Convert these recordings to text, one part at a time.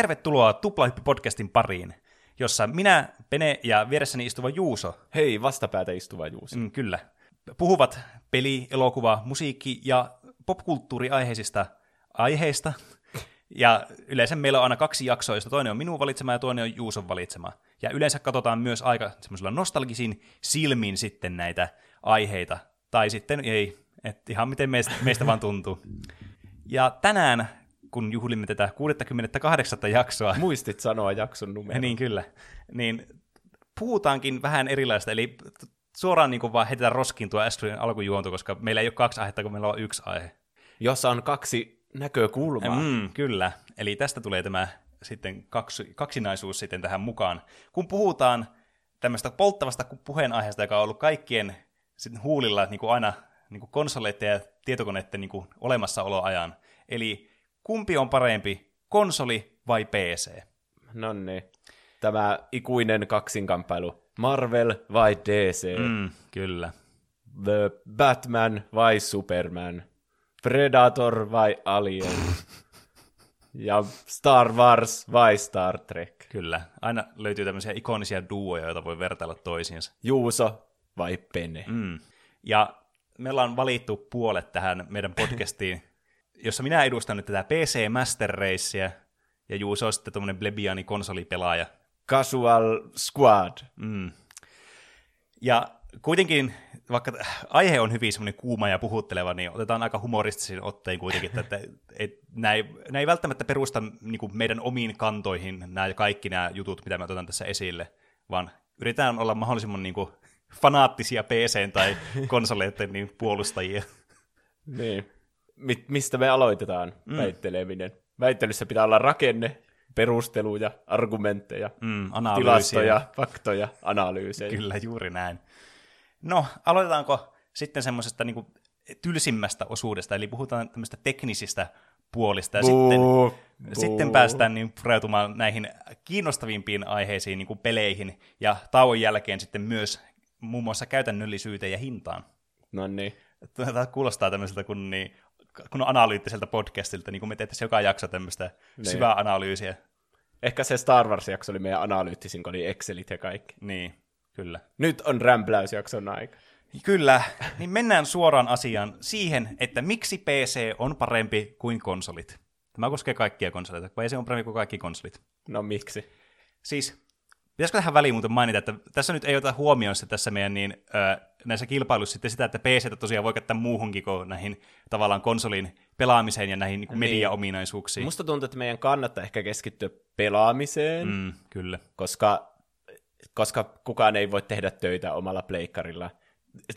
Tervetuloa Tuplahyppi-podcastin pariin, jossa minä, Pene ja vieressäni istuva Juuso, Hei, vastapäätä istuva Juuso. mm, kyllä, puhuvat peli, elokuva, musiikki ja popkulttuuriaiheisista aiheista. Ja yleensä meillä on aina kaksi jaksoa, joista toinen on minun valitsema ja toinen on Juuson valitsema. Ja yleensä katsotaan myös aika semmoisilla nostalgisin silmin sitten näitä aiheita. Tai sitten ei, että ihan miten meistä, meistä vaan tuntuu. Ja tänään, kun juhlimme tätä 68. jaksoa, Muistit sanoa jakson numero. niin kyllä, niin puhutaankin vähän erilaista, eli suoraan niin kuin vaan heitetään roskiin tuo Astrodin alkujuonto, koska meillä ei ole kaksi aihetta, kun meillä on yksi aihe. Jossa on kaksi näkökulmaa. Mm, kyllä, eli tästä tulee tämä sitten kaksi, kaksinaisuus sitten tähän mukaan. Kun puhutaan tämmöistä polttavasta puheenaiheesta, joka on ollut kaikkien sitten huulilla niin kuin aina niin kuin konsoleiden ja tietokoneiden niin kuin olemassaoloajan. Eli kumpi on parempi, konsoli vai PC? No niin. Tämä ikuinen kaksinkamppailu. Marvel vai DC? Mm, kyllä. The Batman vai Superman? Predator vai Alien? ja Star Wars vai Star Trek? Kyllä, aina löytyy tämmöisiä ikonisia duoja, joita voi vertailla toisiinsa. Juuso vai Pene? Mm. Ja me ollaan valittu puolet tähän meidän podcastiin, jossa minä edustan nyt tätä PC Master Racea, ja Juuso on sitten tuommoinen blebiani konsolipelaaja. Casual Squad. Mm. Ja kuitenkin, vaikka aihe on hyvin semmoinen kuuma ja puhutteleva, niin otetaan aika humoristisin ottein kuitenkin, että et, nämä, ei, nämä ei välttämättä perusta niin kuin meidän omiin kantoihin nämä kaikki nämä jutut, mitä me otetaan tässä esille, vaan yritetään olla mahdollisimman niin kuin, fanaattisia PC- tai konsoleiden niin puolustajia. Niin. Mi- mistä me aloitetaan mm. väitteleminen? Väittelyssä pitää olla rakenne, perusteluja, argumentteja, Mm, analyysiä. tilastoja, faktoja, analyysejä. Kyllä, juuri näin. No, aloitetaanko sitten semmoisesta niin tylsimmästä osuudesta, eli puhutaan tämmöistä teknisistä puolista, ja sitten, Buu, sitten päästään niin pureutumaan näihin kiinnostavimpiin aiheisiin, niin kuin peleihin, ja tauon jälkeen sitten myös muun muassa käytännöllisyyteen ja hintaan. No niin. Tämä kuulostaa tämmöiseltä kun, niin, kun analyyttiseltä podcastilta, niin kuin me tehtäisiin joka jakso tämmöistä Niin. syvää analyysiä. Ehkä se Star Wars-jakso oli meidän analyyttisin, kun oli Excelit ja kaikki. Niin, kyllä. Nyt on rämpläysjakson aika. Kyllä, niin mennään suoraan asiaan siihen, että miksi PC on parempi kuin konsolit. Tämä koskee kaikkia konsoleita. PC on parempi kuin kaikki konsolit. No miksi? Siis, pitäisikö tähän väliin muuten mainita, että tässä nyt ei ota huomioon se tässä meidän niin, ö, näissä kilpailuissa sitten sitä, että PC tosiaan voi käyttää muuhunkin kuin näihin tavallaan konsolin pelaamiseen ja näihin niin Niin. media-ominaisuuksiin. Musta tuntuu, että meidän kannattaa ehkä keskittyä pelaamiseen, mm. Kyllä. koska, koska kukaan ei voi tehdä töitä omalla pleikkarilla.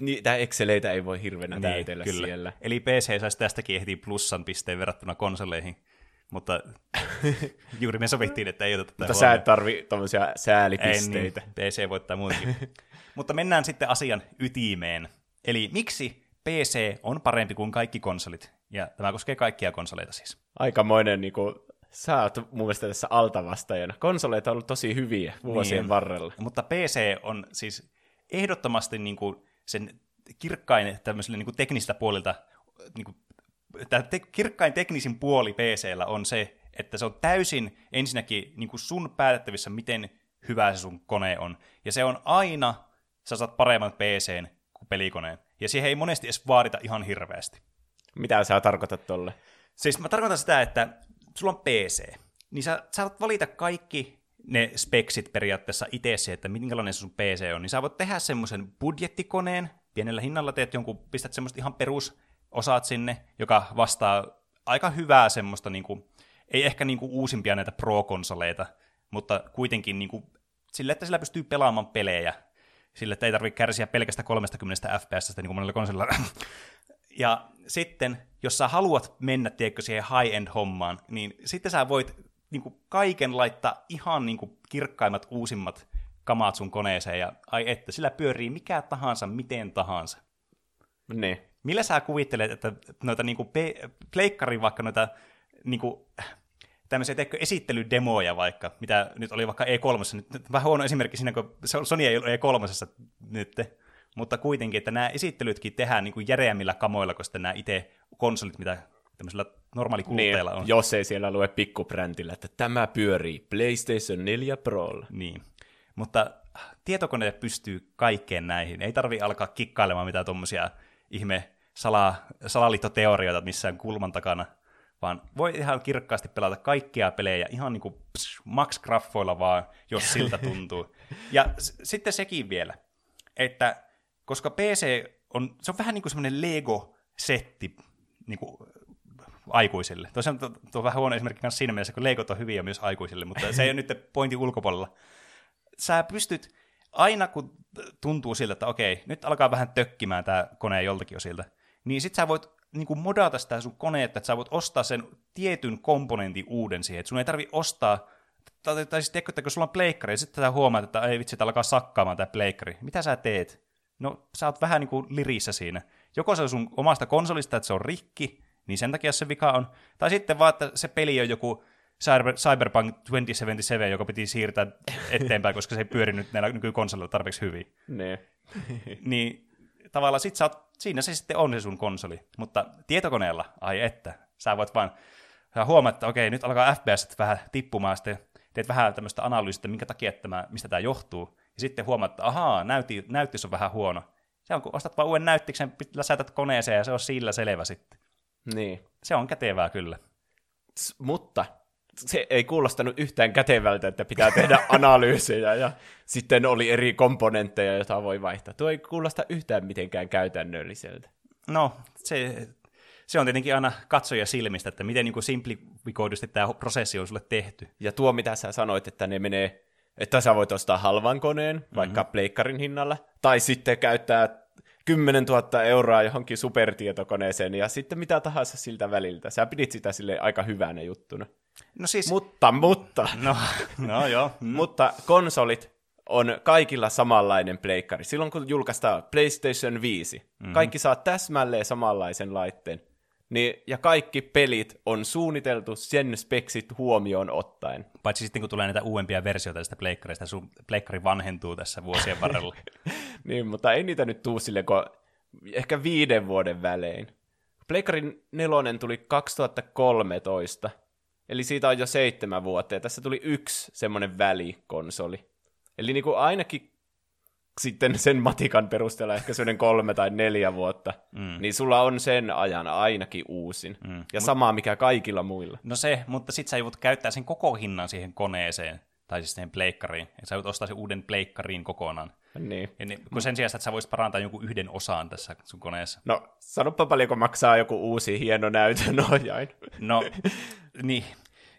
Niitä Exceleitä ei voi hirveänä täytellä Niin, kyllä. siellä. Eli PC saisi tästäkin heti plussan pisteen verrattuna konsoleihin. Mutta juuri me sovittiin, että ei oteta tätä Mutta sä et tarvi tommosia Ei säälipisteitä. niin, PC voittaa muutenkin. Mutta mennään sitten asian ytimeen. Eli miksi PC on parempi kuin kaikki konsolit? Ja tämä koskee kaikkia konsoleita siis. Aikamoinen niinku, sä oot mun mielestä tässä altavastajana. Konsoleita on ollut tosi hyviä vuosien Niin. varrella. Mutta PC on siis ehdottomasti niin kuin sen kirkkain tämmöisellä niin kuin teknistä puolelta, niin kuin, tämä te- kirkkain teknisin puoli PCllä on se, että se on täysin ensinnäkin niin kuin sun päätettävissä, miten hyvä se sun kone on. Ja se on aina, sä saat paremman PCn kuin pelikoneen. Ja siihen ei monesti edes vaadita ihan hirveästi. Mitä sä tarkoitat tolle? Siis mä tarkoitan sitä, että sulla on PC, niin sä saat valita kaikki ne speksit periaatteessa itse, että minkälainen se sun PC on, niin sä voit tehdä semmoisen budjettikoneen, pienellä hinnalla teet jonkun, pistät semmoista ihan perusosat sinne, joka vastaa aika hyvää semmoista, niin kuin, ei ehkä niin kuin uusimpia näitä pro-konsoleita, mutta kuitenkin niin kuin, sille, että sillä pystyy pelaamaan pelejä, sille, että ei tarvitse kärsiä pelkästä 30 fps, niin kuin monella konsolilla ja sitten, jos sä haluat mennä, tiedätkö, siihen high-end-hommaan, niin sitten sä voit niin kuin, kaiken laittaa ihan niin kuin, kirkkaimmat, uusimmat kamaat sun koneeseen, ja ai että, sillä pyörii mikä tahansa, miten tahansa. Niin. Millä sä kuvittelet, että noita niin kuin, pe- pleikkarin vaikka noita niin kuin, tämmöisiä teikö, esittelydemoja vaikka, mitä nyt oli vaikka E3, nyt, vähän huono esimerkki siinä, kun Sony ei ollut E3 nyt, mutta kuitenkin, että nämä esittelytkin tehdään niin kuin järeämmillä kamoilla, kuin sitten nämä itse konsolit, mitä tämmöisellä normaali Niin, kuluttajalla on. jos ei siellä lue pikkubrändillä, että tämä pyörii PlayStation 4 Prolla. Niin. Mutta tietokone pystyy kaikkeen näihin. Ei tarvi alkaa kikkailemaan mitään tuommoisia ihme sala, salaliittoteorioita missään kulman takana, vaan voi ihan kirkkaasti pelata kaikkia pelejä ihan niin kuin pss, max graffoilla vaan, jos siltä tuntuu. Ja s- sitten sekin vielä, että koska PC on, se on vähän niin kuin semmoinen Lego-setti niin kuin aikuisille. Tosiaan tuo, tuo on vähän huono esimerkki myös siinä mielessä, kun Legot on hyviä myös aikuisille, mutta se ei ole nyt pointin ulkopuolella. Sä pystyt aina, kun tuntuu siltä, että okei, nyt alkaa vähän tökkimään tämä kone joltakin osilta, niin sit sä voit niin kuin modata sitä sun koneetta, että sä voit ostaa sen tietyn komponentin uuden siihen, että sun ei tarvi ostaa tai, tai siis tiedätkö, että kun sulla on pleikkari, ja sitten sä huomaat, että ei vitsi, että alkaa sakkaamaan tämä pleikkari. Mitä sä teet? No, sä oot vähän niin kuin lirissä siinä. Joko se on sun omasta konsolista, että se on rikki, niin sen takia se vika on. Tai sitten vaan, että se peli on joku Cyber, Cyberpunk 2077, joka piti siirtää eteenpäin, koska se ei pyörinyt näillä nykykonsolilla tarpeeksi hyvin. Ne. Niin tavallaan sit sä oot, siinä se sitten on se sun konsoli. Mutta tietokoneella, ai että, sä voit vaan sä huomaat, että okei, nyt alkaa FPS vähän tippumaan, sitten teet vähän tämmöistä analyysiä, minkä takia tämä, mistä tämä johtuu. Ja sitten huomaat, että ahaa, näytti, näyttis on vähän huono. Se on, kun ostat vaan uuden näyttiksen, läsätät koneeseen ja se on sillä selvä sitten. Niin. Se on kätevää kyllä. S- mutta se ei kuulostanut yhtään kätevältä, että pitää tehdä analyysejä ja sitten oli eri komponentteja, joita voi vaihtaa. Tuo ei kuulosta yhtään mitenkään käytännölliseltä. No, se, se on tietenkin aina katsoja silmistä, että miten niin simplifikoidusti tämä prosessi on sulle tehty. Ja tuo, mitä sä sanoit, että ne menee, että sä voit ostaa halvan koneen, Mhm. vaikka mm-hmm. pleikkarin hinnalla, tai sitten käyttää 10 000 euroa johonkin supertietokoneeseen, ja sitten mitä tahansa siltä väliltä. Sä pidit sitä sille aika hyvänä juttuna. No siis, Mutta, mutta, no, no joo. Mm. mutta konsolit on kaikilla samanlainen pleikkari. Silloin kun julkaistaan PlayStation 5, mm-hmm. kaikki saa täsmälleen samanlaisen laitteen. Niin, ja kaikki pelit on suunniteltu sen speksit huomioon ottaen. Paitsi sitten kun tulee näitä uudempia versioita tästä pleikkarista, sun pleikkari vanhentuu tässä vuosien varrella. Niin, mutta ei niitä nyt tuu sille, kun ehkä viiden vuoden välein. Pleikkarin nelonen tuli 2013, eli siitä on jo seitsemän vuotta, ja tässä tuli yksi semmoinen välikonsoli. Eli niin kuin ainakin sitten sen matikan perusteella ehkä semmoinen kolme tai neljä vuotta, mm. niin sulla on sen ajan ainakin uusin. Mm. Ja samaa mikä kaikilla muilla. No se, mutta sit sä joudut käyttää sen koko hinnan siihen koneeseen, tai siis siihen pleikkariin. Ja sä joudut ostaa sen uuden pleikkariin kokonaan. Niin. Ja niin, kun sen sijaan, että sä voisit parantaa jonkun yhden osaan tässä sun koneessa. No, sanoppa paljonko maksaa joku uusi hieno näytön ohjain. No, niin.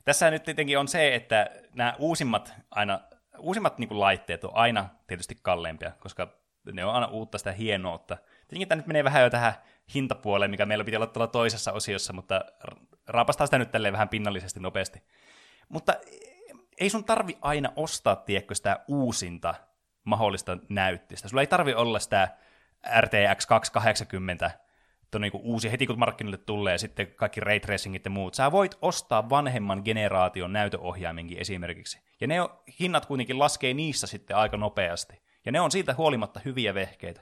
Tässä nyt tietenkin on se, että nämä uusimmat aina, uusimmat niin laitteet on aina tietysti kalleimpia, koska ne on aina uutta sitä hienoutta. Tietenkin tämä nyt menee vähän jo tähän hintapuoleen, mikä meillä piti olla tuolla toisessa osiossa, mutta raapastaa sitä nyt tälleen vähän pinnallisesti nopeasti. Mutta ei sun tarvi aina ostaa, tiedätkö, sitä uusinta mahdollista näyttistä. Sulla ei tarvi olla sitä RTX 280 on niin uusi heti kun markkinoille tulee sitten kaikki ray tracingit ja muut. Sä voit ostaa vanhemman generaation näytöohjaimenkin esimerkiksi. Ja ne hinnat kuitenkin laskee niissä sitten aika nopeasti. Ja ne on siitä huolimatta hyviä vehkeitä.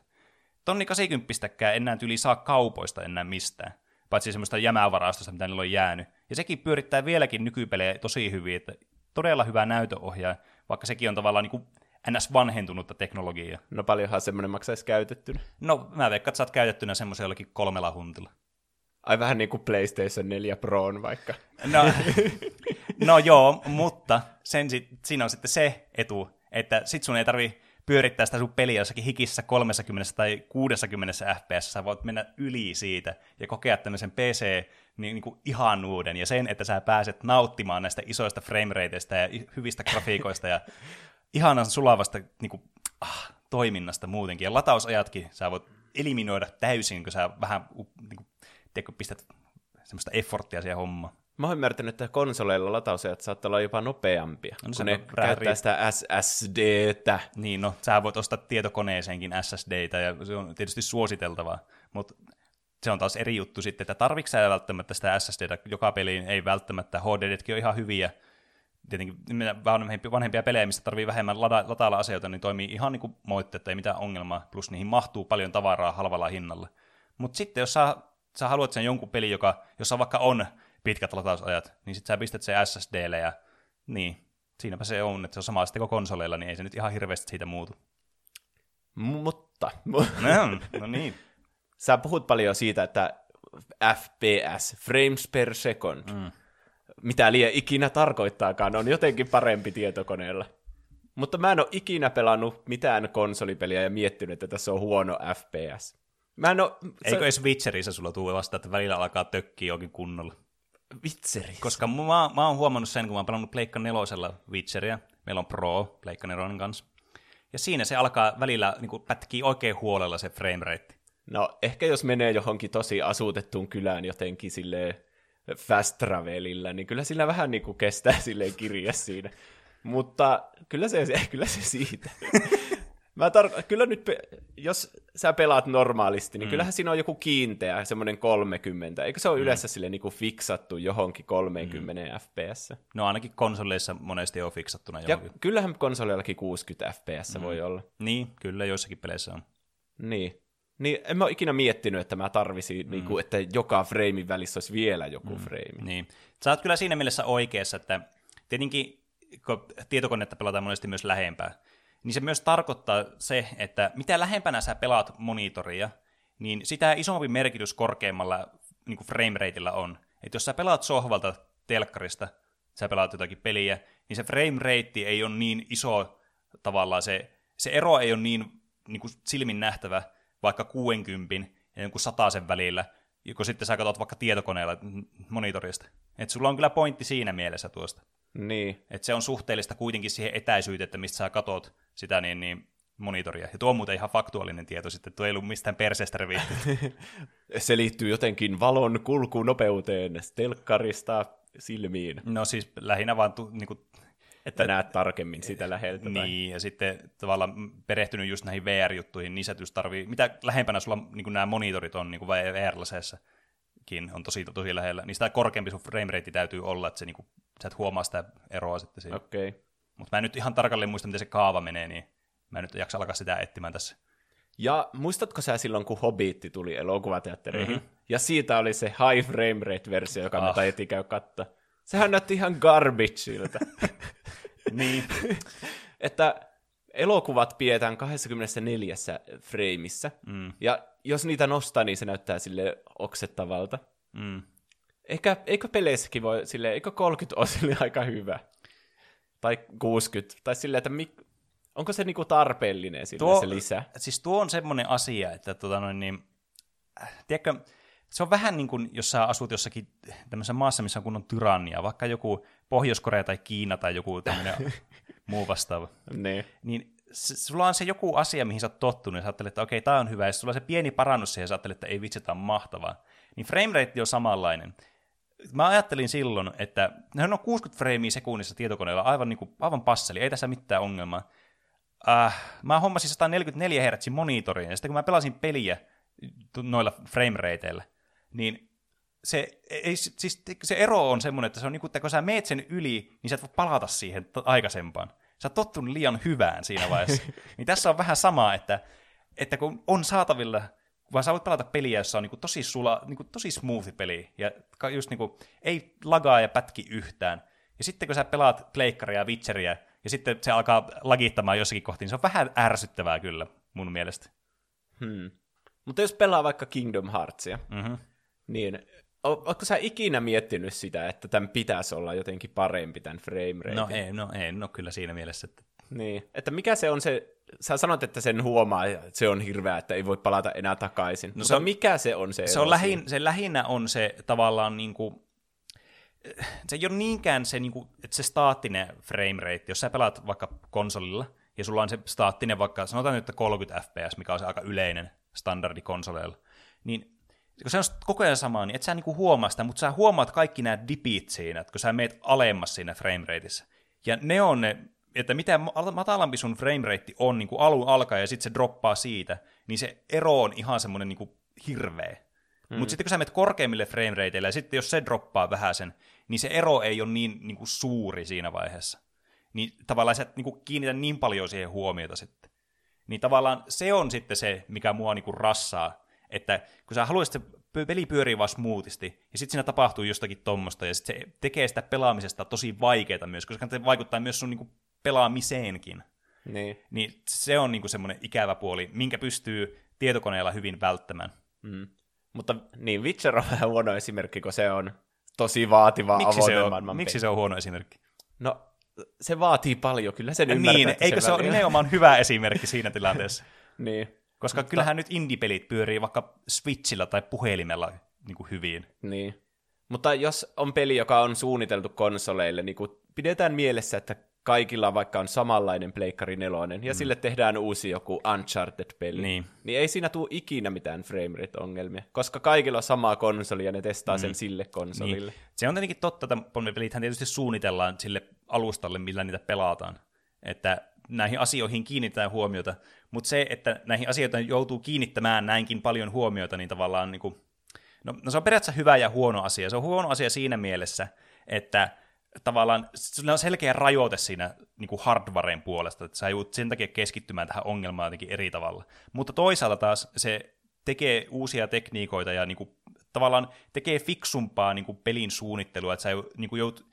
Tonni 80 enää yli saa kaupoista enää mistään. Paitsi semmoista jämävarastosta, mitä niillä on jäänyt. Ja sekin pyörittää vieläkin nykypelejä tosi hyvin, että todella hyvä näytöohjaaja, vaikka sekin on tavallaan niin kuin ns. vanhentunutta teknologiaa. No paljonhan semmoinen maksaisi käytettynä. No, mä veikkaan, että sä oot käytettynä semmoisen jollakin kolmella huntilla. Ai vähän niin kuin PlayStation 4 Proon vaikka. No, no joo, mutta sen siinä on sitten se etu, että sit sun ei tarvi pyörittää sitä sun peliä jossakin hikissä 30 tai 60 fps, sä voit mennä yli siitä ja kokea tämmöisen PC niin, niin kuin ihanuuden ja sen, että sä pääset nauttimaan näistä isoista framerateista ja hyvistä grafiikoista ja ihanan sulavasta niin kuin, ah, toiminnasta muutenkin. Ja latausajatkin sä voit eliminoida täysin, kun sä vähän niin kuin, tiedätkö, pistät semmoista efforttia siihen hommaan. Mä oon ymmärtänyt, että konsoleilla latausajat saattaa olla jopa nopeampia, no, kun ne vähän käyttää sitä SSDtä. Niin, no, sä voit ostaa tietokoneeseenkin SSDitä, ja se on tietysti suositeltavaa, mutta se on taas eri juttu sitten, että tarvitsetko välttämättä sitä SSDtä joka peliin, ei välttämättä, HDDtkin on ihan hyviä, tietenkin vanhempia, vanhempia pelejä, mistä tarvii vähemmän lada, latailla asioita, niin toimii ihan niin kuin moitteetta, ei mitään ongelmaa, plus niihin mahtuu paljon tavaraa halvalla hinnalla. Mutta sitten jos sä, sä haluat sen jonkun pelin, joka, jossa vaikka on pitkät latausajat, niin sitten sä pistät se SSDlle ja niin, siinäpä se on, että se on sama sitten konsoleilla, niin ei se nyt ihan hirveästi siitä muutu. Mutta, No, no niin. sä puhut paljon siitä, että FPS, frames per second, mm. Mitä liian ikinä tarkoittaakaan, on jotenkin parempi tietokoneella. Mutta mä en ole ikinä pelannut mitään konsolipeliä ja miettinyt, että tässä on huono FPS. Mä en ole... Eikö edes Witcherissa sulla tule vasta, että välillä alkaa tökkiä jokin kunnolla? Witcheri. Koska mä, mä oon huomannut sen, kun mä oon pelannut Pleikka nelosella Witcheria, meillä on Pro Pleikka nelonen kanssa, ja siinä se alkaa välillä niin kuin, pätkii oikein huolella se framerate. No, ehkä jos menee johonkin tosi asutettuun kylään jotenkin silleen fast travelillä, niin kyllä sillä vähän niin kuin kestää silleen kirja siinä. Mutta kyllä se, kyllä se siitä. Mä tar- kyllä nyt, pe- jos sä pelaat normaalisti, niin mm. kyllähän siinä on joku kiinteä, semmoinen 30. Eikö se ole mm. yleensä sille niin kuin fiksattu johonkin 30 mm. fps? No ainakin konsoleissa monesti on fiksattuna johonkin. Ja kyllähän konsoleillakin 60 fps mm. voi olla. Niin, kyllä joissakin peleissä on. Niin. Niin en mä ole ikinä miettinyt, että mä tarvisin, mm. niin kuin, että joka freimin välissä olisi vielä joku mm. freimi. Niin. Sä oot kyllä siinä mielessä oikeassa, että tietenkin kun tietokonetta pelataan monesti myös lähempää, niin se myös tarkoittaa se, että mitä lähempänä sä pelaat monitoria, niin sitä isompi merkitys korkeammalla niin kuin frame rateilla on. Että jos sä pelaat sohvalta telkkarista, sä pelaat jotakin peliä, niin se frame rate ei ole niin iso tavallaan, se, se ero ei ole niin, niin kuin silmin nähtävä vaikka 60 ja jonkun sen välillä, kun sitten sä katsot vaikka tietokoneella monitorista. Että sulla on kyllä pointti siinä mielessä tuosta. Niin. Että se on suhteellista kuitenkin siihen etäisyyteen, että mistä sä katot sitä niin, niin monitoria. Ja tuo on muuten ihan faktuaalinen tieto sitten, tuo ei ollut mistään perseestä revitty. se liittyy jotenkin valon kulkunopeuteen telkkarista silmiin. No siis lähinnä vaan tu, niin kuin, että näet tarkemmin sitä läheltä. Niin, tai... ja sitten tavallaan perehtynyt just näihin VR-juttuihin, niin sä tarvii, mitä lähempänä sulla niin nämä monitorit on niin VR-laseessa, on tosi, tosi lähellä, niin sitä korkeampi sun frame rate täytyy olla, että se, niin kuin, sä et huomaa sitä eroa sitten siinä. Okei. Okay. Mutta mä en nyt ihan tarkalleen muista, miten se kaava menee, niin mä en nyt jaksa alkaa sitä etsimään tässä. Ja muistatko sä silloin, kun Hobbitti tuli elokuvateattereihin? Mm-hmm. Ja siitä oli se high frame rate-versio, joka ah. me taidettiin käy katsoa. Sehän näytti ihan garbageilta. niin. että elokuvat pidetään 24 freimissä, mm. ja jos niitä nostaa, niin se näyttää sille oksettavalta. Mm. Ehkä, eikö peleissäkin voi sille, eikö 30 ole sille aika hyvä? Tai 60, tai silleen, että mik, onko se niinku tarpeellinen sille tuo, se lisä? Siis tuo on semmoinen asia, että tota noin, niin, äh, tiedätkö, se on vähän niin kuin, jos sä asut jossakin tämmöisessä maassa, missä on kunnon tyrannia, vaikka joku Pohjois-Korea tai Kiina tai joku tämmöinen muu vastaava. Ne. Niin sulla on se joku asia, mihin sä oot tottunut, ja sä ajattelet, että okei, okay, tää on hyvä, ja sulla on se pieni parannus siihen, ja sä ajattelet, että ei vitsi, tää on mahtavaa. Niin framerate on samanlainen. Mä ajattelin silloin, että ne on 60 freimiä sekunnissa tietokoneella, aivan, niin kuin, aivan passeli, ei tässä mitään ongelmaa. Äh, mä hommasin 144 Hz monitorin, ja sitten kun mä pelasin peliä noilla framerateilla, niin se, ei, siis se ero on semmoinen, että se on niin kuin, että kun sä meet sen yli, niin sä et voi palata siihen aikaisempaan. Sä oot tottunut liian hyvään siinä vaiheessa. niin tässä on vähän sama, että, että kun on saatavilla, vaan sä voit pelata peliä, jossa on niin kuin tosi, sula, niin kuin tosi smooth peli, ja just niin kuin, ei lagaa ja pätki yhtään. Ja sitten kun sä pelaat Pleikkaria ja Witcheria, ja sitten se alkaa lagittamaan jossakin kohtiin, niin se on vähän ärsyttävää kyllä, mun mielestä. Hmm. Mutta jos pelaa vaikka Kingdom Heartsia, mm-hmm. Niin Oletko sä ikinä miettinyt sitä, että tämän pitäisi olla jotenkin parempi tämän frame rate? No ei, no ei, no kyllä siinä mielessä. Että... Niin, että mikä se on se, sä sanot, että sen huomaa, että se on hirveä, että ei voi palata enää takaisin. No Mutta se on, mikä se on se? Se, on lähin, se lähinnä on se tavallaan niin kuin, se ei ole niinkään se, niin kuin, että se staattinen frame rate, jos sä pelaat vaikka konsolilla, ja sulla on se staattinen vaikka, sanotaan nyt, että 30 fps, mikä on se aika yleinen standardi konsoleilla, niin kun se on koko ajan sama, niin et sä niinku huomaa sitä, mutta sä huomaat kaikki nämä dipit siinä, että kun sä meet alemmas siinä framerateissa. Ja ne on ne, että mitä matalampi sun framerate on niin kuin alun alkaa ja sitten se droppaa siitä, niin se ero on ihan semmoinen niin hirveä. Hmm. Mutta sitten kun sä menet korkeimmille framerateille ja sitten jos se droppaa vähän sen, niin se ero ei ole niin, niin kuin suuri siinä vaiheessa. Niin tavallaan sä et niin kuin kiinnitä niin paljon siihen huomiota sitten. Niin tavallaan se on sitten se, mikä mua niin kuin rassaa, että kun sä haluaisit peli pyörii vaan smoothisti, ja sitten siinä tapahtuu jostakin tommosta, ja sitten se tekee sitä pelaamisesta tosi vaikeaa myös, koska se vaikuttaa myös sun niinku pelaamiseenkin. Niin. Niin se on niinku semmoinen ikävä puoli, minkä pystyy tietokoneella hyvin välttämään. Mm. Mutta niin, Witcher on vähän huono esimerkki, kun se on tosi vaativa Miksi se, on, maailman miksi peli. se on huono esimerkki? No, se vaatii paljon, kyllä sen ymmärtää. Niin, että eikö se ole nimenomaan hyvä esimerkki siinä tilanteessa? Niin, Koska Mutta... kyllähän nyt indie-pelit pyörii vaikka Switchillä tai puhelimella niin kuin hyvin. niin. Mutta jos on peli, joka on suunniteltu konsoleille, niin kun pidetään mielessä, että kaikilla vaikka on samanlainen Pleikkari 4, ja mm. sille tehdään uusi joku Uncharted-peli, Niin. niin ei siinä tule ikinä mitään framerate-ongelmia, koska kaikilla on sama konsoli, ja ne testaa sen sille konsolille. Niin. Se on tietenkin totta, että pelithän tietysti suunnitellaan sille alustalle, millä niitä pelataan. Että näihin asioihin kiinnitetään huomiota, mutta se, että näihin asioihin joutuu kiinnittämään näinkin paljon huomiota, niin tavallaan niin kuin, no, no se on periaatteessa hyvä ja huono asia. Se on huono asia siinä mielessä, että tavallaan sillä on selkeä rajoite siinä niin kuin hardwaren puolesta, että sä joudut sen takia keskittymään tähän ongelmaan jotenkin eri tavalla. Mutta toisaalta taas se tekee uusia tekniikoita ja niin kuin, tavallaan tekee fiksumpaa niin kuin pelin suunnittelua, että sä niin kuin joudut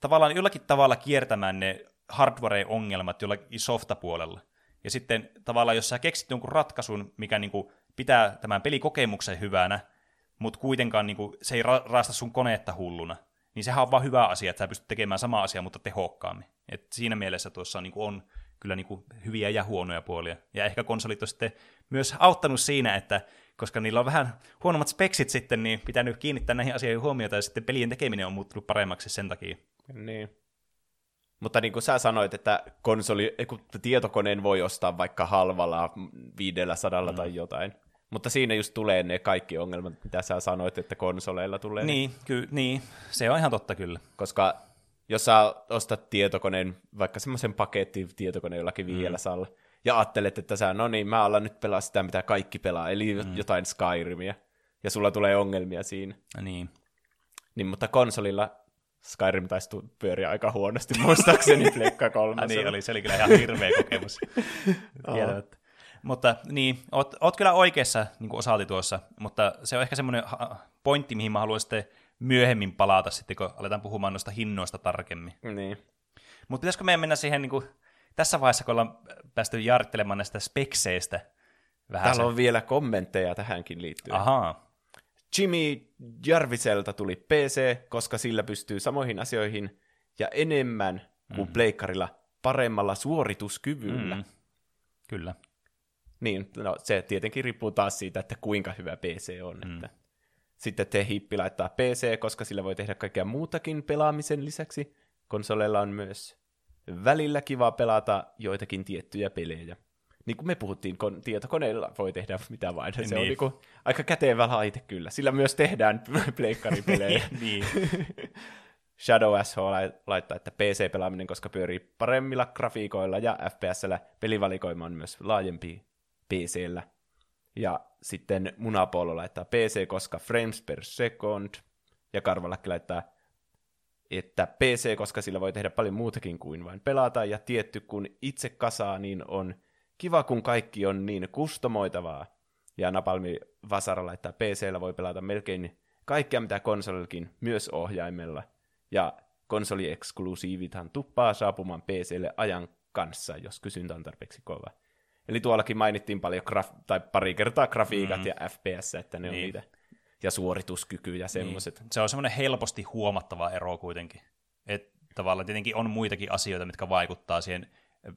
tavallaan jollakin tavalla kiertämään ne hardware-ongelmat jollakin softapuolella. Ja sitten tavallaan, jos sä keksit jonkun ratkaisun, mikä niin kuin pitää tämän pelikokemuksen hyvänä, mutta kuitenkaan niin kuin, se ei ra- raasta sun koneetta hulluna, niin sehän on vaan hyvä asia, että sä pystyt tekemään sama asia, mutta tehokkaammin. Et siinä mielessä tuossa niin kuin on kyllä niin kuin hyviä ja huonoja puolia. Ja ehkä konsolit on sitten myös auttanut siinä, että koska niillä on vähän huonommat speksit sitten, niin pitää nyt kiinnittää näihin asioihin huomiota, ja sitten pelien tekeminen on muuttunut paremmaksi sen takia. Niin. Mutta niin kuin sä sanoit, että konsoli, kun tietokoneen voi ostaa vaikka halvalla 500 mm. tai jotain. Mutta siinä just tulee ne kaikki ongelmat, mitä sä sanoit, että konsoleilla tulee. Niin, ky- niin, se on ihan totta kyllä. Koska jos sä ostat tietokoneen, vaikka semmoisen paketti tietokoneen jollakin mm. ja ajattelet, että sä, no niin, mä alan nyt pelaa sitä, mitä kaikki pelaa, eli mm. jotain Skyrimia, ja sulla tulee ongelmia siinä. Niin. Niin, mutta konsolilla Skyrim taisi pyöriä aika huonosti, muistaakseni Pleikka Ah, kolmosella. niin, oli, se oli kyllä ihan hirveä kokemus. Kieltämättä. Mutta niin, oot, oot kyllä oikeassa niin kuin osalti tuossa, mutta se on ehkä semmoinen pointti, mihin mä haluan sitten myöhemmin palata, sitten kun aletaan puhumaan noista hinnoista tarkemmin. Niin. Mutta pitäisikö meidän mennä siihen niin kuin, tässä vaiheessa, kun ollaan päästy jaarittelemaan näistä spekseistä vähän Täällä on vielä kommentteja tähänkin liittyen. Ahaa, Jimmy Jarviselta tuli PC, koska sillä pystyy samoihin asioihin ja enemmän kuin mm. pleikkarilla paremmalla suorituskyvyllä. Mm. kyllä. Niin, no se tietenkin riippuu taas siitä, että kuinka hyvä PC on. Mm. Että. Sitten te hippi laittaa PC, koska sillä voi tehdä kaikkea muutakin pelaamisen lisäksi. Konsoleilla on myös välillä kiva pelata joitakin tiettyjä pelejä. Niin kuin me puhuttiin, kon- tietokoneella voi tehdä mitä vain. Se niin. on Niin. niinku aika kätevä laite kyllä. Sillä myös tehdään pleikkaripelejä. niin. Shadow SH lai- laittaa, että PC-pelaaminen, koska pyörii paremmilla grafiikoilla ja FPSllä pelivalikoima on myös laajempi PCllä. Ja sitten Munapolo laittaa PC, koska frames per second. Ja Karvalakki laittaa, että PC, koska sillä voi tehdä paljon muutakin kuin vain pelata. Ja tietty, kun itse kasaa, niin on kiva, kun kaikki on niin kustomoitavaa. Ja Napalmi Vasara laittaa PCllä voi pelata melkein kaikkea, mitä konsolillakin, myös ohjaimella. Ja konsoli-eksklusiivithan tuppaa saapumaan PClle ajan kanssa, jos kysyntä on tarpeeksi kova. Eli tuollakin mainittiin paljon, graf- tai pari kertaa grafiikat mm. ja FPS, että ne niin. on niitä. Ja suorituskyky ja semmoiset. Niin. Se on semmoinen helposti huomattava ero kuitenkin. Et tavallaan tietenkin on muitakin asioita, mitkä vaikuttaa siihen,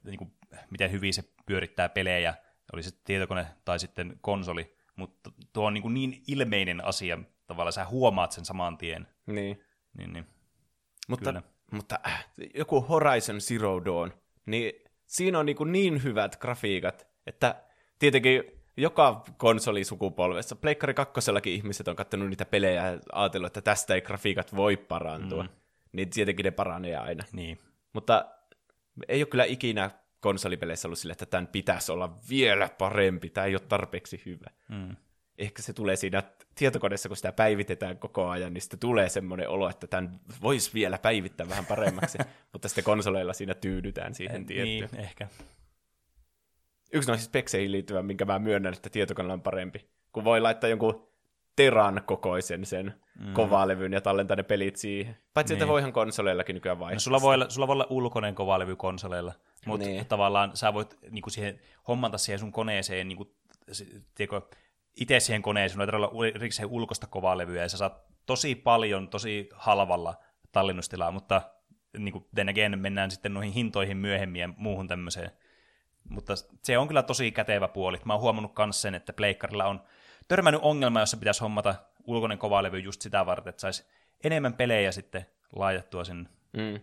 niin kuin, miten hyvin se pyörittää pelejä, oli se tietokone tai sitten konsoli, mutta tuo on niin, kuin niin ilmeinen asia, tavallaan sä huomaat sen saman tien. Niin. Niin, niin. Mutta, Kyllä. mutta äh, joku Horizon Zero Dawn, niin siinä on niin, kuin niin hyvät grafiikat, että tietenkin joka konsolisukupolvessa, Pleikkari kakkosellakin ihmiset on katsonut niitä pelejä ja ajatellut, että tästä ei grafiikat voi parantua. Mm. Niin tietenkin ne paranee aina. niin. Mutta ei ole kyllä ikinä konsolipeleissä ollut sille, että tämän pitäisi olla vielä parempi, tämä ei ole tarpeeksi hyvä. Mm. Ehkä se tulee siinä tietokoneessa, kun sitä päivitetään koko ajan, niin sitten tulee semmoinen olo, että tämän voisi vielä päivittää vähän paremmaksi, mutta sitten konsoleilla siinä tyydytään siihen tiettyyn. Niin, ehkä. Yksi noista spekseihin liittyvä, minkä mä myönnän, että tietokoneella on parempi. Kun voi laittaa jonkun teran kokoisen sen mm. kovalevyn ja tallentaa ne pelit siihen. Paitsi, niin. että voihan konsoleillakin nykyään vaihtaa. No, sulla, voi olla, sulla voi olla ulkoinen kovalevy konsoleilla, mutta niin. tavallaan sä voit niinku siihen, hommata siihen sun koneeseen niinku, tiedätkö, itse siihen koneeseen, sulla ei olla erikseen ulkoista kovalevyä, ja sä saat tosi paljon, tosi halvalla tallennustilaa, mutta niin kuin then again, mennään sitten noihin hintoihin myöhemmin ja muuhun tämmöiseen. Mutta se on kyllä tosi kätevä puoli. Mä oon huomannut myös sen, että Pleikkarilla on törmännyt ongelma, jossa pitäisi hommata ulkoinen kovalevy just sitä varten, että saisi enemmän pelejä sitten laajattua sinne. Mm.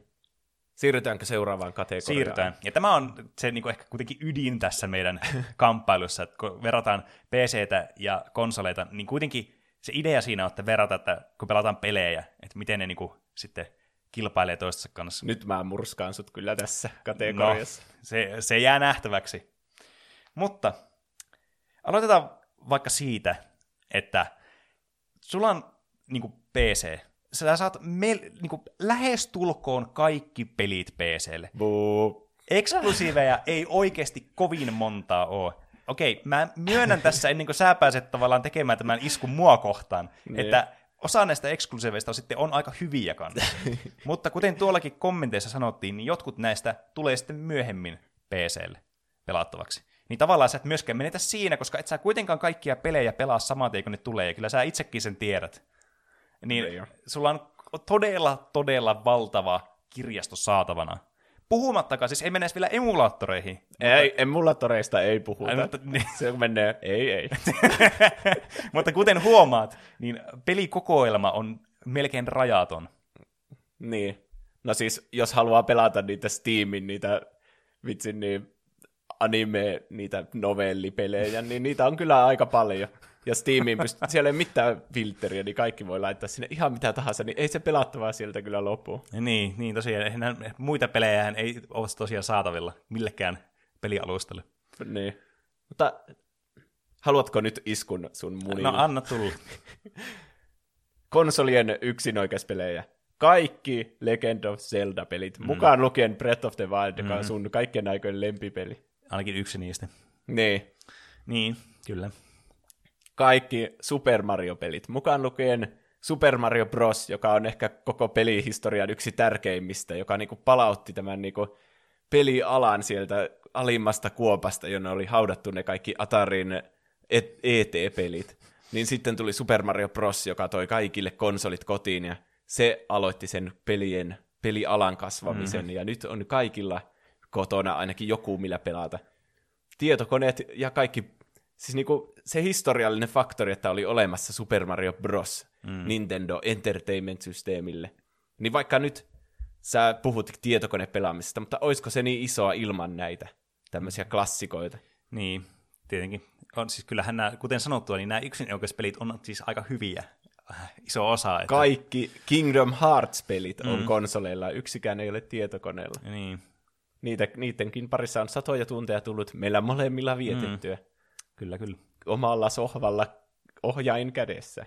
Siirrytäänkö seuraavaan kategoriaan? Siirrytään. Ja tämä on se niin kuin ehkä kuitenkin ydin tässä meidän kamppailussa, että kun verrataan PCtä ja konsoleita, niin kuitenkin se idea siinä on, että verrata, että kun pelataan pelejä, että miten ne niin kuin sitten kilpailee toistensa kanssa. Nyt mä murskaan sut kyllä tässä kategoriassa. No, se, se jää nähtäväksi. Mutta aloitetaan vaikka siitä, että sulla on niin kuin PC, sä saat me, niin kuin, lähestulkoon kaikki pelit PClle. Buu. Eksklusiiveja ei oikeasti kovin montaa ole. Okei, mä myönnän tässä ennen kuin sä pääset tavallaan tekemään tämän iskun mua kohtaan, niin. että osa näistä eksklusiiveista sitten on aika hyviä kanssa. Mutta kuten tuollakin kommenteissa sanottiin, niin jotkut näistä tulee sitten myöhemmin PClle pelattavaksi. Niin tavallaan sä et myöskään menetä siinä, koska et sä kuitenkaan kaikkia pelejä pelaa saman tien, kun ne tulee, ja kyllä sä itsekin sen tiedät. Niin, niin sulla on todella, todella valtava kirjasto saatavana. Puhumattakaan, siis ei mene vielä emulaattoreihin. Ei, mutta... emulaattoreista ei puhuta. Ai, mutta, niin. Se menee, ei, ei. mutta kuten huomaat, niin pelikokoelma on melkein rajaton. Niin. No siis, jos haluaa pelata niitä Steamin, niitä vitsin niin anime, niitä novellipelejä, niin niitä on kyllä aika paljon ja Steamiin pystyy, siellä ei mitään filteriä, niin kaikki voi laittaa sinne ihan mitä tahansa, niin ei se pelattavaa sieltä kyllä lopu. Niin, niin tosiaan, muita pelejä ei ole tosiaan saatavilla millekään pelialustalle. Niin, mutta haluatko nyt iskun sun munille? No anna tulla. Konsolien yksinoikeuspelejä. Kaikki Legend of Zelda-pelit, mm. mukaan lukien Breath of the Wild, joka on sun kaikkien aikojen lempipeli. Ainakin yksi niistä. Niin. Niin, kyllä kaikki Super Mario-pelit, mukaan lukien Super Mario Bros., joka on ehkä koko pelihistorian yksi tärkeimmistä, joka niinku palautti tämän niinku pelialan sieltä alimmasta kuopasta, jonne oli haudattu ne kaikki Atarin ET-pelit. Niin sitten tuli Super Mario Bros., joka toi kaikille konsolit kotiin, ja se aloitti sen pelien, pelialan kasvamisen, mm-hmm. ja nyt on kaikilla kotona ainakin joku, millä pelata. Tietokoneet ja kaikki siis niinku se historiallinen faktori, että oli olemassa Super Mario Bros. Mm. Nintendo Entertainment-systeemille. Niin vaikka nyt sä puhut tietokonepelaamisesta, mutta olisiko se niin isoa ilman näitä tämmöisiä klassikoita? Niin, tietenkin. On, siis kyllähän nämä, kuten sanottua, niin nämä yksinoikeuspelit on siis aika hyviä. Iso osa. Että... Kaikki Kingdom Hearts-pelit on mm. konsoleilla, yksikään ei ole tietokoneella. Niin. Niitä, niidenkin parissa on satoja tunteja tullut meillä molemmilla vietettyä. Mm. Kyllä, kyllä. Omalla sohvalla ohjain kädessä.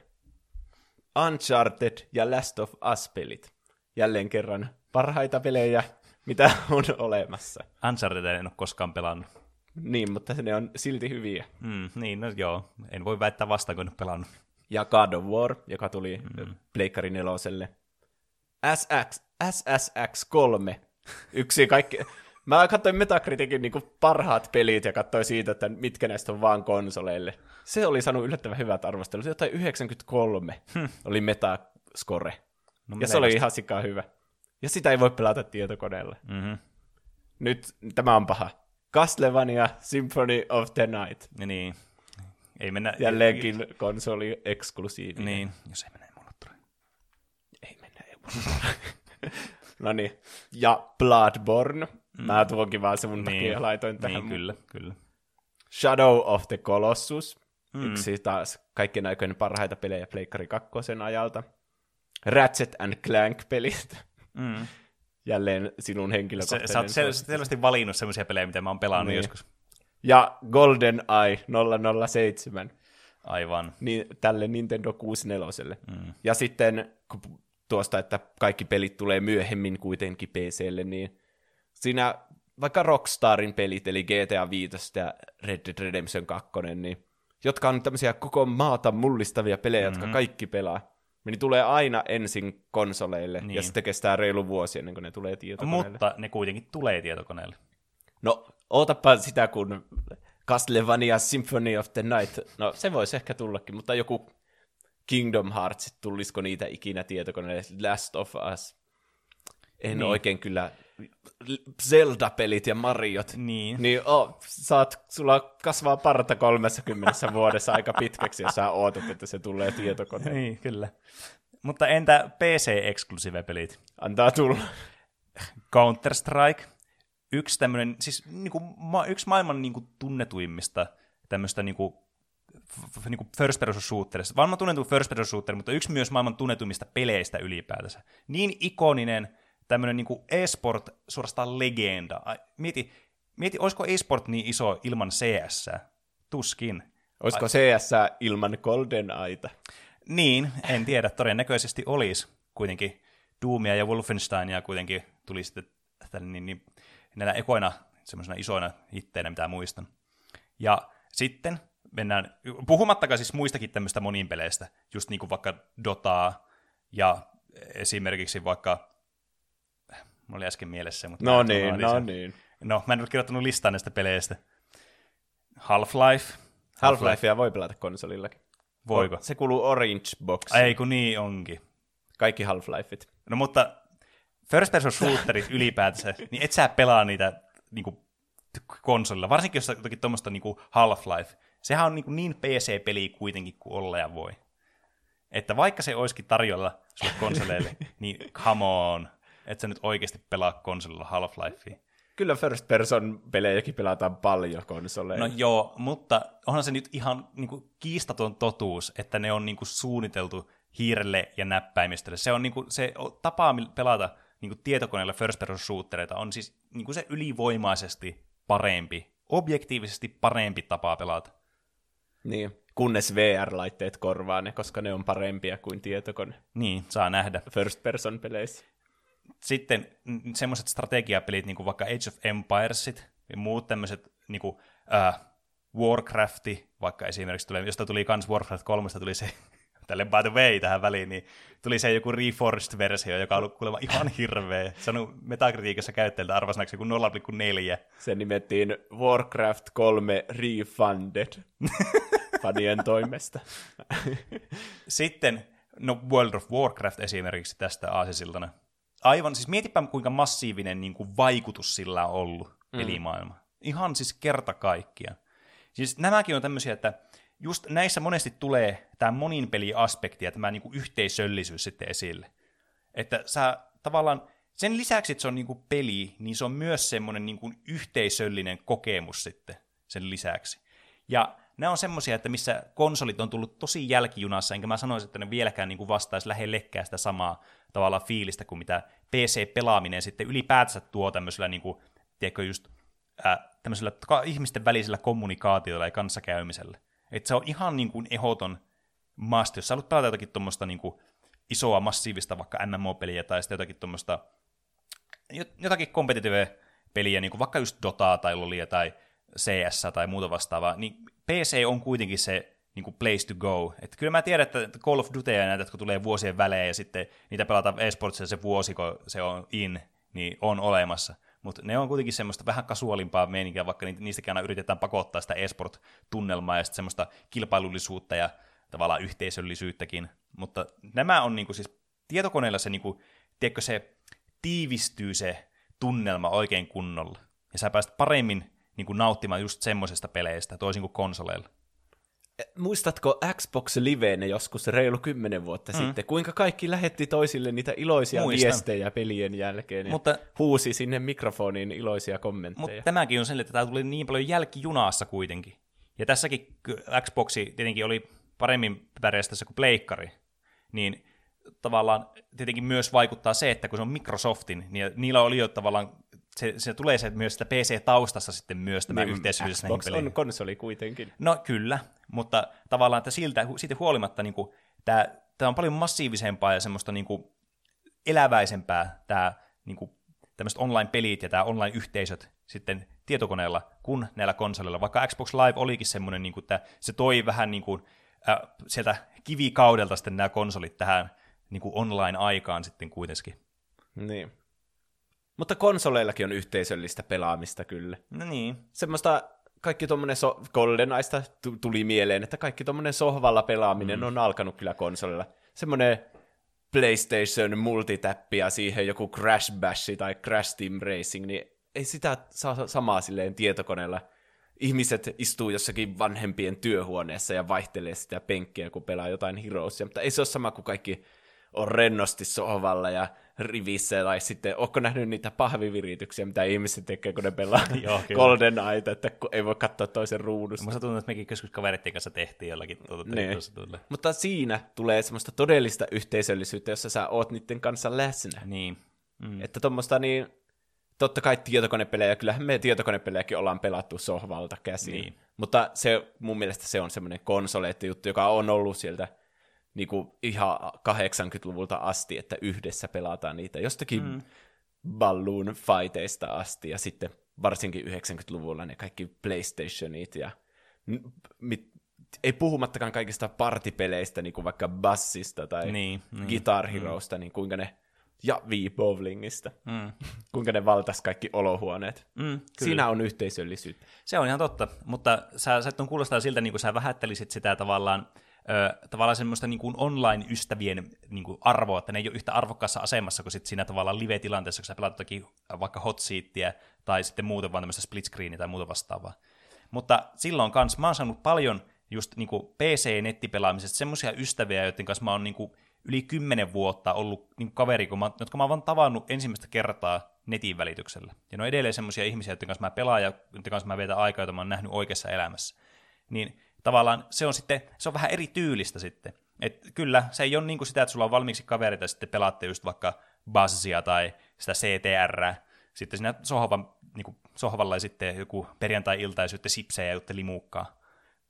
Uncharted ja Last of Us-pelit. Jälleen kerran parhaita pelejä, mitä on olemassa. Uncharted en ole koskaan pelannut. Niin, mutta ne on silti hyviä. Mm, niin, no joo. En voi väittää vastaan, kun en pelannut. Ja God of War, joka tuli mm. Pleikkari neloselle. SX, SSX 3. Yksi kaikki... Mä katsoin Metacriticin niin parhaat pelit ja katsoin siitä, että mitkä näistä on vaan konsoleille. Se oli saanut yllättävän hyvät arvostelut. Jotain 93 hm. oli Metascore. No, ja se oli ihan sikaa hyvä. Ja sitä ei voi pelata tietokoneella. Mm-hmm. Nyt tämä on paha. Castlevania Symphony of the Night. Niin. Ei mennä... Jälleenkin konsoli eksklusiivinen. Niin, jos ei mennä emulattoriin. Ei mennä emulattoriin. no niin. Ja Bloodborne. Mm. Mä tuonkin vaan se mun niin. takia laitoin tähän. Niin, kyllä, kyllä. Shadow of the Colossus. Mm. Yksi taas kaikkien aikojen parhaita pelejä Pleikkari 2 ajalta. Ratchet and Clank-pelit. Mm. Jälleen sinun henkilökohtainen. Sä, sä oot selvästi valinnut sellaisia pelejä, mitä mä oon pelannut niin. joskus. Ja Golden Eye 007. Aivan. Niin, tälle Nintendo 64. Mm. Ja sitten kun tuosta, että kaikki pelit tulee myöhemmin kuitenkin PClle, niin siinä vaikka Rockstarin pelit, eli GTA 5 ja Red Dead Redemption 2, niin jotka on tämmöisiä koko maata mullistavia pelejä, mm-hmm. jotka kaikki pelaa, niin tulee aina ensin konsoleille, niin. ja sitten kestää reilu vuosi ennen kuin ne tulee tietokoneelle. Mutta ne kuitenkin tulee tietokoneelle. No, ootapa sitä, kun Castlevania Symphony of the Night, no se voisi ehkä tullakin, mutta joku Kingdom Hearts, tulisiko niitä ikinä tietokoneelle, Last of Us. En niin. oikein kyllä Zelda-pelit ja Mariot. Niin. Niin oh, saat, sulla kasvaa parta 30 vuodessa aika pitkäksi, jos sä ootat, että se tulee tietokoneelle. Niin, kyllä. Mutta entä PC-eksklusiive-pelit? Antaa tulla. Counter-Strike. Yksi tämmöinen, siis niinku, ma, yksi maailman niinku, tunnetuimmista tämmöistä niinku, f- niinku first person shooterista. Maailman tunnetu first person shooter, mutta yksi myös maailman tunnetuimmista peleistä ylipäätänsä. Niin ikoninen, tämmöinen niin e-sport suorastaan legenda. Mieti, mieti, olisiko e-sport niin iso ilman CS? Tuskin. Olisiko CS ilman Golden Aita? Niin, en tiedä. Todennäköisesti olisi kuitenkin. Doomia ja Wolfensteinia kuitenkin tuli sitten tälle, niin, niin, näillä ekoina semmoisena isoina hitteinä, mitä muistan. Ja sitten mennään, puhumattakaan siis muistakin tämmöistä monin peleistä, just niin kuin vaikka Dotaa ja esimerkiksi vaikka Mulla oli äsken mielessä mutta... No niin, no sen. niin. No, mä en ole kirjoittanut listaa näistä peleistä. Half-Life. Half-Lifea voi pelata konsolillakin. Voiko? Se kuuluu Orange Box. Ei kun niin onkin. Kaikki Half-Lifeit. No mutta first person shooterit ylipäätänsä, niin et sä pelaa niitä niin kuin, konsolilla. Varsinkin jos jotakin tuommoista niin Half-Life. Sehän on niin, kuin niin PC-peli kuitenkin kuin olla ja voi. Että vaikka se olisikin tarjolla sulle konsoleille, niin come on että sä nyt oikeasti pelaa konsolilla Half-Lifea. Kyllä first person pelejäkin pelataan paljon konsoleilla. No joo, mutta onhan se nyt ihan niin kuin, kiistaton totuus, että ne on niin kuin, suunniteltu hiirelle ja näppäimistölle. Se on niin kuin, se tapa pelata niin kuin, tietokoneella first person shootereita on siis niin kuin se ylivoimaisesti parempi, objektiivisesti parempi tapa pelata. Niin, kunnes VR-laitteet korvaa ne, koska ne on parempia kuin tietokone. Niin, saa nähdä. First person peleissä sitten semmoiset strategiapelit, niin kuin vaikka Age of Empiresit ja muut tämmöiset, niin kuin, äh, Warcrafti, vaikka esimerkiksi, tuli, josta tuli kans Warcraft 3, tuli se, tälle by the way tähän väliin, niin tuli se joku Reforged-versio, joka on ollut kuulemma ihan hirveä. Se on metakritiikassa käyttäjältä arvasanaksi joku 0,4. Se nimettiin Warcraft 3 Refunded fanien toimesta. Sitten, no World of Warcraft esimerkiksi tästä aasisiltana aivan, siis mietipä kuinka massiivinen niin kuin, vaikutus sillä on ollut mm. pelimaailma. Ihan siis kerta kaikkiaan. Siis nämäkin on tämmöisiä, että just näissä monesti tulee tämä monin peli-aspekti ja tämä niin kuin, yhteisöllisyys sitten esille. Että sä tavallaan, sen lisäksi, että se on niin kuin, peli, niin se on myös semmoinen niin kuin, yhteisöllinen kokemus sitten sen lisäksi. Ja nämä on semmoisia, että missä konsolit on tullut tosi jälkijunassa, enkä mä sanoisi, että ne vieläkään niin kuin vastaisi lähellekään sitä samaa tavalla fiilistä kuin mitä PC-pelaaminen sitten ylipäätänsä tuo tämmöisellä, niin kuin, tiedätkö, just ää, tämmöisellä ihmisten välisellä kommunikaatiolla ja kanssakäymisellä. Että se on ihan niin kuin ehoton must, jos sä haluat pelata jotakin tuommoista niin isoa, massiivista vaikka MMO-peliä tai sitten jotakin tuommoista jotakin kompetitive peliä, niin kuin vaikka just Dotaa tai Lolia tai CS tai muuta vastaavaa, niin PC on kuitenkin se niin kuin place to go. Et kyllä mä tiedän, että Call of Duty ja näitä, jotka tulee vuosien välein ja sitten niitä pelataan esportsissa se vuosi, kun se on in, niin on olemassa. Mutta ne on kuitenkin semmoista vähän kasuaalimpaa meininkiä, vaikka niistäkin aina yritetään pakottaa sitä esport-tunnelmaa ja sitten semmoista kilpailullisuutta ja tavallaan yhteisöllisyyttäkin. Mutta nämä on niinku siis tietokoneella se, niinku, tiedätkö, se tiivistyy se tunnelma oikein kunnolla. Ja sä pääset paremmin niinku, nauttimaan just semmoisesta peleistä, toisin kuin konsoleilla. Muistatko Xbox Liveen joskus reilu kymmenen vuotta mm. sitten, kuinka kaikki lähetti toisille niitä iloisia Muistan. viestejä pelien jälkeen mutta, huusi sinne mikrofoniin iloisia kommentteja. Mutta tämäkin on sen, että tämä tuli niin paljon jälkijunassa kuitenkin. Ja tässäkin Xboxi tietenkin oli paremmin pärjästä kuin pleikkari, niin tavallaan tietenkin myös vaikuttaa se, että kun se on Microsoftin, niin niillä oli jo tavallaan se, se tulee se myös sitä PC-taustassa sitten myös tämä niin, yhteisöllisyys Xbox on konsoli kuitenkin. No kyllä, mutta tavallaan että siltä, siitä huolimatta niin kuin, tämä, tämä on paljon massiivisempaa ja semmoista niin kuin, eläväisempää tämä niin kuin, tämmöiset online-pelit ja tämä online-yhteisöt sitten tietokoneella kuin näillä konsoleilla, vaikka Xbox Live olikin semmoinen, niin kuin, että se toi vähän niin kuin, äh, sieltä kivikaudelta sitten nämä konsolit tähän niin kuin online-aikaan sitten kuitenkin. Niin. Mutta konsoleillakin on yhteisöllistä pelaamista kyllä. No niin. Semmoista kaikki tuommoinen so- GoldenEyesta tuli mieleen, että kaikki tuommoinen sohvalla pelaaminen mm. on alkanut kyllä konsolilla. Semmoinen PlayStation multitäppi ja siihen joku Crash Bash tai Crash Team Racing, niin ei sitä saa samaa silleen tietokoneella. Ihmiset istuu jossakin vanhempien työhuoneessa ja vaihtelee sitä penkkiä, kun pelaa jotain Heroesia, mutta ei se ole sama kuin kaikki on rennosti sohvalla ja rivissä, tai sitten, onko nähnyt niitä pahvivirityksiä, mitä ihmiset tekee, kun ne pelaa Joo, Golden Eye, että ei voi katsoa toisen ruudusta. Musta tuntuu, että mekin joskus kaverittiin kanssa tehtiin jollakin tuota niin. Mutta siinä tulee semmoista todellista yhteisöllisyyttä, jossa sä oot niiden kanssa läsnä. Niin. Mm. Että tuommoista niin, totta kai tietokonepelejä, kyllähän me tietokonepelejäkin ollaan pelattu sohvalta käsiin. Niin. Mutta se, mun mielestä se on semmoinen konsoleetti-juttu, joka on ollut sieltä niin kuin ihan 80-luvulta asti, että yhdessä pelataan niitä jostakin mm. balloon fighteista asti, ja sitten varsinkin 90-luvulla ne kaikki PlayStationit ja mit, ei puhumattakaan kaikista partipeleistä, niin kuin vaikka bassista tai niin, niin, Guitar mm. Heroista, mm. niin kuinka ne ja Wii Bowlingista. Mm. Kuinka ne valtas kaikki olohuoneet. Mm, Siinä on yhteisöllisyyttä. Se on ihan totta, mutta sä, sä on kuulostaa siltä, niin kuin sä vähättelisit sitä tavallaan tavallaan semmoista niin kuin online-ystävien niin kuin arvoa, että ne ei ole yhtä arvokkaassa asemassa kuin sit siinä tavallaan live-tilanteessa, kun sä pelaat toki vaikka hot seatia, tai sitten muuten vaan tämmöistä split screenia tai muuta vastaavaa. Mutta silloin kanssa mä oon saanut paljon just niin kuin PC-nettipelaamisesta semmoisia ystäviä, joiden kanssa mä oon niin kuin yli kymmenen vuotta ollut niin kaveri, kun mä, jotka mä oon vaan tavannut ensimmäistä kertaa netin välityksellä. Ja ne on edelleen semmoisia ihmisiä, joiden kanssa mä pelaan ja joiden kanssa mä vietän aikaa, joita mä oon nähnyt oikeassa elämässä. Niin tavallaan se on sitten, se on vähän eri tyylistä sitten. Et kyllä, se ei ole niin kuin sitä, että sulla on valmiiksi kavereita ja sitten pelaatte just vaikka Buzzia tai sitä CTR, sitten siinä sohvan, niin kuin sohvalla ja sitten joku perjantai-ilta ja sitten sipsejä ja jutteli muukkaa.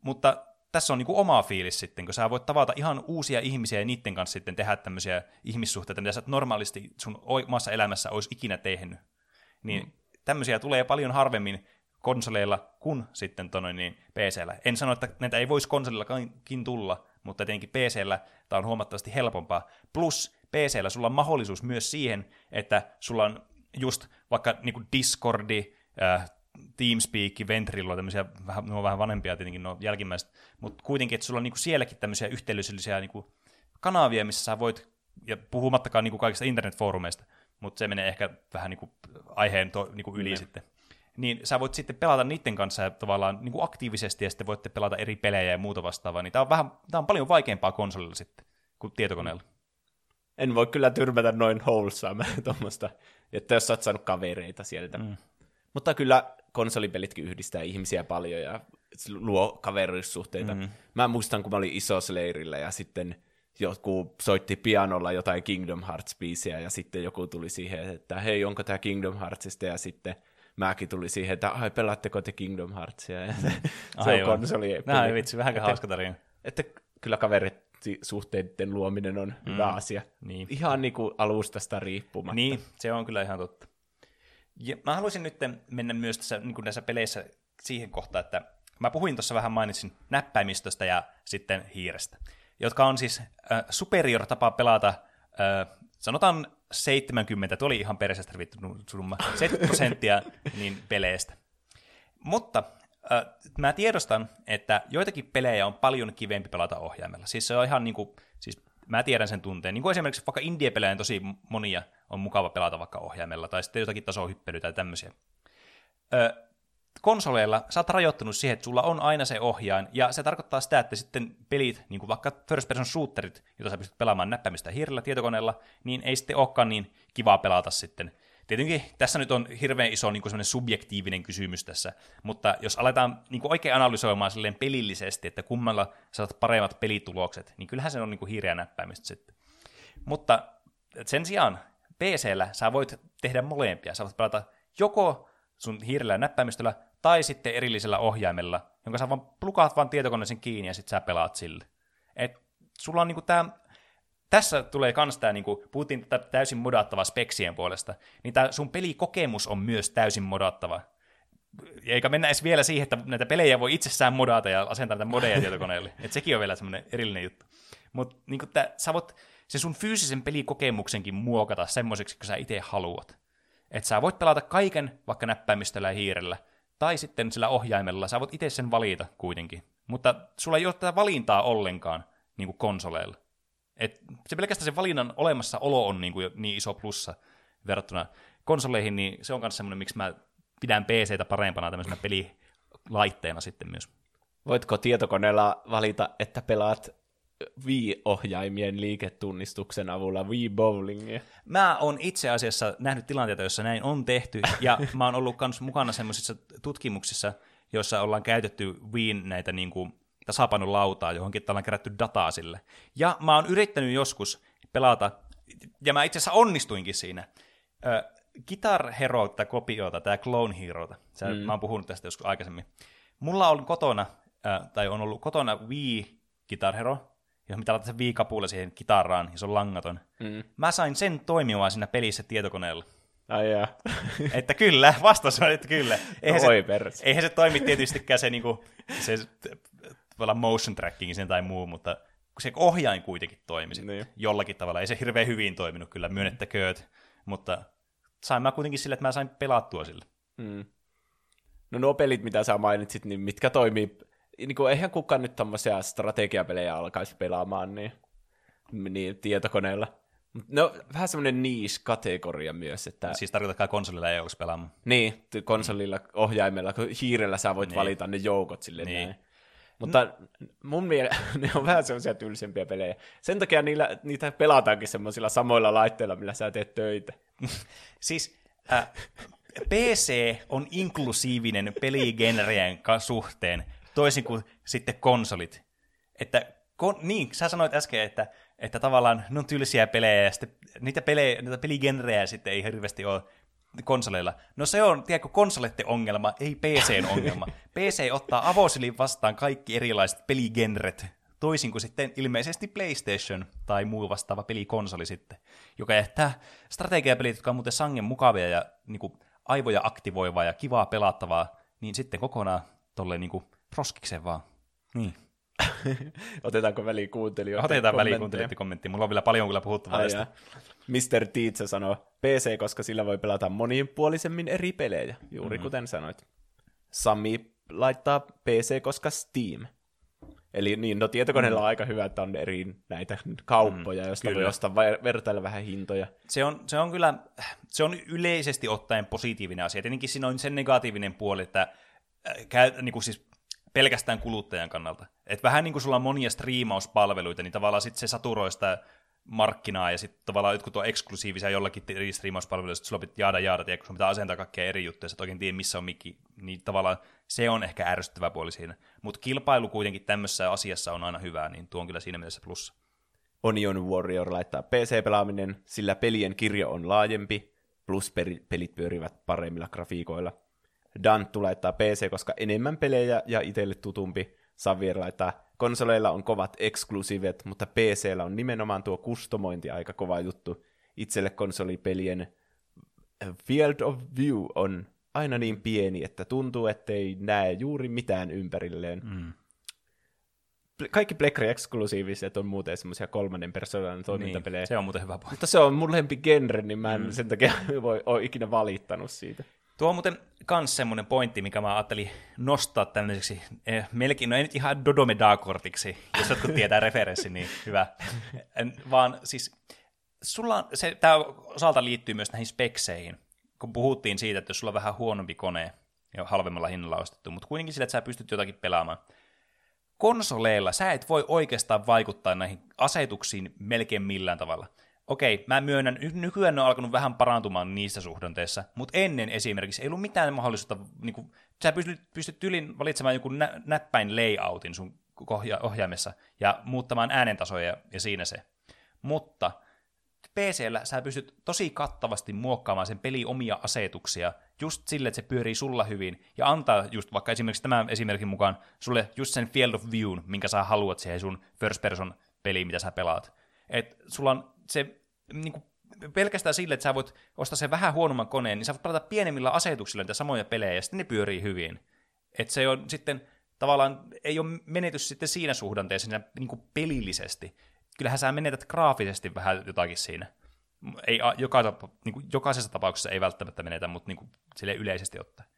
Mutta tässä on niin kuin oma fiilis sitten, kun sä voit tavata ihan uusia ihmisiä ja niiden kanssa sitten tehdä tämmöisiä ihmissuhteita, mitä sä normaalisti sun omassa elämässä olisi ikinä tehnyt. Niin mm. tämmöisiä tulee paljon harvemmin konsoleilla kuin sitten tonne, niin PCllä. En sano, että näitä ei voisi konsolillakin tulla, mutta tietenkin PCllä tämä on huomattavasti helpompaa. Plus PCllä sulla on mahdollisuus myös siihen, että sulla on just vaikka niin Discordi, äh, Teamspeak, Ventrilo, tämmöisiä vähän, ne on vähän vanhempia tietenkin, no jälkimmäiset, mutta kuitenkin, että sulla on niin sielläkin tämmöisiä yhteisöllisiä niin kanavia, missä sä voit, ja puhumattakaan niin kaikista internetfoorumeista, mutta se menee ehkä vähän niin aiheen to, niin yli mm. sitten niin sä voit sitten pelata niiden kanssa ja tavallaan niin kuin aktiivisesti ja sitten voitte pelata eri pelejä ja muuta vastaavaa, niin tämä on, vähän, tämä on paljon vaikeampaa konsolilla sitten kuin tietokoneella. En voi kyllä tyrmätä noin wholesome tuommoista, että jos sä oot saanut kavereita sieltä. Mm. Mutta kyllä konsolipelitkin yhdistää ihmisiä paljon ja luo kaverissuhteita. Mm. Mä muistan, kun mä olin isosleirillä ja sitten joku soitti pianolla jotain Kingdom Hearts-biisiä ja sitten joku tuli siihen, että hei, onko tämä Kingdom Heartsista ja sitten mäkin tuli siihen, että ai pelaatteko te Kingdom Heartsia, ja se, se on konsoli. Näin vitsi, vähän hauska tarina. Että kyllä kaverit suhteiden luominen on mm, hyvä asia. Niin. Ihan niin kuin alustasta riippumatta. Niin, se on kyllä ihan totta. Ja mä haluaisin nyt mennä myös tässä, niin kuin näissä peleissä siihen kohtaan, että mä puhuin tuossa vähän mainitsin näppäimistöstä ja sitten hiirestä, jotka on siis äh, superior tapa pelata, äh, sanotaan 70, tuo oli ihan peräisestä revitty summa, 70 prosenttia niin peleistä. Mutta äh, mä tiedostan, että joitakin pelejä on paljon kivempi pelata ohjaimella. Siis se on ihan niin kuin, siis mä tiedän sen tunteen. Niin kuin esimerkiksi vaikka indie-pelejä tosi monia on mukava pelata vaikka ohjaimella, tai sitten jotakin tasohyppelyä tai tämmöisiä. Ö, konsoleilla sä oot rajoittunut siihen, että sulla on aina se ohjain, ja se tarkoittaa sitä, että sitten pelit, niin kuin vaikka first person shooterit, joita sä pystyt pelaamaan näppäimistä hiirellä tietokoneella, niin ei sitten olekaan niin kivaa pelata sitten. Tietenkin tässä nyt on hirveän iso niin kuin subjektiivinen kysymys tässä, mutta jos aletaan niin kuin oikein analysoimaan silleen pelillisesti, että kummalla saat paremmat pelitulokset, niin kyllähän se on niin kuin hiireä näppäimistä sitten. Mutta sen sijaan PCllä sä voit tehdä molempia. Sä voit pelata joko sun hiirellä näppäimistöllä, tai sitten erillisellä ohjaimella, jonka sä vaan plukaat vaan tietokoneeseen kiinni ja sitten sä pelaat sille. Et sulla on niinku tää, tässä tulee kans tää, niinku, puhuttiin täysin modattava speksien puolesta, niin tää sun pelikokemus on myös täysin modattava. eikä mennä edes vielä siihen, että näitä pelejä voi itsessään modata ja asentaa näitä modeja tietokoneelle. Et sekin on vielä semmoinen erillinen juttu. Mutta niin sä voit sen sun fyysisen pelikokemuksenkin muokata semmoiseksi, kun sä itse haluat. Että sä voit pelata kaiken vaikka näppäimistöllä ja hiirellä, tai sitten sillä ohjaimella, sä voit itse sen valita kuitenkin. Mutta sulla ei ole tätä valintaa ollenkaan niin kuin konsoleilla. Et se pelkästään se valinnan olemassaolo on niin, kuin niin iso plussa verrattuna konsoleihin, niin se on myös semmoinen, miksi mä pidän PCtä parempana tämmöisenä pelilaitteena sitten myös. Voitko tietokoneella valita, että pelaat Wii-ohjaimien liiketunnistuksen avulla Wii-bowlingia? Mä oon itse asiassa nähnyt tilanteita, joissa näin on tehty, ja mä oon ollut myös mukana semmoisissa tutkimuksissa, joissa ollaan käytetty Wiin näitä niin kuin, tasapainolautaa johonkin, että ollaan kerätty dataa sille. Ja mä oon yrittänyt joskus pelata, ja mä itse asiassa onnistuinkin siinä, Guitar Hero tai kopioita, tämä Clone Hero. mm. Mä oon puhunut tästä joskus aikaisemmin. Mulla on kotona, äh, tai on ollut kotona Wii Guitar Hero, johon mitä laittaa se Wii-kapulle siihen kitaraan, ja se on langaton. Mm. Mä sain sen toimimaan siinä pelissä tietokoneella. Ai jaa. että kyllä, vastaus on, että kyllä. Eihän, no, se, eihän se toimi tietystikään se, niinku, se motion tracking sen tai muu, mutta se ohjain kuitenkin toimi niin. jollakin tavalla. Ei se hirveän hyvin toiminut kyllä, myönnettäkööt, mutta sain mä kuitenkin sille, että mä sain pelattua sille. Mm. No nuo pelit, mitä sä mainitsit, niin mitkä toimii, niin kuin eihän kukaan nyt tämmöisiä strategiapelejä alkaisi pelaamaan, niin, niin tietokoneella. No, vähän semmoinen niche-kategoria myös. Että... Siis tarkoittaa konsolilla ei olisi pelaamaan. Niin, konsolilla, ohjaimella, kun hiirellä sä voit niin. valita ne joukot silleen niin. näin. Mutta no. mun mielestä ne on vähän semmoisia tylsempiä pelejä. Sen takia niillä, niitä pelataankin semmoisilla samoilla laitteilla, millä sä teet töitä. siis äh, PC on inklusiivinen peligenreen suhteen, toisin kuin sitten konsolit. Että kon, niin, sä sanoit äsken, että, että tavallaan ne on tylsiä pelejä ja sitten niitä, pelejä, niitä peligenrejä sitten ei hirveästi ole konsoleilla. No se on, tiedätkö, konsoleiden ongelma, ei PCn ongelma. PC ottaa avosilin vastaan kaikki erilaiset peligenret, toisin kuin sitten ilmeisesti PlayStation tai muu vastaava pelikonsoli sitten, joka jättää strategiapelit, jotka on muuten sangen mukavia ja niin kuin, aivoja aktivoivaa ja kivaa pelattavaa, niin sitten kokonaan tolleen niin kuin, roskikseen vaan. Niin. Otetaanko väliin kuuntelijoita Otetaan väliin kuuntelijoita kommenttia. Mulla on vielä paljon kyllä puhuttavaa tästä. Mr. Teacher sanoo, PC, koska sillä voi pelata monipuolisemmin eri pelejä, juuri mm-hmm. kuten sanoit. Sami laittaa PC, koska Steam. Eli niin, no tietokoneella mm. on aika hyvä, että on eri näitä kauppoja, mm, joista kyllä. voi ostaa vertailla vähän hintoja. Se on, se on kyllä, se on yleisesti ottaen positiivinen asia. Tietenkin siinä on sen negatiivinen puoli, että äh, niin kuin siis pelkästään kuluttajan kannalta. Et vähän niin kuin sulla on monia striimauspalveluita, niin tavallaan sitten se saturoi sitä markkinaa, ja sitten tavallaan jotkut on eksklusiivisia jollakin eri striimauspalveluissa, että sulla pitää jaada jaada, tiedä, sun pitää asentaa kaikkea eri juttuja, sä oikein tiedä, missä on mikki, niin tavallaan se on ehkä ärsyttävä puoli siinä. Mutta kilpailu kuitenkin tämmöisessä asiassa on aina hyvää, niin tuo on kyllä siinä mielessä plussa. Onion Warrior laittaa PC-pelaaminen, sillä pelien kirjo on laajempi, plus pelit pyörivät paremmilla grafiikoilla. Danttu laittaa PC, koska enemmän pelejä ja itselle tutumpi. Xavier laittaa konsoleilla on kovat eksklusiivet, mutta PCllä on nimenomaan tuo kustomointi aika kova juttu. Itselle konsolipelien Field of View on aina niin pieni, että tuntuu, ettei näe juuri mitään ympärilleen. Mm. Kaikki Plekkari eksklusiiviset on muuten semmoisia kolmannen persoonan toimintapelejä. Niin, se on muuten hyvä pointti. Mutta se on mun lempi genre, niin mä en mm. sen takia voi ole ikinä valittanut siitä. Tuo on muuten myös semmoinen pointti, mikä mä ajattelin nostaa tämmöiseksi, eh, melkein, no ei nyt ihan Dodomedaa-kortiksi, jos jotkut tietää referenssi, niin hyvä. En, vaan siis, sulla on, se, tämä osalta liittyy myös näihin spekseihin, kun puhuttiin siitä, että jos sulla on vähän huonompi kone, ja halvemmalla hinnalla ostettu, mutta kuitenkin sillä, että sä pystyt jotakin pelaamaan. Konsoleilla sä et voi oikeastaan vaikuttaa näihin asetuksiin melkein millään tavalla okei, mä myönnän, nykyään ne on alkanut vähän parantumaan niissä suhdanteissa, mutta ennen esimerkiksi ei ollut mitään mahdollisuutta, niin kuin, sä pystyt, pystyt tylin valitsemaan joku nä- näppäin layoutin sun ohja- ohjaimessa ja muuttamaan äänentasoja ja siinä se. Mutta PCllä sä pystyt tosi kattavasti muokkaamaan sen peli omia asetuksia just sille, että se pyörii sulla hyvin ja antaa just vaikka esimerkiksi tämän esimerkin mukaan sulle just sen field of view, minkä sä haluat siihen sun first person peliin, mitä sä pelaat. Et sulla on se niin kuin, pelkästään sille, että sä voit ostaa sen vähän huonomman koneen, niin sä voit pelata pienemmillä asetuksilla niitä samoja pelejä, ja sitten ne pyörii hyvin. Että se on sitten tavallaan, ei ole menetys sitten siinä suhdanteessa niin kuin pelillisesti. Kyllähän sä menetät graafisesti vähän jotakin siinä. Ei, joka, niin kuin, jokaisessa tapauksessa ei välttämättä menetä, mutta niin kuin, sille yleisesti ottaen.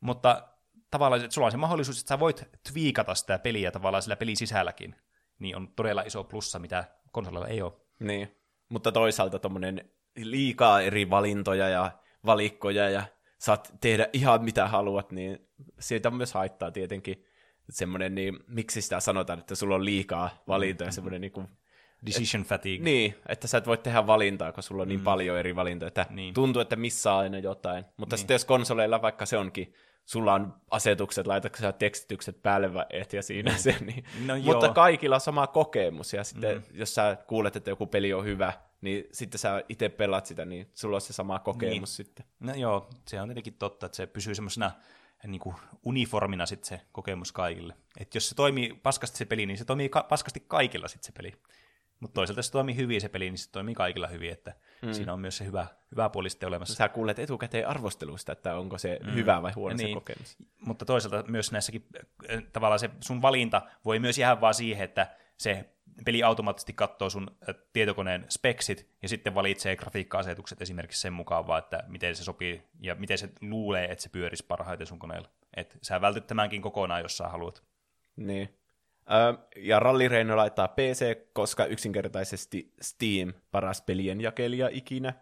Mutta tavallaan, että sulla on se mahdollisuus, että sä voit twiikata sitä peliä tavallaan sillä pelin sisälläkin, niin on todella iso plussa, mitä konsolilla ei ole. Niin, mutta toisaalta tuommoinen liikaa eri valintoja ja valikkoja ja saat tehdä ihan mitä haluat, niin siitä myös haittaa tietenkin semmoinen, niin miksi sitä sanotaan, että sulla on liikaa valintoja, mm-hmm. semmoinen niin kuin, Decision et, fatigue. Niin, että sä et voi tehdä valintaa, kun sulla on niin mm. paljon eri valintoja, että niin. tuntuu, että missä aina jotain. Mutta niin. sitten jos konsoleilla vaikka se onkin, sulla on asetukset, laitatko sä tekstitykset päälle vai et, ja siinä se, niin. No Mutta joo. kaikilla on sama kokemus, ja sitten mm. jos sä kuulet, että joku peli on hyvä, niin sitten sä itse pelaat sitä, niin sulla on se sama kokemus niin. sitten. No joo, se on tietenkin totta, että se pysyy semmoisena niin kuin uniformina sitten se kokemus kaikille. Että jos se toimii paskasti se peli, niin se toimii ka- paskasti kaikilla sitten se peli. Mutta toisaalta se toimii hyvin se peli, niin se toimii kaikilla hyvin, että mm. siinä on myös se hyvä, hyvä puoli sitten olemassa. Sä kuulet etukäteen arvostelusta, että onko se mm. hyvä vai huono niin. se kokemus. Mutta toisaalta myös näissäkin äh, tavallaan se sun valinta voi myös jäädä vaan siihen, että se peli automaattisesti katsoo sun äh, tietokoneen speksit ja sitten valitsee grafiikka-asetukset esimerkiksi sen mukaan vaan, että miten se sopii ja miten se luulee, että se pyörisi parhaiten sun koneella. Että sä vältyt tämänkin kokonaan, jos sä haluat. Niin. Ja Rally Reino laittaa PC, koska yksinkertaisesti Steam paras pelien jakelija ikinä.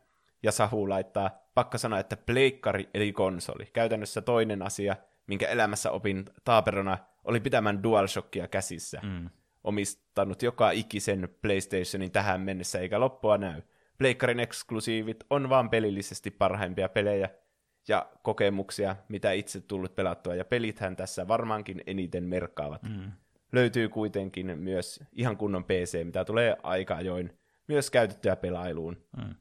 Ja Sahu laittaa pakka sanoa, että pleikkari eli konsoli. Käytännössä toinen asia, minkä elämässä opin taaperona, oli pitämään DualShockia käsissä. Mm omistanut joka ikisen PlayStationin tähän mennessä, eikä loppua näy. Pleikkarin eksklusiivit on vaan pelillisesti parhaimpia pelejä ja kokemuksia, mitä itse tullut pelattua, ja pelithän tässä varmaankin eniten merkkaavat. Mm. Löytyy kuitenkin myös ihan kunnon PC, mitä tulee aika ajoin myös käytettyä pelailuun. Mm.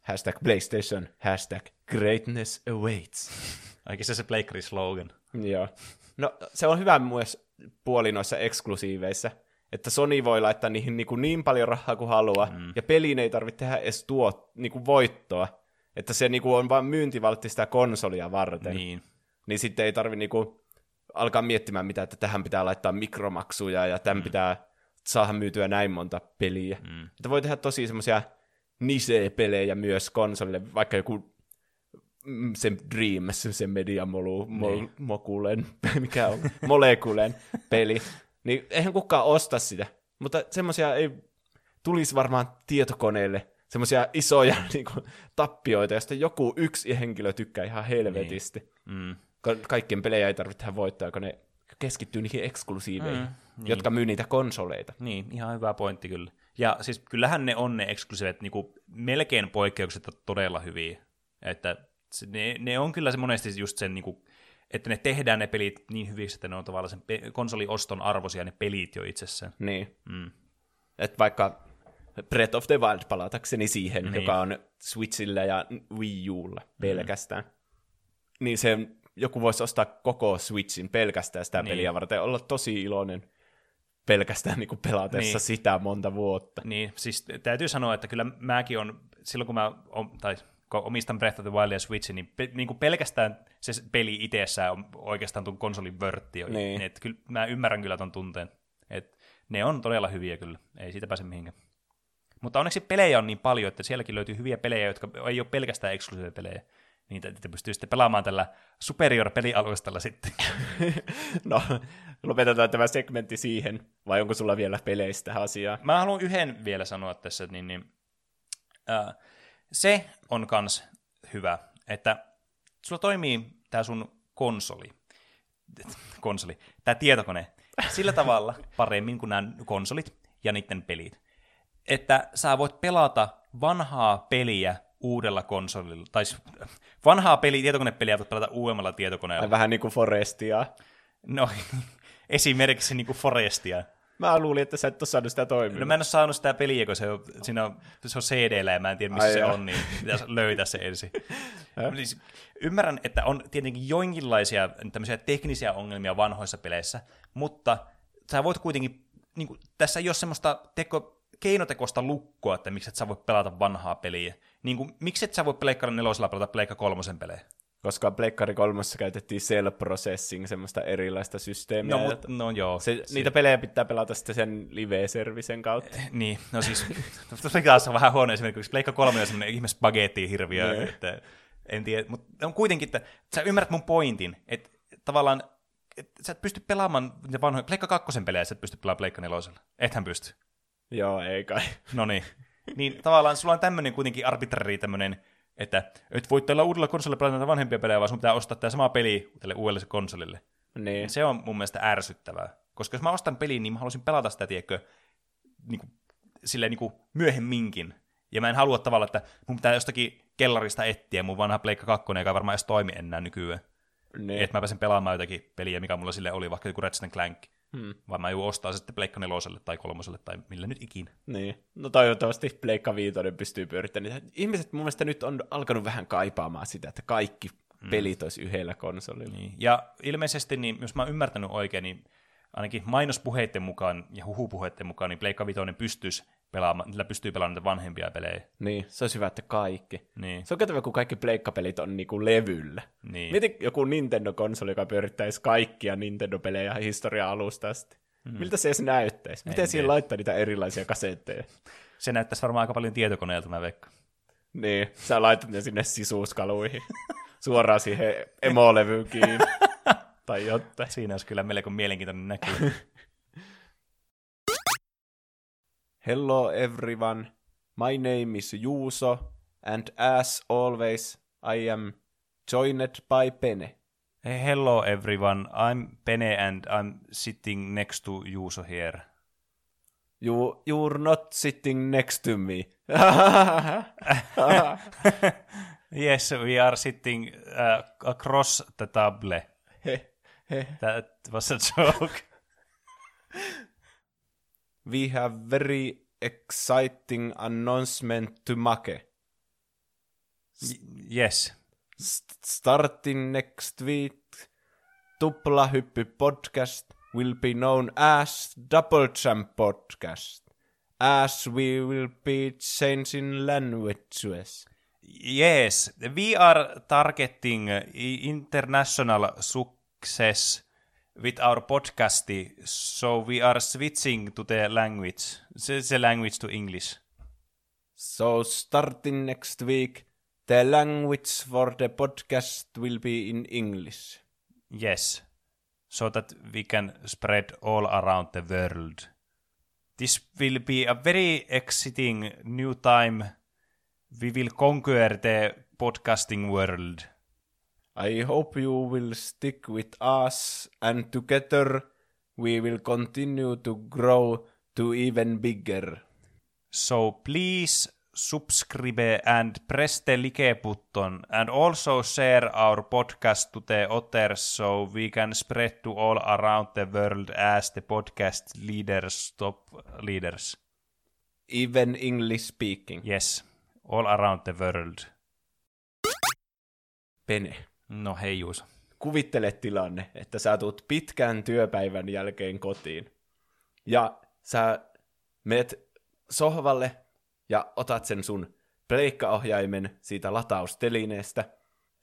Hashtag PlayStation, hashtag greatness awaits. Ainakin se se pleikkari slogan. Joo. No se on hyvä myös puoli noissa eksklusiiveissa, että Sony voi laittaa niihin niin, kuin niin paljon rahaa kuin haluaa, mm. ja peliin ei tarvitse tehdä edes tuo niin kuin voittoa, että se niin kuin on vain myyntivaltti sitä konsolia varten. Niin. Niin sitten ei tarvitse niin kuin alkaa miettimään mitä, että tähän pitää laittaa mikromaksuja, ja tämän mm. pitää saada myytyä näin monta peliä. Mm. Että voi tehdä tosi semmoisia nisee-pelejä myös konsolille, vaikka joku mm, se Dream, se Media Molu, niin. Mokulen, mikä on, Molekulen peli, niin eihän kukaan osta sitä. Mutta semmoisia ei tulisi varmaan tietokoneelle semmoisia isoja niin kuin, tappioita, joista joku yksi henkilö tykkää ihan helvetisti. Niin. Mm. Kaikkien pelejä ei tarvitse tehdä voittoa, kun ne keskittyy niihin eksklusiiveihin, mm, niin. jotka myy niitä konsoleita. Niin, ihan hyvä pointti kyllä. Ja siis kyllähän ne on ne eksklusiivit niin melkein poikkeuksetta todella hyviä. Että ne, ne on kyllä se monesti just sen niin kuin, että ne tehdään ne pelit niin hyviksi, että ne on tavallaan sen pe- konsolioston arvoisia ne pelit jo itsessään. Niin. Mm. Että vaikka Breath of the Wild palatakseni siihen, niin. joka on Switchillä ja Wii Ulla mm. pelkästään. Mm. Niin se joku voisi ostaa koko Switchin pelkästään sitä niin. peliä varten olla tosi iloinen pelkästään niin kuin pelatessa niin. sitä monta vuotta. Niin, siis täytyy sanoa, että kyllä mäkin on, silloin kun mä, tai kun omistan Breath of the Wild ja Switchin, niin, pe- niin kuin pelkästään se peli itsessään on oikeastaan tuon konsolin vörtti. Niin. Et kyllä, mä ymmärrän kyllä ton tunteen. Et ne on todella hyviä kyllä, ei siitä pääse mihinkään. Mutta onneksi pelejä on niin paljon, että sielläkin löytyy hyviä pelejä, jotka ei ole pelkästään eksklusiivisia pelejä. Niitä te pystyy sitten pelaamaan tällä superior-pelialustalla sitten. no, lopetetaan tämä segmentti siihen, vai onko sulla vielä peleistä asiaa? Mä haluan yhden vielä sanoa tässä, niin, niin äh, se on kans hyvä, että sulla toimii tämä sun konsoli, konsoli, tämä tietokone sillä tavalla paremmin kuin nämä konsolit ja niiden pelit, että sä voit pelata vanhaa peliä uudella konsolilla, tai vanhaa peli, tietokonepeliä voit pelata uudemmalla tietokoneella. Vähän niin kuin Forestia. No, esimerkiksi niin kuin Forestia. Mä luulin, että sä et ole saanut sitä toimia. No mä en ole saanut sitä peliä, kun se on, siinä on, se on CD-llä ja mä en tiedä, missä Ai se joo. on, niin pitäisi löytää se ensin. siis, ymmärrän, että on tietenkin joinkinlaisia tämmöisiä teknisiä ongelmia vanhoissa peleissä, mutta sä voit kuitenkin, niin kuin, tässä ei ole semmoista teko, keinotekoista lukkoa, että miksi et sä voit pelata vanhaa peliä, niin kuin, miksi et sä voi Pleikkari nelosella pelata Pleikka kolmosen pelejä? Koska Pleikkari kolmossa käytettiin cell processing, semmoista erilaista systeemiä. No, ja mut, no joo. se, niitä pelejä pitää pelata sitten sen live-servicen kautta. Niin, no siis, taas on vähän huono esimerkiksi, Pleikka 3 on semmoinen ihme spagetti hirviö, Niin. että en tiedä, mutta on kuitenkin, että sä ymmärrät mun pointin, että tavallaan että sä et pysty pelaamaan niitä vanhoja, Pleikka 2 pelejä sä et pysty pelaamaan Pleikka 4. Ethän pysty. Joo, ei kai. No niin. Niin tavallaan sulla on tämmöinen kuitenkin arbitrari tämmöinen, että et voi tällä uudella konsolilla pelata näitä vanhempia pelejä, vaan sun pitää ostaa tämä sama peli tälle uudelle konsolille. Niin. Se on mun mielestä ärsyttävää. Koska jos mä ostan pelin, niin mä haluaisin pelata sitä, tiedätkö, niin kuin, silleen niin kuin myöhemminkin. Ja mä en halua tavallaan, että mun pitää jostakin kellarista etsiä mun vanha Pleikka 2, joka ei varmaan edes toimi enää nykyään. niin. Että mä pääsen pelaamaan jotakin peliä, mikä mulla sille oli, vaikka joku Ratchet Clank. Hmm. Vaan mä joudun ostaa sitten Pleikka 4 tai 3 tai millä nyt ikinä. Niin. No toivottavasti Pleikka Viitonen pystyy pyörittämään niitä. Ihmiset mun mielestä nyt on alkanut vähän kaipaamaan sitä, että kaikki pelit olisi yhdellä konsolilla. Niin. Ja ilmeisesti, niin, jos mä oon ymmärtänyt oikein, niin ainakin mainospuheiden mukaan ja huhupuheiden mukaan, niin Pleikka Vitoinen pystyisi pelaamaan, niillä pystyy pelaamaan niitä vanhempia pelejä. Niin, se olisi hyvä, että kaikki. Niin, Se on kätevä, kun kaikki pleikkapelit on niinku levyllä. niin. Mieti joku Nintendo-konsoli, joka pyörittäisi kaikkia Nintendo-pelejä historian alusta asti. Mm. Miltä se edes näyttäisi? Miten En siihen laittaa niitä erilaisia kasetteja? Se näyttäisi varmaan aika paljon tietokoneelta, mä veikkaan. Niin, sä laitat ne sinne sisuuskaluihin. Suoraan siihen emolevyyn kiinni. tai jotain. Siinä olisi kyllä melko mielenkiintoinen näky. Hello everyone, my name is Juuso, and as always, I am joined by Pene. hey, hello everyone, I'm Pene and I'm sitting next to Juuso here. You, you're not sitting next to me. yes, we are sitting uh, across the table. That was a joke. We have very exciting announcement to make. Y- yes. S- starting next week, Tuplahyppy podcast will be known as Double Jump podcast, as we will be changing languages. Yes, we are targeting international success with our podcast, so we are switching to the language, the, the language to English. So starting next week, the language for the podcast will be in English. Yes, so that we can spread all around the world. This will be a very exciting new time. We will conquer the podcasting world. I hope you will stick with us, and together we will continue to grow to even bigger. So please subscribe and press the like button and also share our podcast to the others so we can spread to all around the world as the podcast leaders, top leaders. Even English speaking. Yes, all around the world. Pene, No hei Juuso. kuvittele tilanne, että sä tulet pitkän työpäivän jälkeen kotiin. Ja sä meet sohvalle ja otat sen sun pleikkaohjaimen siitä lataustelineestä.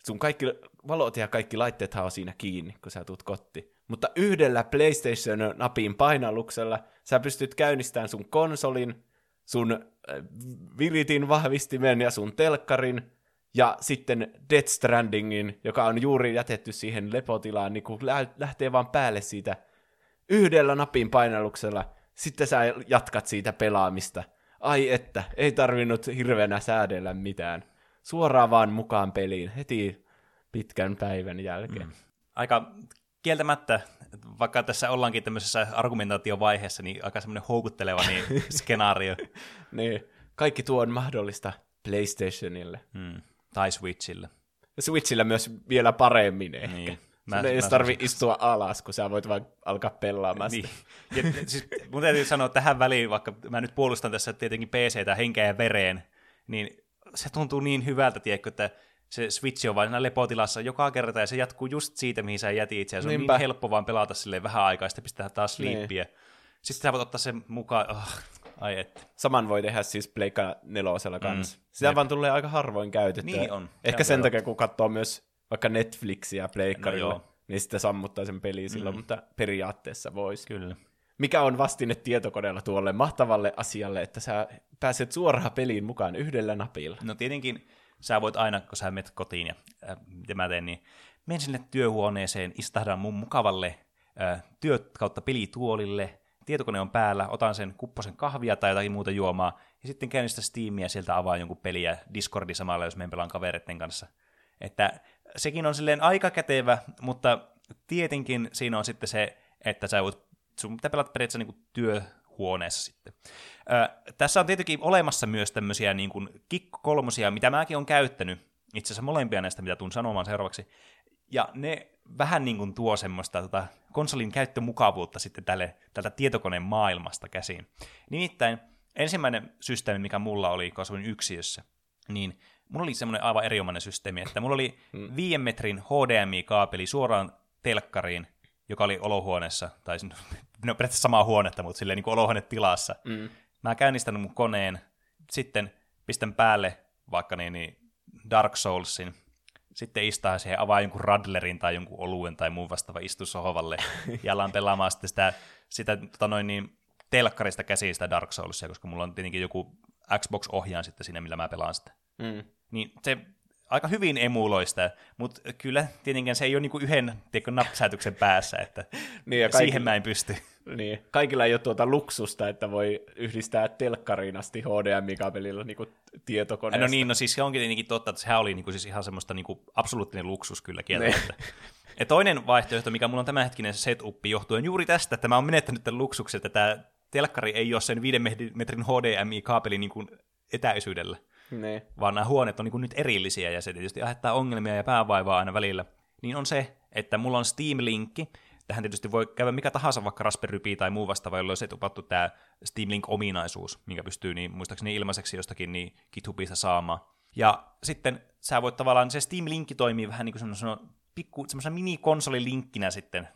Sun kaikki valot ja kaikki laitteethan on siinä kiinni, kun sä tulet kotiin. Mutta yhdellä PlayStation-napin painalluksella sä pystyt käynnistämään sun konsolin, sun äh, viritin vahvistimen ja sun telkkarin, ja sitten Death Strandingin, joka on juuri jätetty siihen lepotilaan, niin kun lä- lähtee vaan päälle siitä yhdellä napin painalluksella, sitten sä jatkat siitä pelaamista. Ai että, ei tarvinnut hirveänä säädellä mitään. Suoraan vaan mukaan peliin, heti pitkän päivän jälkeen. Mm. Aika kieltämättä, vaikka tässä ollaankin tämmöisessä argumentaatiovaiheessa, niin aika semmoinen houkutteleva niin skenaario. Niin, kaikki tuo on mahdollista PlayStationille. Hmm. Tai Switchillä. Switchillä myös vielä paremmin ehkä. Niin. Niin. Mä- Sun ei mä edes tarvi istua alas, kun sä voit vaan alkaa pelaamaan Niin. Ja, siis, mun täytyy sanoa tähän väliin, vaikka mä nyt puolustan tässä tietenkin PCtä henkeä ja vereen, niin se tuntuu niin hyvältä, tiedätkö, että se Switch on vain lepotilassa joka kerta, ja se jatkuu just siitä, mihin sä jätit, ja se on Niinpä. niin helppo vaan pelata silleen vähän aikaa, ja sitten pistää taas Niin. sleepiä. Sitten sä voit ottaa sen mukaan, oh, Ai et. Saman voi tehdä siis Pleikka nelosella kanssa. Mm. Sitä Jep. vaan tulee aika harvoin käytettyä. Niin on. Ehkä Se sen takia, kun katsoo myös vaikka Netflixiä pleikkarilla, No joo. niin sitten sammuttaa sen peliin silloin, mutta periaatteessa voisi. Kyllä. Mikä on vastine tietokoneella tuolle mahtavalle asialle, että sä pääset suoraan peliin mukaan yhdellä napilla? No tietenkin sä voit aina, kun sä menet kotiin ja äh, mitä mä teen, niin menen sinne työhuoneeseen, istahdan mun mukavalle äh, työ kautta pelituolille, tietokone on päällä, otan sen kupposen kahvia tai jotakin muuta juomaa, ja sitten käynnistä Steamia, sieltä avaan jonkun peliä Discordi samalla, jos menen pelaan kavereiden kanssa. Että sekin on silleen aika kätevä, mutta tietenkin siinä on sitten se, että sä voit, sun pitää pelata periaatteessa niin työhuoneessa sitten. Ö, tässä on tietenkin olemassa myös tämmöisiä niin kuin kikko kolmosia, mitä mäkin olen käyttänyt, itse asiassa molempia näistä, mitä tuun sanomaan seuraavaksi, ja ne vähän niin kuin tuo semmoista tota, konsolin käyttömukavuutta sitten tälle, tältä tietokoneen maailmasta käsiin. Nimittäin ensimmäinen systeemi, mikä mulla oli, kun asuin yksiössä, niin mulla oli semmoinen aivan erinomainen systeemi, että mulla oli viiden metrin HDMI-kaapeli suoraan telkkariin, joka oli olohuoneessa, tai no periaatteessa samaa huonetta, mutta silleen niin kuin olohuonetilassa. Mm. Mä käynnistän mun koneen, sitten pistän päälle vaikka niin, niin Dark Soulsin, sitten istaa siihen, avaa jonkun radlerin tai jonkun oluen tai muun vastaava istu sohvalle ja alan pelaamaan sitten sitä, sitä tota noin niin, telkkarista käsiin sitä Dark Soulsia, koska mulla on tietenkin joku Xbox-ohjaan sitten siinä, millä mä pelaan sitä. Mm. Niin se aika hyvin emuloi sitä, mutta kyllä tietenkin se ei ole niinku yhden tiedätkö, päässä, että Niin, ja siihen kaikilla, mä en pysty. niin, kaikilla ei ole tuota luksusta, että voi yhdistää telkkariin asti HDMI-kaapelilla niin tietokoneesta. No niin, no siis se onkin tietenkin totta, että sehän oli niinku siis ihan semmoista niinku absoluuttinen luksus kyllä kieltämättä. Ja toinen vaihtoehto, mikä mulla on tämänhetkinen setup, johtuen juuri tästä, että mä oon menettänyt tämän luksuksen, että tämä telkkari ei ole sen viiden metrin HDMI-kaapeli niin etäisyydellä, Niin. vaan nämä huoneet on niin nyt erillisiä, ja se tietysti aiheuttaa ongelmia ja päävaivaa aina välillä. Niin on se, että mulla on Steam-linkki, tähän tietysti voi käydä mikä tahansa, vaikka Raspberry Pi tai muu vastaava, jolla on setupattu tämä Steam Link-ominaisuus, minkä pystyy niin, muistaakseni ilmaiseksi jostakin niin GitHubista saamaan. Ja sitten sä voit tavallaan, se Steam-linkki toimii vähän niin kuin semmoisena pikku, semmoisena mini-konsolilinkkinä sitten,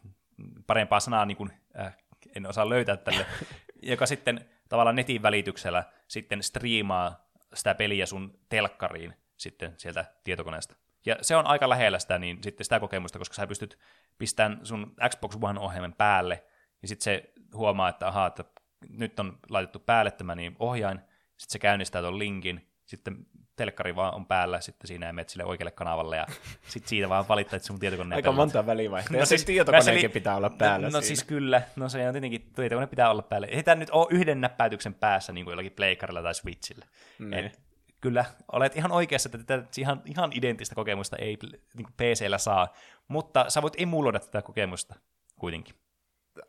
parempaa sanaa niin kuin, äh, en osaa löytää tälle, joka sitten tavallaan netin välityksellä sitten striimaa sitä peliä sun telkkariin sitten sieltä tietokoneesta. Ja se on aika lähellä sitä, niin sitten sitä kokemusta, koska sä pystyt pistämään sun Xbox One-ohjelman päälle, ja sitten se huomaa, että ahaa, että nyt on laitettu päälle tämä niin ohjain, sitten se käynnistää tuon linkin, sitten telkkari vaan on päällä sitten siinä ja menet sille oikealle kanavalle, ja sitten siitä vaan valittaa, että sun tietokone Aika monta välivaihtoehtoa. No, siis mä tietokoneenkin selin- pitää olla päällä No, no siis kyllä, no se on tietenkin, tietokone pitää olla päällä. Ei tämä nyt ole yhden näppäytyksen päässä niin kuin jollakin pleikkarilla tai switchillä. Niin. Et, kyllä, olet ihan oikeassa, että tätä ihan, ihan identtistä kokemusta ei niin PCllä saa, mutta sä voit emuloida tätä kokemusta kuitenkin.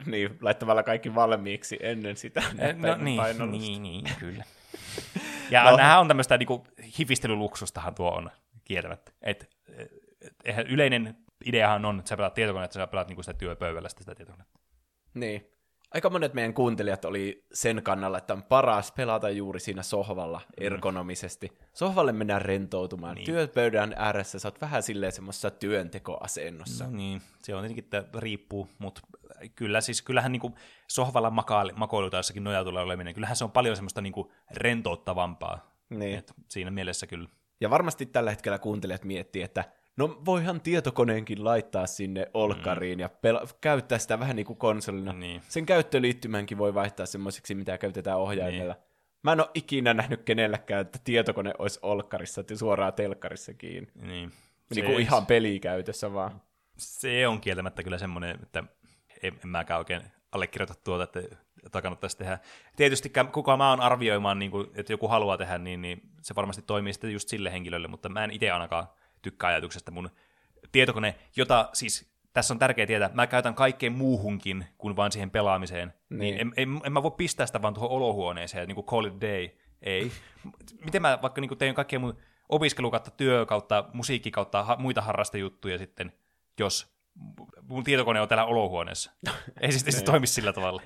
Niin, laittamalla kaikki valmiiksi ennen sitä No näppäimen niin, niin, niin, kyllä. Ja No. nämähän on tämmöistä niin hifistelyluksustahan tuo on kieltämättä. Et, et, eihän yleinen ideahan on, että sä pelaat tietokonetta, että sä pelaat niin sitä työpöydällä sitä tietokonetta. Niin. Aika monet meidän kuuntelijat oli sen kannalla, että on paras pelata juuri siinä sohvalla ergonomisesti. Sohvalle mennään rentoutumaan. Niin. Työpöydän ääressä sä oot vähän silleen semmoisessa työntekoasennossa. No niin, se on tietenkin, että riippuu, mutta kyllä siis, kyllähän niin sohvalla makaali, makoilu tai jossakin nojatulla oleminen, kyllähän se on paljon semmoista niin rentouttavampaa. Niin. Et siinä mielessä kyllä. Ja varmasti tällä hetkellä kuuntelijat miettii, että no voihan tietokoneenkin laittaa sinne olkkariin mm. ja pela- käyttää sitä vähän niin kuin konsolina. Niin. Sen käyttöliittymänkin voi vaihtaa semmoiseksi, mitä käytetään ohjaimella. Niin. Mä en ole ikinä nähnyt kenelläkään, että tietokone olisi olkkarissa, että suoraan telkkarissa kiinni. Niin. Niin kuin ihan pelikäytössä vaan. se on kieltämättä kyllä semmoinen, että en, en mäkään oikein allekirjoita tuota, että jota kannattaisi tehdä. Tietysti kuka mä oon arvioimaan, niin kuin, että joku haluaa tehdä, niin, niin se varmasti toimii sitten just sille henkilölle, mutta mä en itse ainakaan tykkää ajatuksesta mun tietokone, jota siis tässä on tärkeää tietää, mä käytän kaikkeen muuhunkin kuin vain siihen pelaamiseen. Niin. Niin. En, en, en, mä voi pistää sitä vaan tuohon olohuoneeseen, niin kuin call it day. Ei. Miten mä vaikka niin teen kaikkea mun opiskelu kautta työ kautta musiikki kautta ha, muita harrastajuttuja sitten, jos mun tietokone on täällä olohuoneessa. Ei siis se toimi sillä tavalla.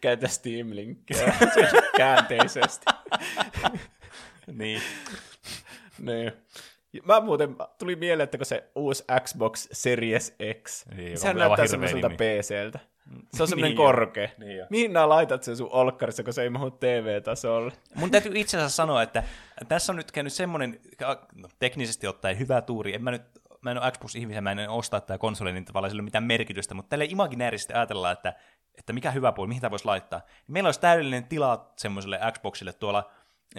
Käytä Steam-linkkiä käänteisesti. Niin. niin. Mä muuten, tuli mieleen, että kun se uusi Xbox Series X, Niin, niin sehän näyttää semmoiselta nimi. PCltä. Se on semmoinen Niin jo. korkea. Niin jo. Mihin nää laitat sen sun olkkarissa, kun se ei mahu TV-tasolle? Mun täytyy itse asiassa sanoa, että tässä on nyt käynyt semmoinen, no, teknisesti ottaen hyvä tuuri. En mä nyt, mä en ole Xbox-ihmisiä, mä en ostaa tämä konsoli, niin tavallaan sillä ei ole mitään merkitystä, mutta tälle imaginäärisesti ajatellaan, että, että mikä hyvä puoli, mihin tämä voisi laittaa. Niin meillä olisi täydellinen tila semmoiselle Xboxille tuolla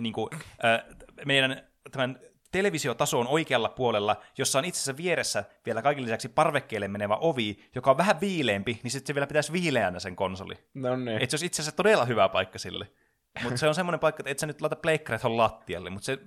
niin kuin, äh, meidän tämän televisiotason oikealla puolella, jossa on itse asiassa vieressä vielä kaiken lisäksi parvekkeelle menevä ovi, joka on vähän viileempi, niin sitten se vielä pitäisi viileänä sen konsoli. No niin. Et se olisi itse asiassa todella hyvä paikka sille. Mutta se on semmoinen paikka, että et sä nyt laita pleikkarit tuohon lattialle, mutta se,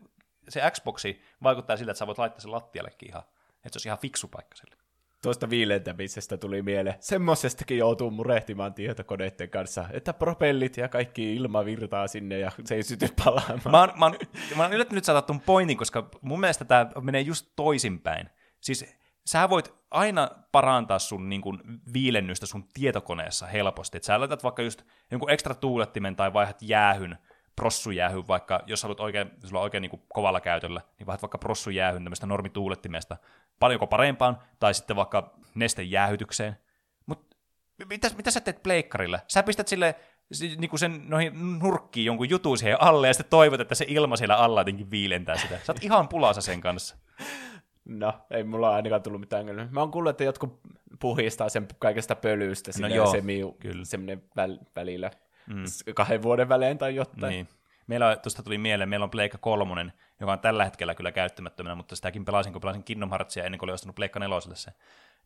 se Xboxi vaikuttaa siltä, että sä voit laittaa sen lattiallekin ihan. Että se olisi ihan fiksu paikka sille. Tuosta viilentämisestä tuli mieleen. Semmosestakin joutuu murehtimaan tietokoneiden kanssa, että propellit ja kaikki ilma virtaa sinne ja se ei syty palaamaan. Mä oon, mä oon, mä oon yllättynyt saada tuon pointin, koska mun mielestä tämä menee just toisinpäin. Siis sä voit aina parantaa sun niin kuin, viilennystä sun tietokoneessa helposti. Et sä laitat vaikka just jonkun ekstra tuulettimen tai vaihdat jäähyn, prossujäähyn, vaikka jos haluat oikein, sulla on oikein niin kuin, kovalla käytöllä, niin vaihdat vaikka prossujäähyn tämmöistä normituulettimesta paljonko parempaan, tai sitten vaikka nestejäähytykseen. Mutta mitä, mitä sä teet pleikkarilla? Sä pistät sille si- niinku sen noihin nurkkiin jonkun jutun siihen alle, ja sitten toivot, että se ilma siellä alla jotenkin viilentää sitä. Sä oot ihan pulassa sen kanssa. No, ei mulla ainakaan tullut mitään ongelmia. Mä oon kuullut, että jotkut puhistaa sen kaikesta pölystä siinä joo, se miu, kyllä. semmoinen väl, välillä mm. kahden vuoden välein tai jotain. Niin. Meillä on, tuosta tuli mieleen, meillä on Pleikka kolmonen, joka on tällä hetkellä kyllä käyttämättömänä, mutta sitäkin pelasin, kun pelasin Kingdom Heartsia ennen kuin olin ostanut Pleikka neloselle se.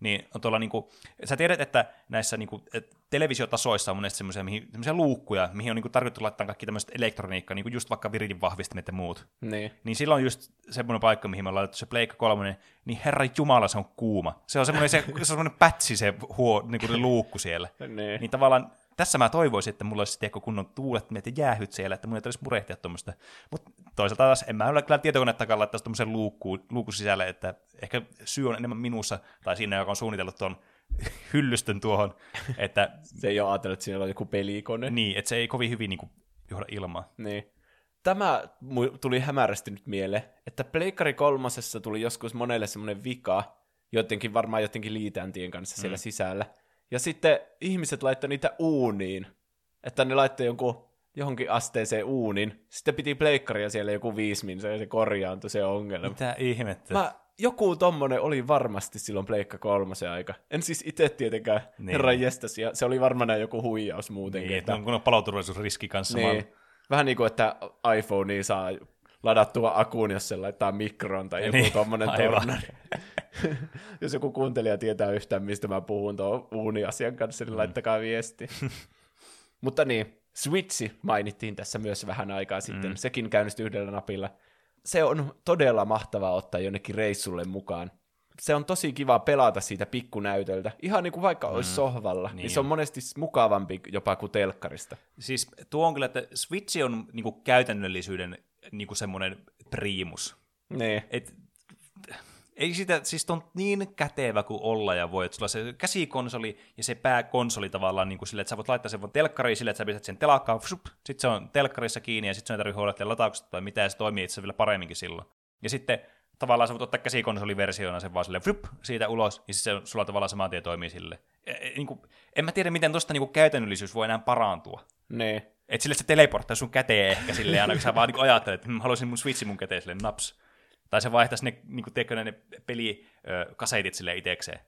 Niin on tuolla niinku, sä tiedät, että näissä niinku, et televisiotasoissa on monesti semmoisia, mihin, semmoisia luukkuja, mihin on niinku tarkoitettu laittaa kaikki tämmöiset elektroniikkaa, niinku just vaikka viridin vahvistimet ja muut. Niin. Niin silloin on just semmoinen paikka, mihin me ollaan laitettu se Pleikka kolmonen, niin herra jumala se on kuuma. Se on semmoinen, se, se on semmoinen pätsi se, huo, niinku luukku siellä. Niin. Niin tavallaan tässä mä toivoisin, että mulla olisi tiedätkö, kunnon tuulettimet ja jäähyt siellä, että mun ei tarvitsisi murehtia tuommoista. Mutta toisaalta taas en mä ole kyllä tietokonetta laittaa tuommoisen luukkuun, luukun sisälle, että ehkä syy on enemmän minussa tai siinä, joka on suunnitellut tuon hyllystön tuohon, että Se ei ole ajatellut, että siinä on joku pelikone. niin, että se ei kovin hyvin niin kuin, johda ilmaa. Niin. Tämä tuli hämärästi nyt mieleen, että Pleikkari kolmosessa tuli joskus monelle semmoinen vika, jotenkin varmaan jotenkin liitäntien kanssa siellä Mm. sisällä. Ja sitten ihmiset laittoi niitä uuniin, että ne laittoi jonkun johonkin asteeseen uunin. Sitten piti pleikkaria siellä joku viisi minsa ja se korjaantui se ongelma. Mitä ihmettä? Mä, joku tommonen oli varmasti silloin Pleikka kolmosen aika. En siis itse tietenkään, Niin. herran jestas, ja se oli varmaan joku huijaus muutenkin. niin, että- on kun on paloturvallisuusriski kanssa. niin. Niin. Vähän niin kuin, että iPhoneen saa ladattua akun, jos se laittaa mikroon tai joku Niin, tommonen tornari. jos joku kuuntelija tietää yhtään, mistä mä puhun tuon uuniasian kanssa, niin laittakaa viesti. Mutta niin, Switchi mainittiin tässä myös vähän aikaa sitten. Mm. Sekin käynnistyi yhdellä napilla. Se on todella mahtavaa ottaa jonnekin reissulle mukaan. Se on tosi kiva pelata siitä pikkunäytöltä. Ihan niin kuin vaikka mm. olisi sohvalla. Niin, niin se on monesti mukavampi jopa kuin telkkarista. Siis tuo on kyllä, että Switch on niin kuin, käytännöllisyyden niin kuin semmoinen priimus. Niin. Et, ei sitä, siis on niin kätevä kuin olla ja voi, että sulla se käsikonsoli ja se pääkonsoli tavallaan niin kuin sille, että sä voit laittaa sen vaan telkkariin sille, että sä pistät sen telakkaan, sitten se on telkkarissa kiinni ja sitten sun ei tarvitse huolehtia latauksesta tai mitä, ja se toimii itse vielä paremminkin silloin. Ja sitten tavallaan sä voit ottaa käsikonsoliversiona sen vaan silleen, frup, siitä ulos, ja sitten se sulla tavallaan saman tien toimii sille. E, e, niin kuin, en mä tiedä, miten tuosta niin käytännöllisyys voi enää parantua. Niin. Että sille se teleporttaa sun käteen ehkä silleen, aina kun sä vaan niin ajattelet, että haluaisin mun switchin mun käteen silleen naps. Tai se vaihtaisi ne, niin kuin, tiedätkö, ne pelikasetit sille itsekseen.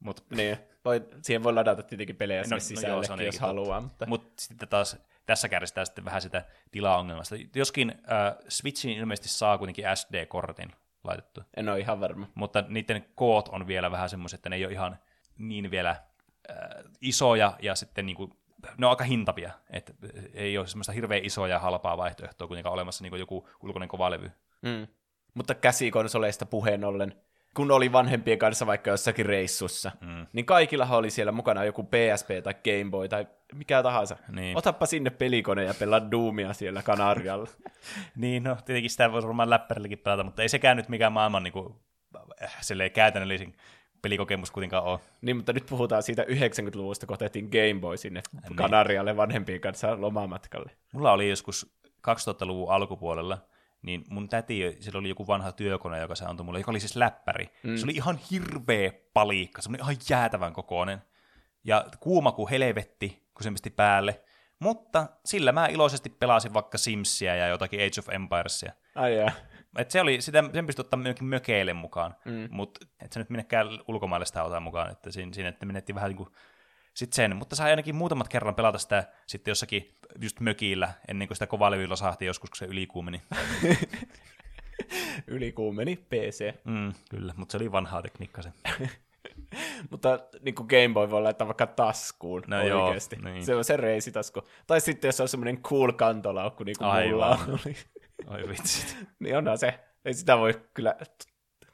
Mut, Niin. Voi, siihen voi ladata tietenkin pelejä No- sinne no sisällekin, joo, se on jos haluaa. Mutta... Mutta sitten taas tässä kärsitään sitten vähän sitä tilaongelmasta. Joskin äh, Switchiin ilmeisesti saa kuitenkin SD-kortin laitettu, En ole ihan varma. mutta niiden koot on vielä vähän semmoiset, että ne ei ole ihan niin vielä äh, isoja ja sitten niin kuin, ne on aika hintavia, että ei ole semmoista hirveän isoa ja halpaa vaihtoehtoa kuitenkaan olemassa niin kuin joku ulkoinen kovalevy. Mm. Mutta käsikonsoleista puheen ollen, kun oli vanhempien kanssa vaikka jossakin reissussa, mm. niin kaikilla oli siellä mukana joku PSP tai Game Boy tai mikä tahansa. Niin. Otappa sinne pelikone ja pelaa Doomia siellä Kanarialla. Niin, no tietenkin sitä voisi varmaan läppärilläkin pelata, mutta ei sekään nyt mikään maailman niin kuin, äh, käytännöllisin pelikokemus kuitenkaan ole. niin, mutta nyt puhutaan siitä 90-luvusta, kun otettiin Game Boy sinne niin. Kanarialle vanhempien kanssa lomamatkalle. Mulla oli joskus 2000-luvun alkupuolella, niin mun täti, sillä oli joku vanha työkone, joka se antoi mulle, joka oli siis läppäri. Mm. Se oli ihan hirveä palikka, semmoinen ihan jäätävän kokoinen. ja kuuma kuin helvetti, kun se pisti päälle. Mutta sillä mä iloisesti pelasin vaikka Simsia ja jotakin Age of Empiresia. Ai jaa. Et se oli, sitä, sen pystyi ottaa myöskin mökeille mukaan, mm. mutta et se nyt minnekään ulkomaille sitä ottaa mukaan, että siinä, siinä että menettiin vähän niin kuin sit sen, mutta sai ainakin muutamat kerran pelata sitä sitten jossakin just mökillä, ennen kuin sitä kovalevyllä sahti joskus, kun se ylikuumeni. Ylikuumeni PC. Mm, kyllä, mutta se oli vanhaa tekniikkaa se. Mutta niin kuin Game Boy voi laittaa vaikka taskuun No oikeasti. joo, niin. Se on se reisitasku. Tai sitten jos se on semmoinen cool kantolaukku, niin kuin mulla Aivan. oli. Oi vitsit. niin onhan se. Ei sitä voi kyllä...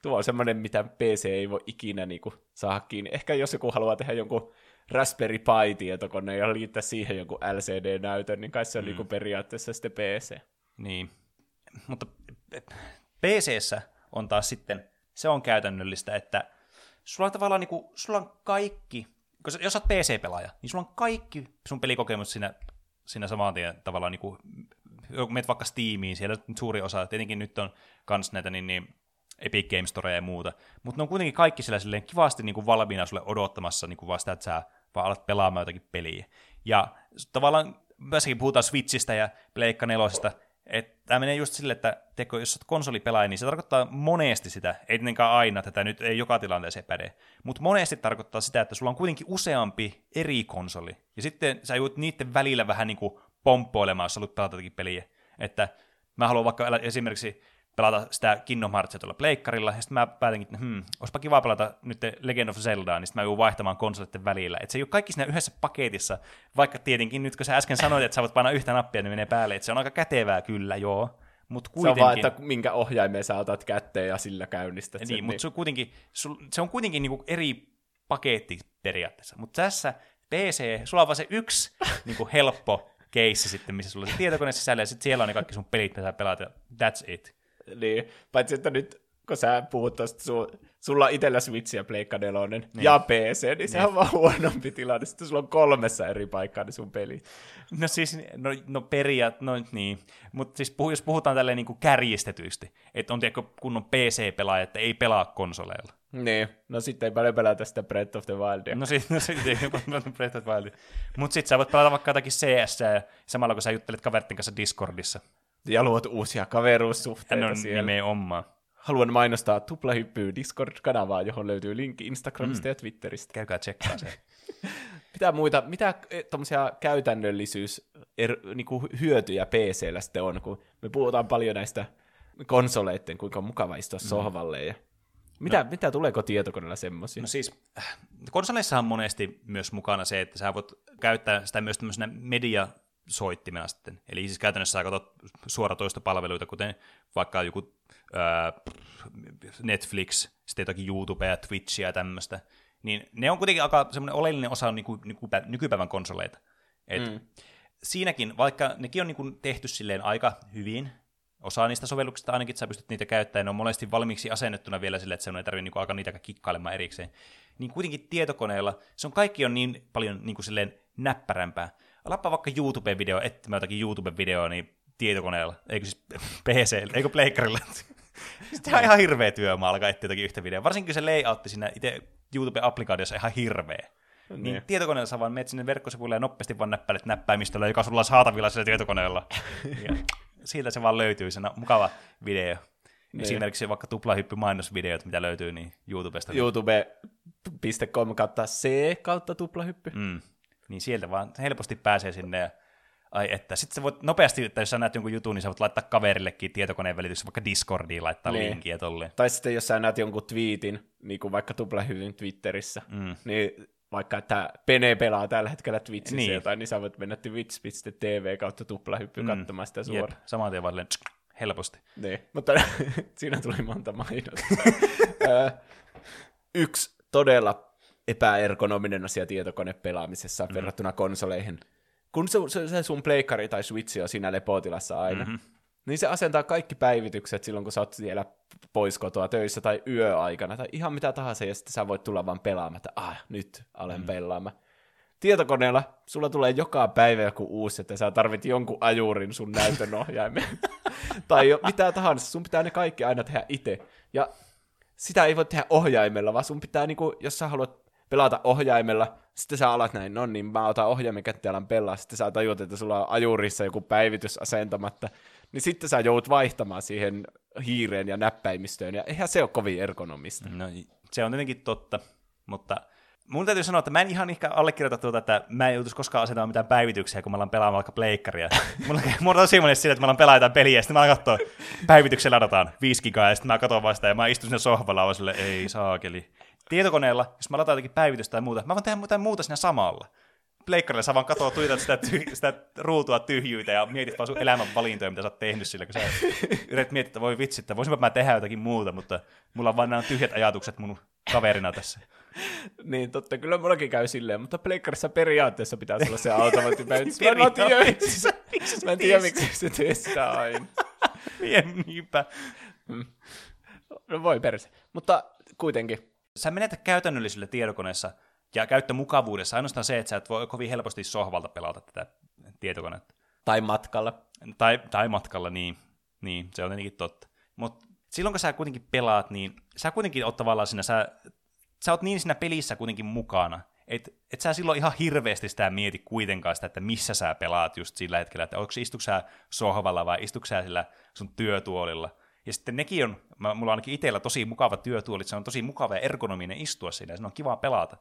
Tuo on semmoinen, mitä PC ei voi ikinä niin kuin, saada kiinni. Ehkä jos joku haluaa tehdä jonkun Raspberry Pi-tietokone ja liittää siihen jonkun LCD-näytön, niin kai se on mm. niin kuin periaatteessa sitten PC. Niin. Mutta PCssä on taas sitten, se on käytännöllistä, että sulla on tavallaan niinku, sulla on kaikki, koska jos sä oot PC-pelaaja, niin sulla on kaikki sun pelikokemus siinä, siinä saman tien tavallaan niinku, kun menet vaikka Steamiin, siellä suuri osa, tietenkin nyt on kans näitä niin, niin Epic Games Storea ja muuta, mutta ne on kuitenkin kaikki siellä silleen kivasti niin kuin valmiina sulle odottamassa niin kuin vaan sitä, että sä vaan alat pelaamaan jotakin peliä. Ja tavallaan myöskin puhutaan Switchistä ja Pleikka nelosesta, että tämä menee just silleen, että teko, jos olet konsolipelaaja, niin se tarkoittaa monesti sitä, ei tietenkään aina, tätä nyt ei joka tilanteeseen päde, mutta monesti tarkoittaa sitä, että sulla on kuitenkin useampi eri konsoli, ja sitten sä joudut niiden välillä vähän niin kuin pomppoilemaan, jos haluat pelata peliä, että mä haluan vaikka esimerkiksi pelata sitä Kingdom Heartsia tuolla pleikkarilla, ja sitten mä päätinkin, että hmm, olisipa kiva pelata nyt Legend of Zeldaa, niin sitten mä joudun vaihtamaan konsolitten välillä. Että se ei ole kaikki siinä yhdessä paketissa, vaikka tietenkin nyt kun sä äsken sanoit, että sä voit painaa yhtä nappia, niin menee päälle, että se on aika kätevää kyllä, joo. Se kuitenkin... on vaan, että minkä ohjaimen sä otat kätteen ja sillä käynnistät sen. Niin, mutta se on kuitenkin, se on kuitenkin niinku eri paketti periaatteessa. Mutta tässä PC, sulla on vaan se yksi niinku helppo keissi sitten, missä sulla on se tietokone sisällä, ja sitten siellä on ne kaikki sun pelit, mitä sä pelaat, ja that's it. Niin, paitsi että nyt kun sä puhut tosta, su, sulla on itsellä Switch ja Pleikka 4 niin. ja PC, niin se on vaan huonompi tilanne. Sitten sulla on kolmessa eri paikkaa ne sun pelit. No siis, no, no periaat, no niin. Mutta siis puhu, jos puhutaan tälleen niin kuin kärjistetysti, että on tiedätkö kunnon PC-pelaaja, että ei pelaa konsoleilla. Niin, no sitten ei paljon pelata sitä Breath of the Wildia. No sitten no sit ei pelata Breath of the Wild. Mutta sitten sä voit pelata vaikka jotakin CS, samalla kun sä juttelet kavertin kanssa Discordissa. Ja luot uusia kaveruussuhteita No siellä. nimenomaan. Haluan mainostaa Tuplahyppyy Discord-kanavaa, johon löytyy linkki Instagramista mm. ja Twitteristä. Käykää tsekkaa se. Mitä muita, mitä eh, tommosia käytännöllisyys, er, niinku hyötyjä PCllä sitten on, kun me puhutaan paljon näistä konsoleiden, kuinka on mukava istua mm. sohvalle ja mitä, no. mitä tuleeko tietokoneella semmoisia? No siis, äh, konsoleissa on monesti myös mukana se, että sä voit käyttää sitä myös tämmöisenä mediasoittimena sitten. Eli siis käytännössä sä katsot suoratoistopalveluita, kuten vaikka joku ää, Netflix, sitten jotakin YouTubea ja Twitchia ja tämmöistä. Niin ne on kuitenkin aika semmoinen oleellinen osa niinku, niinku, nykypäivän konsoleita. Et mm. Siinäkin, vaikka nekin on niinku tehty silleen aika hyvin, osa niistä sovelluksista ainakin, että sä pystyt niitä käyttämään, ne on monesti valmiiksi asennettuna vielä sille, että se ei tarvitse niinku alkaa niitä kikkailemaan erikseen. Niin kuitenkin tietokoneella, se on kaikki on niin paljon niinku silleen näppärämpää. Alappa vaikka YouTube-video, etsimään jotakin YouTube-videoa, niin tietokoneella, eikö siis PC, eikö pleikkarilla. Sitten on ihan hirveä työmaa alkaa etsiä jotakin yhtä videoa. Varsinkin se layoutti siinä itse YouTube-applikaatiossa ihan hirveä. Niin, niin tietokoneella sä vaan menet sinne verkkosivuille ja nopeasti vaan näppäilet näppäimistöllä, joka sulla on saatavilla sillä tietokoneella. ja siitä se vaan löytyy, se mukava video. Niin. Esimerkiksi vaikka tuplahyppy mainosvideot, mitä löytyy niin YouTubesta. youtube.com kautta C kautta tuplahyppy. Mm. Niin sieltä vaan helposti pääsee sinne ja Ai että. Sitten sä voit nopeasti, että jos sä näet jonkun jutun, niin sä voit laittaa kaverillekin tietokoneen välityksessä vaikka Discordiin laittaa niin. linkkiä tolleen. Tai sitten jos sä näet jonkun twiitin, niin kuin vaikka tuplahyvyn Twitterissä, Mm. niin vaikka että Pene pelaa tällä hetkellä Twitchissä Niin. jotain, niin sä voit mennä twitch.tv kautta tuplahyppy mm. katsomaan sitä Jep, suoraan. saman tien vaan helposti. Niin, mutta siinä tuli monta mainosta. Yksi todella epäergonominen asia tietokonepelaamisessa mm. verrattuna konsoleihin. Kun se, se, se sun pleikkari tai switchi on siinä lepotilassa aina, Mhm. mm-hmm. niin se asentaa kaikki päivitykset silloin, kun sä oot siellä pois kotoa töissä tai yöaikana tai ihan mitä tahansa, ja sitten sä voit tulla vaan pelaamaan, että ah, nyt alen mm. pelaamaan. Tietokoneella sulla tulee joka päivä joku uusi, että sä tarvit jonkun ajurin sun näytön ohjaimen. tai jo, mitä tahansa, sun pitää ne kaikki aina tehdä itse. Ja sitä ei voi tehdä ohjaimella, vaan sun pitää, niinku, jos sä haluat pelata ohjaimella, sitten sä alat näin, no niin, mä otan ohjaimen kätteen alan pelaa, sitten sä tajut, että sulla on ajurissa joku päivitys asentamatta, niin sitten sä joudut vaihtamaan siihen hiireen ja näppäimistöön, ja eihän se ole kovin ergonomista. No, se on tietenkin totta, mutta mun täytyy sanoa, että mä en ihan ehkä allekirjoita tuota, että mä en joutuisi koskaan asentamaan mitään päivityksiä, kun mä alan pelaamaan vaikka pleikkaria. mulla, mulla on tosi monesti sillä, että mä alan pelaa jotain peliä, ja sitten mä alan katsoa, päivityksen ladataan 5 gigaa, ja sitten mä katson vasta, ja mä istun siinä sohvalla, ja sille, ei saakeli. Tietokoneella, jos mä lataan jotakin päivitystä tai muuta, mä voin tehdä jotain muuta siinä samalla. Pleikkarilla sä vaan katsoa, tuijotat sitä, tyh- sitä ruutua tyhjyyttä ja mietit vaan sun elämän valintoja, mitä sä oot tehnyt sillä, kun sä yrität miettiä, että voi vitsi, että voisinpa mä tehdä jotakin muuta, mutta mulla on vaan nämä tyhjät ajatukset mun kaverina tässä. niin, totta, kyllä mullakin käy silleen, mutta pleikkarissa periaatteessa pitää olla se automaattipäivitys. mä en tiedä, miksi, mä en tiedä, miksi se testaa aina. Niinpä. Mm. No voi perse. Mutta kuitenkin. Sä menetät käytännöllisillä tiedokoneessa ja käyttömukavuudessa ainoastaan se, että sä et voi kovin helposti sohvalta pelata tätä tietokonetta. Tai matkalla. Tai, tai matkalla, niin. Niin, se on tietenkin totta. Mutta silloin kun sä kuitenkin pelaat, niin sä kuitenkin oot tavallaan siinä, sä, sä oot niin siinä pelissä kuitenkin mukana, että et sä silloin ihan hirveästi sitä mieti kuitenkaan sitä, että missä sä pelaat just sillä hetkellä, että onko istukö sä sohvalla vai istukö sä sillä sun työtuolilla. Ja sitten nekin on, mulla on ainakin itsellä tosi mukava työtuoli, se on tosi mukava ja ergonominen istua siinä, ja se on kiva pelata.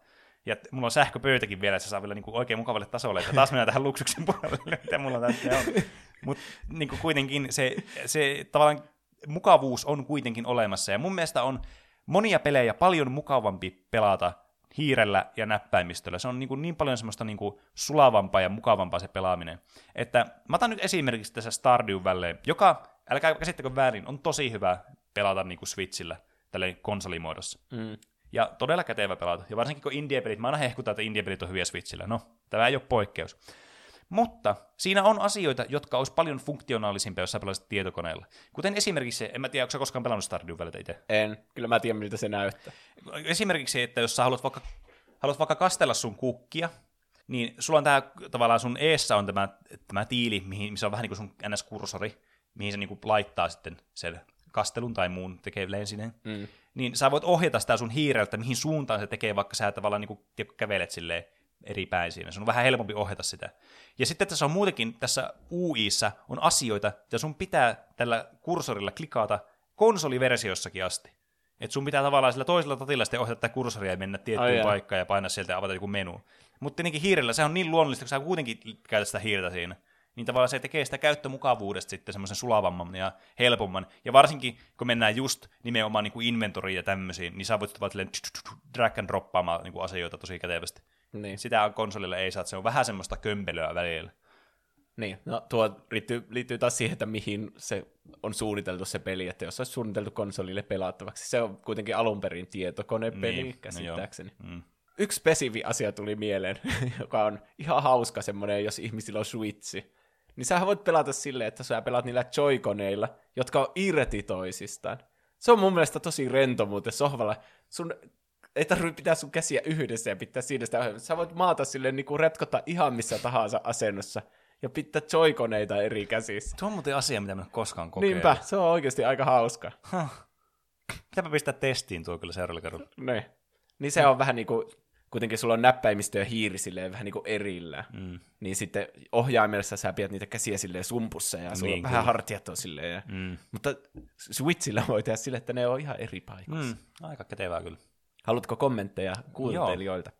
Ja mulla on sähköpöytäkin vielä, että se saa vielä niin kuin oikein mukavalle tasolle, että taas mennään tähän luksuksen puolelle, mitä mulla tässä on. Mutta niin kuitenkin se, se tavallaan mukavuus on kuitenkin olemassa, ja mun mielestä on monia pelejä paljon mukavampi pelata hiirellä ja näppäimistöllä. Se on niin, kuin niin paljon semmoista niin kuin sulavampaa ja mukavampaa se pelaaminen. Että mä otan nyt esimerkiksi tässä Stardew Valley, joka, älkää käsittäkö väärin, on tosi hyvä pelata niin kuin Switchillä, tällä konsolimuodossa. Mm. Ja todella kätevä pelata. Ja varsinkin kun indie-pelit, mä aina hehkutan, että indie-pelit on hyviä Switchillä. No, tämä ei ole poikkeus. Mutta siinä on asioita, jotka olisi paljon funktionaalisempia, jos sä pelaisit tietokoneella. Kuten esimerkiksi se, en mä tiedä, onko sä koskaan pelannut Stardew Valleyta itse? En, kyllä mä tiedän, miltä se näyttää. Esimerkiksi se, että jos sä haluat vaikka, haluat vaikka kastella sun kukkia, niin sulla on tää, tavallaan sun eessä on tämä, tämä tiili, mihin, missä on vähän niin kuin sun NS-kursori, mihin se niin kuin laittaa sitten sen kastelun tai muun tekee lensinen. Mm. Niin sä voit ohjata sitä sun hiireltä, mihin suuntaan se tekee, vaikka sä tavallaan niin kuin, kävelet silleen eri päin siinä. Se on vähän helpompi ohjata sitä. Ja sitten tässä on muutenkin, tässä UIssä on asioita, ja sun pitää tällä kursorilla klikata konsoliversiossakin asti. Et sun pitää tavallaan sillä toisella tatilla sitten ohjata tätä kursoria ja mennä tiettyyn paikkaan ja painaa sieltä ja avata joku menu. Mutta tietenkin hiirellä se on niin luonnollista, kun sä kuitenkin käytät sitä hiirtä siinä. Niin tavallaan se tekee sitä käyttömukavuudesta sitten semmoisen sulavamman ja helpomman. Ja varsinkin, kun mennään just nimenomaan niin kuin inventoriin ja tämmöisiin, niin sä voit vaan drag and droppaamaan niin kuin asioita tosi kätevästi. Niin. Sitä konsolilla ei saa, se on vähän semmoista kömpelöä välillä. Niin, no tuo liittyy, liittyy taas siihen, että mihin se on suunniteltu se peli, että jos olisi suunniteltu konsolille pelattavaksi, se on kuitenkin alun perin tietokonepeli, niin, no käsittääkseni. No mm. Yksi spesifi asia tuli mieleen, joka on ihan hauska semmoinen, jos ihmisillä on Switchi. Niin sä voit pelata silleen, että sä pelaat niillä joikoneilla, jotka on irti toisistaan. Se on mun mielestä tosi rento muuten sohvalla. Sun ei tarvitse pitää sun käsiä yhdessä ja pitää siinä sitä ohjelmaa. Sä voit maata silleen niin retkota ihan missä tahansa asennossa ja pitää joikoneita eri käsissä. Tuo on muuten asia, mitä mä en koskaan kokeillut. Niinpä, se on oikeasti aika hauska. Huh. Pitääpä pistää testiin tuo kyllä seuraavalla kerralla. Ne. Niin se on vähän niin kuin, kuitenkin sulla on näppäimistö ja hiiri silleen vähän niin kuin erillä. Mm. Niin sitten ohjaimella sä pidät niitä käsiä silleen sumpussa ja sulla niin, on vähän hartiat on silleen. Ja... Mm. Mutta Switchillä voi tehdä silleen, että ne on ihan eri paikoissa. Mm. Aika kätevää kyllä. Haluatko kommentteja kuuntelijoilta?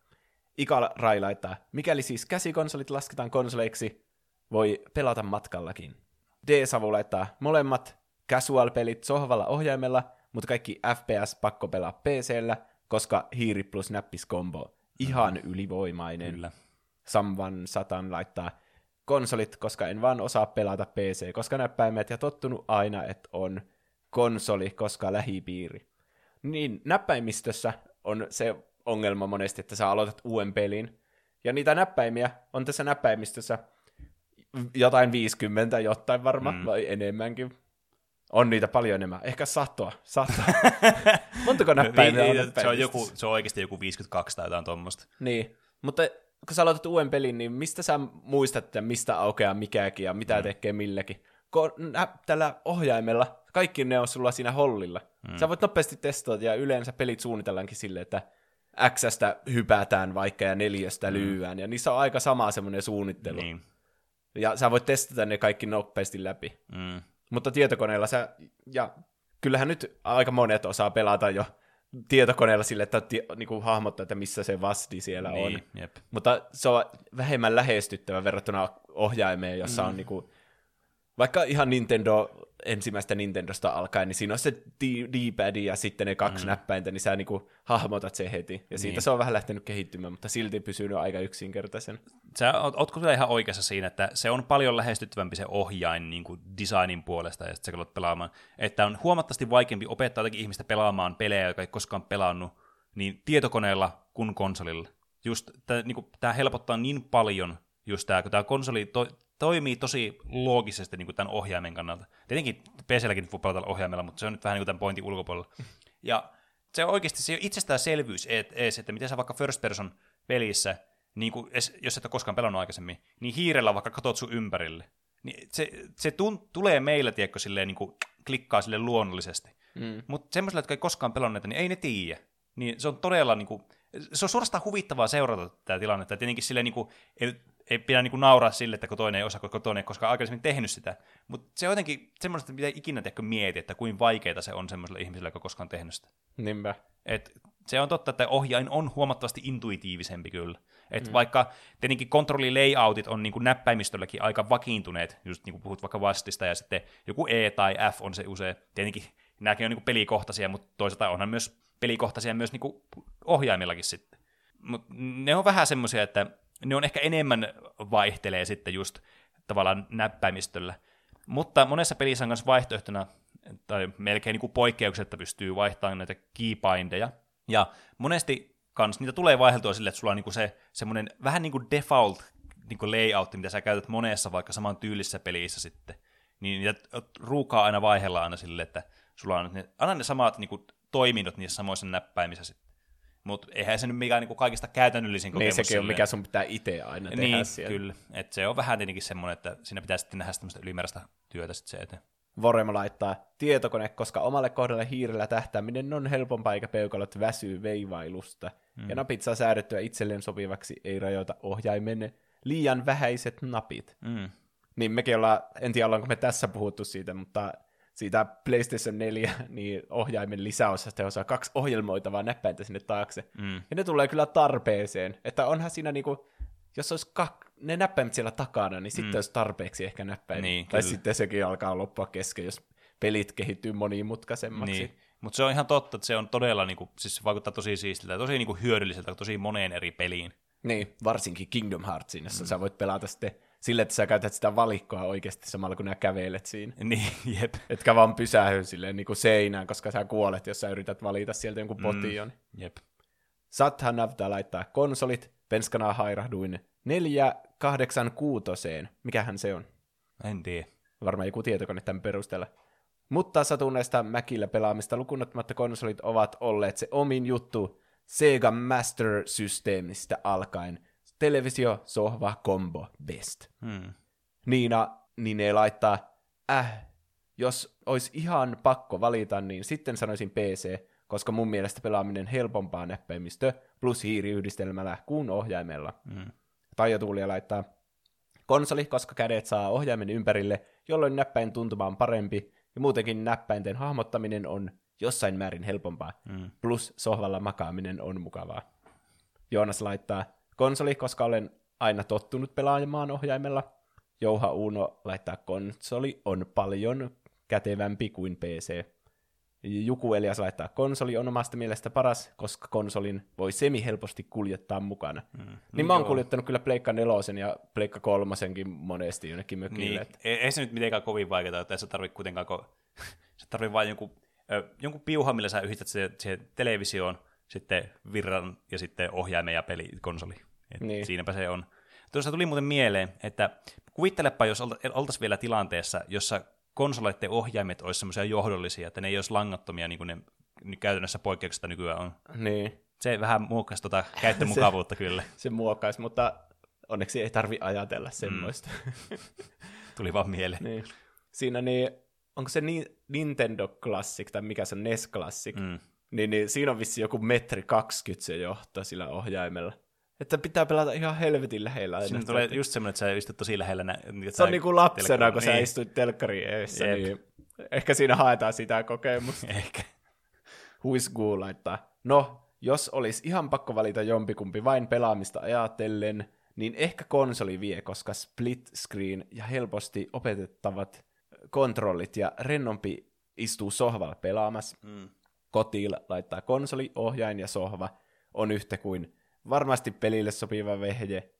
Ikal Rai laittaa, mikäli siis käsikonsolit lasketaan konsoleiksi, voi pelata matkallakin. D-Savu laittaa molemmat casual-pelit sohvalla ohjaimella, mutta kaikki FPS pakko pelaa PCllä, koska hiiri plus näppis combo. Ihan ylivoimainen. Kyllä. Samvan Satan laittaa konsolit, koska en vaan osaa pelata PC, koska näppäimet ja tottunut aina, että on konsoli, koska lähipiiri. Niin, näppäimistössä on se ongelma monesti, että sä aloitat uuden pelin. Ja niitä näppäimiä on tässä näppäimistössä jotain 50, jotain varmaan, mm. vai enemmänkin. On niitä paljon enemmän. Ehkä satoa. satoa. Montako näppäimiä on se on, joku, se on oikeasti joku 52 tai jotain tuommoista. Niin, mutta kun sä aloitat uuden pelin, niin mistä sä muistat, että mistä aukeaa mikäkin ja mitä mm. tekee milläkin? Kun nä- tällä ohjaimella kaikki ne on sulla siinä hollilla. Mm. Sä voit nopeasti testata ja yleensä pelit suunnitellaankin silleen, että Xstä hypätään vaikka ja neljästä mm. lyöään, ja niissä on aika sama semmoinen suunnittelu. Niin. Ja sä voit testata ne kaikki nopeasti läpi. Mm. Mutta tietokoneella sä, ja kyllähän nyt aika monet osaa pelata jo tietokoneella sille, että ti, niinku, hahmottaa, että missä se vasti siellä Niin, on. jep. Mutta se on vähemmän lähestyttävä verrattuna ohjaimeen, jossa mm. on niinku, vaikka ihan Nintendo, ensimmäistä Nintendosta alkaen, niin siinä on se D-pad ja sitten ne kaksi mm. näppäintä, niin sä niinku hahmotat sen heti. Ja siitä Niin. se on vähän lähtenyt kehittymään, mutta silti pysynyt aika yksinkertaisen. Sä oot, ootko kyllä ihan oikeassa siinä, että se on paljon lähestyttävämpi se ohjain niin kuin designin puolesta, ja sitten sä pelaamaan. Että on huomattavasti vaikeampi opettaa jotakin ihmistä pelaamaan pelejä, joka ei koskaan pelannut, niin tietokoneella kuin konsolilla. Just tämä niin helpottaa niin paljon, just tämä, kun tämä konsoli to, toimii tosi loogisesti niin kuin tämän ohjaimen kannalta. Tietenkin PClläkin voi pelata ohjaimella, mutta se on nyt vähän niin kuin tämän pointin ulkopuolella. Ja se on oikeasti se itsestäänselvyys et- ees, että miten sä vaikka first person pelissä, niin kuin, jos et ole koskaan pelannut aikaisemmin, niin hiirellä vaikka katot sun ympärille. Niin se se tun- tulee meillä, tiedätkö, silleen, niin kuin, klikkaa sille luonnollisesti. Mm. Mutta semmoisille, jotka ei koskaan pelannut, niin ei ne tiedä. Niin se on todella, niin kuin, se on suorastaan huvittavaa seurata tätä tilannetta. Tietenkin silleen, niin kuin, ei, ei pidä niin kuin, nauraa sille, että kun toinen ei osaa, koska toinen ei koskaan aikaisemmin tehnyt sitä. Mutta se on jotenkin semmoista, mitä ikinä tiedätkö, mieti, että kuinka vaikeaa se on semmoiselle ihmiselle, joka koskaan tehnyt sitä. Niinpä. Et se on totta, että ohjain on huomattavasti intuitiivisempi kyllä. Et mm. Vaikka tietenkin kontrollilayoutit on niin kuin näppäimistölläkin aika vakiintuneet, just niin kuin puhut vaikka vastista, ja sitten joku E tai F on se usein. Tietenkin nämäkin on niin kuin pelikohtaisia, mutta toisaalta onhan myös pelikohtaisia myös niin kuin ohjaimillakin sitten. Mut ne on vähän semmoisia, että ne on ehkä enemmän vaihtelee sitten just tavallaan näppäimistöllä. Mutta monessa pelissä on myös vaihtoehtona, tai melkein niin kuin poikkeuksetta pystyy vaihtamaan näitä keybindeja. Ja monesti kans niitä tulee vaihdeltua sille, että sulla on niin kuin se semmoinen vähän niin kuin default niin kuin layout, mitä sä käytät monessa vaikka saman tyylisessä pelissä sitten. Niin niitä ruukaa aina vaihella aina sille, että sulla on ne, aina ne samat niin kuin, toiminnot niissä samoissa näppäimissä sitten. Mutta eihän se nyt mikään niin kuin kaikista käytännöllisin Niin kokemus. sekin on, silleen. mikä sun pitää itse aina tehdä Niin, siellä. kyllä. Et se on vähän tietenkin semmoinen, että siinä pitää sitten nähdä tämmöistä ylimääräistä työtä sitten se eteen. Vorema laittaa tietokone, koska omalle kohdalle hiirellä tähtääminen on helpompaa eikä peukalot väsyy veivailusta. Mm. Ja napit saa säädettyä itselleen sopivaksi, ei rajoita ohjaimen liian vähäiset napit. Mm. Niin mekin ollaan, en tiedä ollaanko me tässä puhuttu siitä, mutta siitä PlayStation 4 niin ohjaimen lisäosasta, on kaksi ohjelmoitavaa näppäintä sinne taakse. Mm. Ja ne tulee kyllä tarpeeseen. Että onhan siinä niinku, jos olisi kak, ne näppäimet siellä takana, niin sitten Mm. olisi tarpeeksi ehkä näppäimiä. Niin, tai kyllä. sitten sekin alkaa loppua kesken, jos pelit kehittyy monimutkaisemmaksi. Niin. Mutta se on ihan totta, että se on todella, niinku, siis se vaikuttaa tosi siistiltä tosi niinku, hyödylliseltä tosi moneen eri peliin. Niin, varsinkin Kingdom Heartsin, jossa mm. sä voit pelata sitten sille, että sä käytät sitä valikkoa oikeasti samalla, kun nää kävelet siinä. Niin, jep. Etkä vaan pysähy silleen niin kuin seinään, koska sä kuolet, jos sä yrität valita sieltä jonkun Mm. potion. Jep. Sathan näyttää laittaa konsolit. Penskana hairahduin 486. Mikähän se on? En tiedä. Varmaan joku tietokone tämän perusteella. Mutta satunnaista Mäkillä pelaamista lukunottamatta konsolit ovat olleet se omin juttu Sega Master Systemistä alkaen. Televisio, sohva, combo, best. Hmm. Niina Nine laittaa, äh, jos olisi ihan pakko valita, niin sitten sanoisin PC, koska mun mielestä pelaaminen helpompaa näppäimistö plus hiiriyhdistelmällä kuin ohjaimella. Hmm. Taija Tuulia laittaa konsoli, koska kädet saa ohjaimen ympärille, jolloin näppäin tuntuma on parempi, ja muutenkin näppäinten hahmottaminen on jossain määrin helpompaa, Hmm. plus sohvalla makaaminen on mukavaa. Joonas laittaa konsoli, koska olen aina tottunut pelaamaan ohjaimella. Jouha Uno laittaa konsoli on paljon kätevämpi kuin PC. Juku Elias laittaa konsoli on omasta mielestä paras, koska konsolin voi semi-helposti kuljettaa mukana. Hmm. Niin mä oon joo. kuljettanut kyllä Pleikka nelosen ja Pleikka kolmosenkin monesti jonnekin mökille. Niin, että- ei, ei se nyt mitenkään kovin vaikeaa, että ei se tarvitse kuitenkaan, ko- se tarvii vain jonkun, ö, jonkun piuhan, millä sä yhdistät siihen, siihen televisioon, sitten virran ja sitten ohjaimen ja pelikonsoli. Et Niin. Siinäpä se on. Tuossa tuli muuten mieleen, että kuvittelepa, jos olta- oltaisiin vielä tilanteessa, jossa konsoleiden ohjaimet olisi semmoisia johdollisia, että ne ei olisi langattomia, niin kuin ne käytännössä poikkeuksesta nykyään on. Niin, Se vähän muokkasi tuota käyttömukavuutta kyllä. se muokkaisi, mutta onneksi ei tarvi ajatella semmoista. Tuli vaan mieleen. niin. Siinä niin, onko se ni- Nintendo Classic tai mikä se on NES Classic, Mm. Niin, niin siinä on vissi joku metri 20 se johto sillä ohjaimella. Että pitää pelata ihan helvetin lähellä. aina. Siinä tulee just semmoinen, että sä istut tosi lähellä. Nä, se on niinku lapsena, kun sä niin. istuit telkkarin eessä, Jep. niin ehkä siinä haetaan sitä kokemusta. Ehkä. Huiskuu laittaa. No, jos olisi ihan pakko valita jompikumpi vain pelaamista ajatellen, niin ehkä konsoli vie, koska split screen ja helposti opetettavat kontrollit ja rennompi istuu sohvalla pelaamassa. Mm. Kotiin laittaa konsoli, ohjain ja sohva on yhtä kuin varmasti pelille sopiva vehje.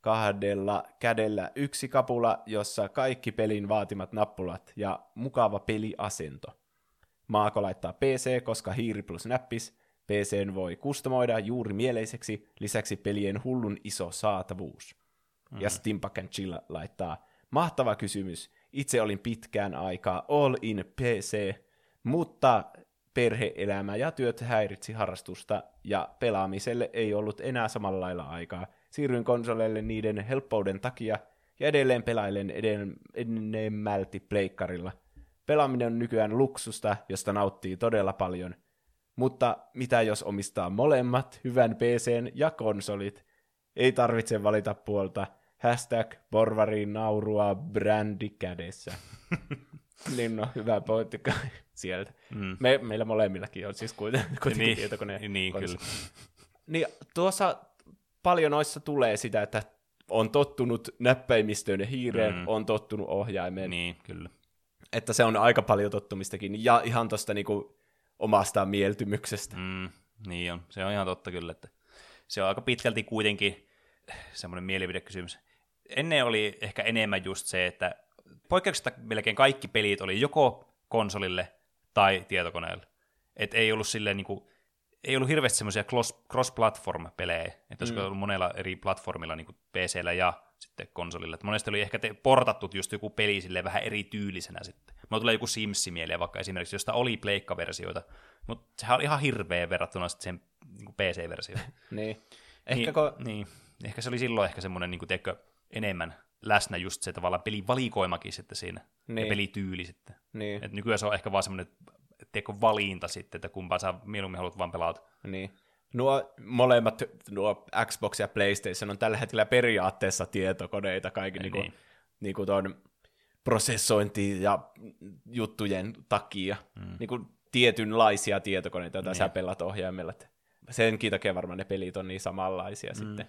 Kahdella kädellä yksi kapula, jossa kaikki pelin vaatimat nappulat ja mukava peliasento. Maako laittaa PC, koska hiiri plus näppis. PCn voi kustomoida juuri mieleiseksi, lisäksi pelien hullun iso saatavuus. Mm. Ja Stimpak and Chill laittaa, mahtava kysymys. Itse olin pitkään aikaa all in PC, mutta perheelämä ja työt häiritsi harrastusta, ja pelaamiselle ei ollut enää samalla lailla aikaa. Siirryin konsoleille niiden helppouden takia, ja edelleen pelailen enemmälti pleikkarilla. Pelaaminen on nykyään luksusta, josta nauttii todella paljon. Mutta mitä jos omistaa molemmat, hyvän PCn ja konsolit? Ei tarvitse valita puolta. Hashtag porvariin naurua brändi kädessä. niin no, hyvä pointti kai sieltä. Mm. Me, meillä molemmillakin on siis kuitenkin, Niin, tietokone. niin, konsoli. kyllä. Niin tuossa paljon noissa tulee sitä, että on tottunut näppäimistöön ja hiireen, mm. on tottunut ohjaimeen. Niin, kyllä. Että se on aika paljon tottumistakin. Ja ihan tuosta niinku omasta mieltymyksestä. Mm, niin on. Se on ihan totta kyllä, että se on aika pitkälti kuitenkin semmoinen mielipidekysymys. Ennen oli ehkä enemmän just se, että poikkeuksesta melkein kaikki pelit oli joko konsolille tai tietokoneelle. Et ei ollut silleen niinku, ei ollut hirveästi semmoisia cross-platform-pelejä, että olisiko Mm. ollut monella eri platformilla, niin PCllä ja sitten konsolilla. Et monesti oli ehkä te- portattu just joku peli silleen vähän erityylisenä sitten. Mulla tulee joku Sims mieleen vaikka esimerkiksi, josta oli pleikkaversioita, mutta sehän on ihan hirveä verrattuna sitten sen niin PC-versioon. Niin. Ehkä niin, kun, niin, ehkä se oli silloin ehkä semmoinen niin teikö, enemmän läsnä just se tavallaan pelivalikoimakin sitten siinä, niin. Niin. ja pelityyli sitten. niin, Et nykyään se on ehkä vaan semmoinen teko valinta sitten, että kumpaa sä mieluummin haluat vaan pelata. niin. Nuo molemmat, nuo Xbox ja PlayStation on tällä hetkellä periaatteessa tietokoneita kaikki Niin. niinku, niinku ton prosessointi ja juttujen takia. Mm. Niinku tietynlaisia tietokoneita, joita Niin. sä pelat ohjaimella. Senkin takia varmaan ne pelit on niin samanlaisia mm. sitten.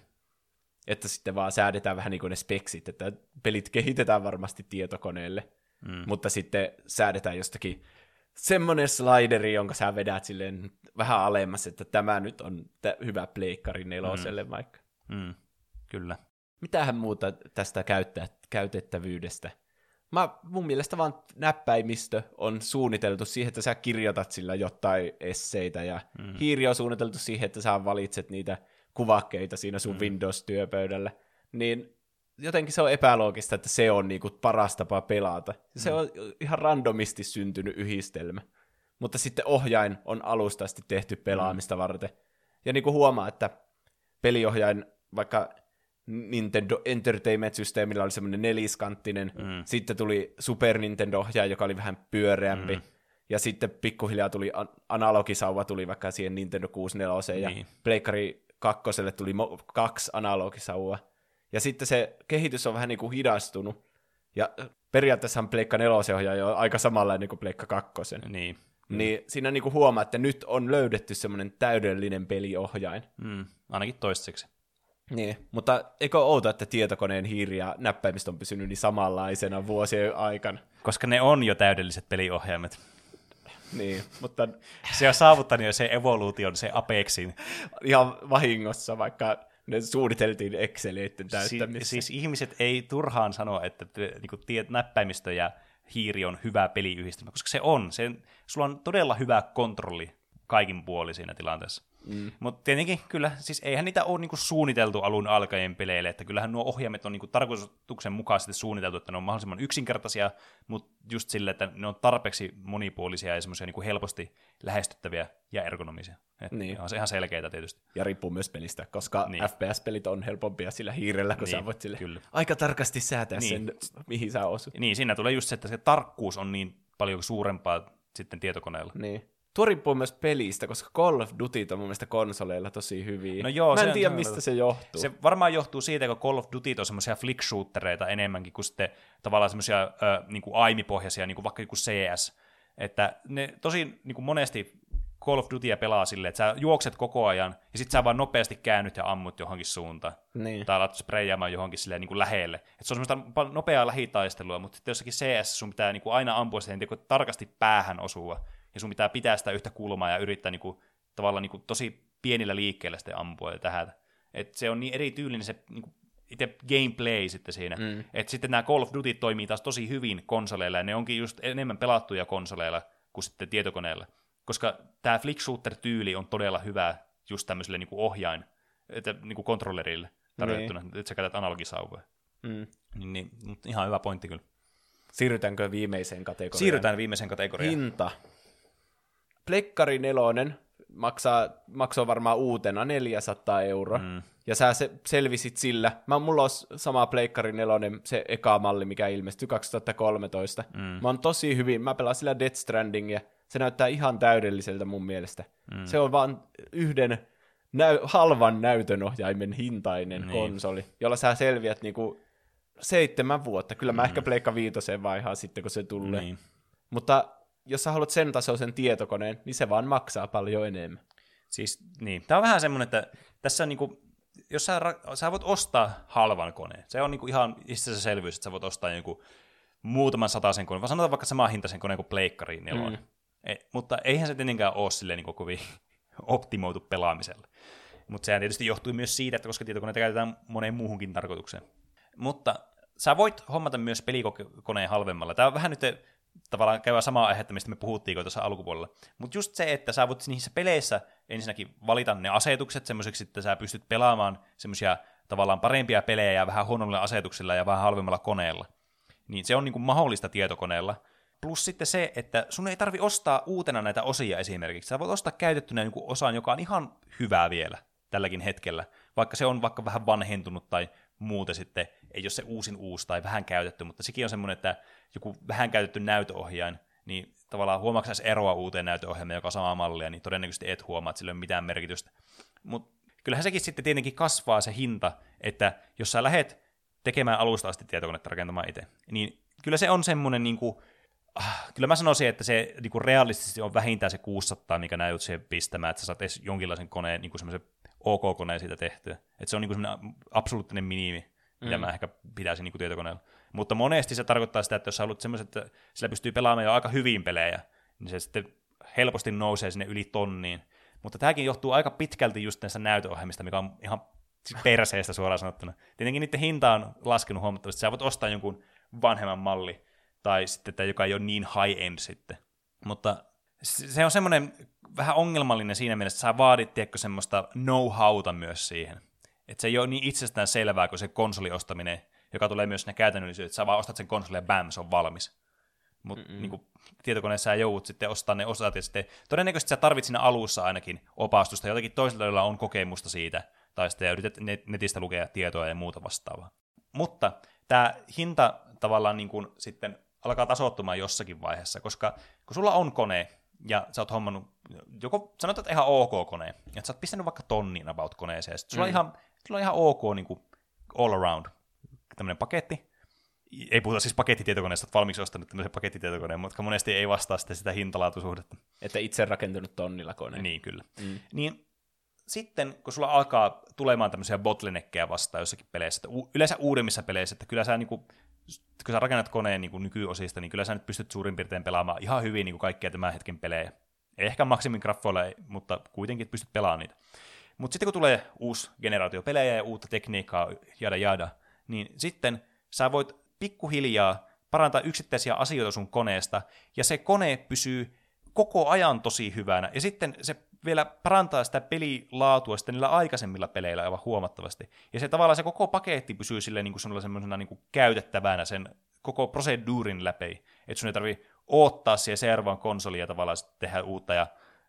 Että sitten vaan säädetään vähän niin kuin ne speksit, että pelit kehitetään varmasti tietokoneelle, Mm. mutta sitten säädetään jostakin semmoinen slideri, jonka sä vedät silleen vähän alemmas, että tämä nyt on tä- hyvä pleikkari neloselle mm. vaikka. Mm. Kyllä. Mitähän muuta tästä käyttää, käytettävyydestä? Mä, mun mielestä vaan näppäimistö on suunniteltu siihen, että sä kirjoitat sillä jotain esseitä, ja mm. hiiri on suunniteltu siihen, että sä valitset niitä kuvakkeita siinä sun mm. Windows-työpöydällä. Niin jotenkin se on epäloogista, että se on niinku paras tapa pelata. Se on ihan randomisti syntynyt yhdistelmä. Mutta sitten ohjain on alusta asti tehty pelaamista mm. varten. Ja niinku huomaa, että peliohjain, vaikka Nintendo Entertainment Systemillä oli semmoinen neliskanttinen, mm. sitten tuli Super Nintendo-ohjaaja, joka oli vähän pyöreämpi, mm. ja sitten pikkuhiljaa tuli an- analogisauva tuli vaikka siihen Nintendo 64 ja Niin. Pleikkari kakkoselle tuli mo- kaksi analogisauvaa. Ja sitten se kehitys on vähän niin kuin hidastunut, ja periaatteessahan Pleikka 4 ohjaaja on aika samanlainen kuin Pleikka 2. Niin. Niin siinä niin kuin huomaa, että nyt on löydetty semmoinen täydellinen peliohjain. Mm. Ainakin toistaiseksi. Niin, mutta eikö outo, että tietokoneen hiiri ja näppäimistö on pysynyt niin samanlaisena vuosien aikana? Koska ne on jo täydelliset peliohjaimet. Niin, mutta Se on saavuttanut jo se evoluution, se Apexin. ihan vahingossa, vaikka ne suunniteltiin Exceleiden Si- täyttämisessä. siis ihmiset ei turhaan sano, että niin tie, näppäimistö ja hiiri on hyvä peliyhdistelmä, koska se on. Se, sulla on todella hyvä kontrolli kaikin puoli siinä tilanteessa. Mm. Mutta tietenkin kyllä, siis eihän niitä ole niinku suunniteltu alun alkaen peleille, että kyllähän nuo ohjaimet on niinku tarkoituksenmukaisesti suunniteltu, että ne on mahdollisimman yksinkertaisia, mutta just sille, että ne on tarpeeksi monipuolisia ja semmoisia niinku helposti lähestyttäviä ja ergonomisia. Et Niin. On se ihan selkeitä tietysti. Ja riippuu myös pelistä, koska Niin. FPS-pelit on helpompia sillä hiirellä, kun Niin, sä voit sille kyllä. aika tarkasti säätää niin. sen, mihin sä osut. Niin, siinä tulee just se, että se tarkkuus on niin paljon suurempaa sitten tietokoneella. Niin. Tuo riippuu myös pelistä, koska Call of Duty on mun mielestä konsoleilla tosi hyviä. No joo, Mä en se- tiedä, on- mistä se johtuu. Se varmaan johtuu siitä, kun Call of Duty on semmoisia flick enemmänkin kuin sitten tavallaan semmoisia äh, niin aimipohjaisia, niin kuin vaikka joku CS. Että ne tosi niin kuin monesti Call of Dutya pelaa silleen, että sä juokset koko ajan, ja sitten sä vaan nopeasti käännyt ja ammut johonkin suuntaan. Niin. Tai alat spreijaamaan johonkin silleen niin kuin lähelle. Et se on semmoista nopeaa lähitaistelua, mutta sitten jossakin CS sun pitää niin kuin aina ampua siihen niin kuin tarkasti päähän osua, ja sun pitää pitää sitä yhtä kulmaa ja yrittää niin kuin, tavallaan niin kuin tosi pienillä liikkeillä sitten ampua ja tähän. Et se on niin erityylinen se niin kuin itse gameplay sitten siinä. Mm. Että sitten nämä Call of Duty toimii taas tosi hyvin konsoleilla, ja ne onkin just enemmän pelattuja konsoleilla kuin sitten tietokoneella. Koska tämä flick shooter-tyyli on todella hyvä just tämmöiselle niin kuin ohjain, että niin kuin kontrollerille tarjottuna, niin. että sä käytät analogisauvoja. Mm. Niin, niin, mutta ihan hyvä pointti kyllä. Siirrytäänkö viimeiseen kategoriaan? Siirrytään viimeiseen kategoriaan. Hinta. Plekkari nelonen maksaa, maksoi varmaan uutena 400 euroa. Mm. Ja sä se, selvisit sillä. Mä, mulla on sama Pleikkari nelonen, se eka malli, mikä ilmestyi 2013. Mm. Mä oon tosi hyvin, mä pelaan sillä Death Strandingia. Se näyttää ihan täydelliseltä mun mielestä. Mm. Se on vaan yhden näy- halvan näytönohjaimen hintainen niin. konsoli, jolla sä selviät niinku seitsemän vuotta. Kyllä mä mm. ehkä Pleikka viitoseen vaihaan sitten, kun se tulee. Niin. Mutta jos sä haluat sen tasoisen tietokoneen, niin se vaan maksaa paljon enemmän. Siis, niin. Tämä on vähän semmoinen, että tässä on niinku, jos sä, sä voit ostaa halvan koneen, se on niinku ihan itsensä selvyys, että sä voit ostaa joku muutaman sen koneen, vaan sanotaan vaikka sama hintaisen koneen kuin pleikkariin nelonen. Mm. E, mutta eihän se tietenkään ole silleen niinku kovin optimoitu pelaamiselle. Mutta sehän tietysti johtuu myös siitä, että koska tietokoneita käytetään moneen muuhunkin tarkoitukseen. Mutta sä voit hommata myös pelikoneen halvemmalla. Tämä on vähän nyt tavallaan käyvä samaa aihetta, mistä me puhuttiin tuossa alkupuolella. Mutta just se, että sä voit niissä peleissä ensinnäkin valita ne asetukset semmoiseksi, että sä pystyt pelaamaan semmoisia tavallaan parempia pelejä ja vähän huonommilla asetuksilla ja vähän halvemmalla koneella. Niin se on niin kuin mahdollista tietokoneella. Plus sitten se, että sun ei tarvi ostaa uutena näitä osia esimerkiksi. Sä voit ostaa käytettynä kuin osan, joka on ihan hyvää vielä tälläkin hetkellä. Vaikka se on vaikka vähän vanhentunut tai muuten sitten ei ole se uusin uusi tai vähän käytetty, mutta sekin on semmoinen, että joku vähän käytetty näytöohjain, niin tavallaan huomaako eroa uuteen näytöohjelmaan, joka on samaa mallia, niin todennäköisesti et huomaa, että sillä ei ole mitään merkitystä. Mutta kyllähän sekin sitten tietenkin kasvaa se hinta, että jos sä lähet tekemään alusta asti tietokonetta rakentamaan itse, niin kyllä se on semmoinen niin kuin, ah, kyllä mä sanoisin, että se niin kuin realistisesti on vähintään se 600, mikä näyt siihen pistämään, että sä saat edes jonkinlaisen koneen, niin kuin semmoisen OK-koneen siitä tehtyä. Että se on niin kuin semmoinen absoluuttinen minimi, mitä mm. mä ehkä pitäisin niin kuin tietokoneella. Mutta monesti se tarkoittaa sitä, että jos sä haluat semmoisen, että sillä pystyy pelaamaan jo aika hyvin pelejä, niin se sitten helposti nousee sinne yli tonniin. Mutta tämäkin johtuu aika pitkälti just näistä näytöohjelmista, mikä on ihan siis perseestä suoraan sanottuna. Tietenkin niiden hinta on laskenut huomattavasti. Sä voit ostaa jonkun vanhemman malli, tai sitten että joka ei ole niin high-end sitten. Mutta se on semmoinen vähän ongelmallinen siinä mielessä, että sä vaadit, tiedätkö, semmoista know-howta myös siihen. Että se ei ole niin itsestään selvää kuin se konsoliostaminen, joka tulee myös ne käytännöllisyydet, että sä vaan ostat sen konsolin ja bam, se on valmis. Mutta niin tietokoneessa sä joudut sitten ostaa ne osat, ja sitten todennäköisesti sä tarvit siinä alussa ainakin opastusta, jotakin toisella, joilla on kokemusta siitä, tai sitten yrität net- netistä lukea tietoa ja muuta vastaavaa. Mutta tämä hinta tavallaan niin kuin sitten alkaa tasoittumaan jossakin vaiheessa, koska kun sulla on kone, ja sä oot hommannut, joko sanotaan, että ihan ok kone, ja sä oot pistänyt vaikka tonnin about koneeseen, ja sit sulla, mm. on ihan, sulla on ihan ok niin kuin all around tämmöinen paketti, ei puhuta siis pakettitietokoneesta, että valmiiksi ostanut tämmöisen pakettitietokoneen, mutta monesti ei vastaa sitten sitä hintalaatuisuhdetta. Että itse rakentunut tonnilla kone. Niin, kyllä. Mm. Niin sitten, kun sulla alkaa tulemaan tämmöisiä bottleneckkejä vastaan jossakin peleissä, että u- yleensä uudemmissa peleissä, että kyllä sä niinku, kun sä rakennat koneen niin nykyosista, niin kyllä sä nyt pystyt suurin piirtein pelaamaan ihan hyvin niin kaikkia tämän hetken pelejä. Ehkä maksimin graffoilla, mutta kuitenkin pystyt pelaamaan niitä. Mutta sitten kun tulee uusi generaatio pelejä ja uutta tekniikkaa, jada jada, niin sitten sä voit pikkuhiljaa parantaa yksittäisiä asioita sun koneesta, ja se kone pysyy koko ajan tosi hyvänä, ja sitten se vielä parantaa sitä pelilaatua sitten niillä aikaisemmilla peleillä aivan huomattavasti. Ja se tavallaan se koko paketti pysyy sille niin kuin semmoisena niin käytettävänä sen koko proseduurin läpi, että sun ei tarvi odottaa siihen seuraavaan konsoliin ja tavallaan tehdä uutta ja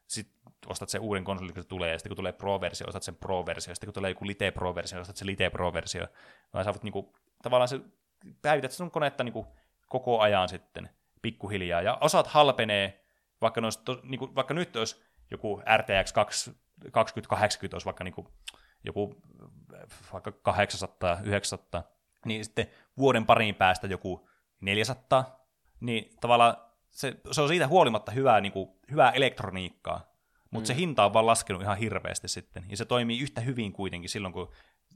sitten ostat sen uuden konsolin, kun se tulee, ja sitten kun tulee Pro-versio, ostat sen Pro-versio, ja sitten kun tulee joku Lite Pro-versio, ostat sen Lite Pro-versio, vaan sä voit niinku, tavallaan se, päivität sun konetta niinku koko ajan sitten, pikkuhiljaa, ja osat halpenee, vaikka, olisi to, niin kuin, vaikka nyt olisi joku RTX 2080 olisi vaikka niin kuin, joku vaikka 800, 900, niin sitten vuoden parin päästä joku 400, niin tavallaan se, se on siitä huolimatta hyvää, niin kuin, hyvää elektroniikkaa, mutta mm. se hinta on vaan laskenut ihan hirveästi sitten, ja se toimii yhtä hyvin kuitenkin silloin, kun,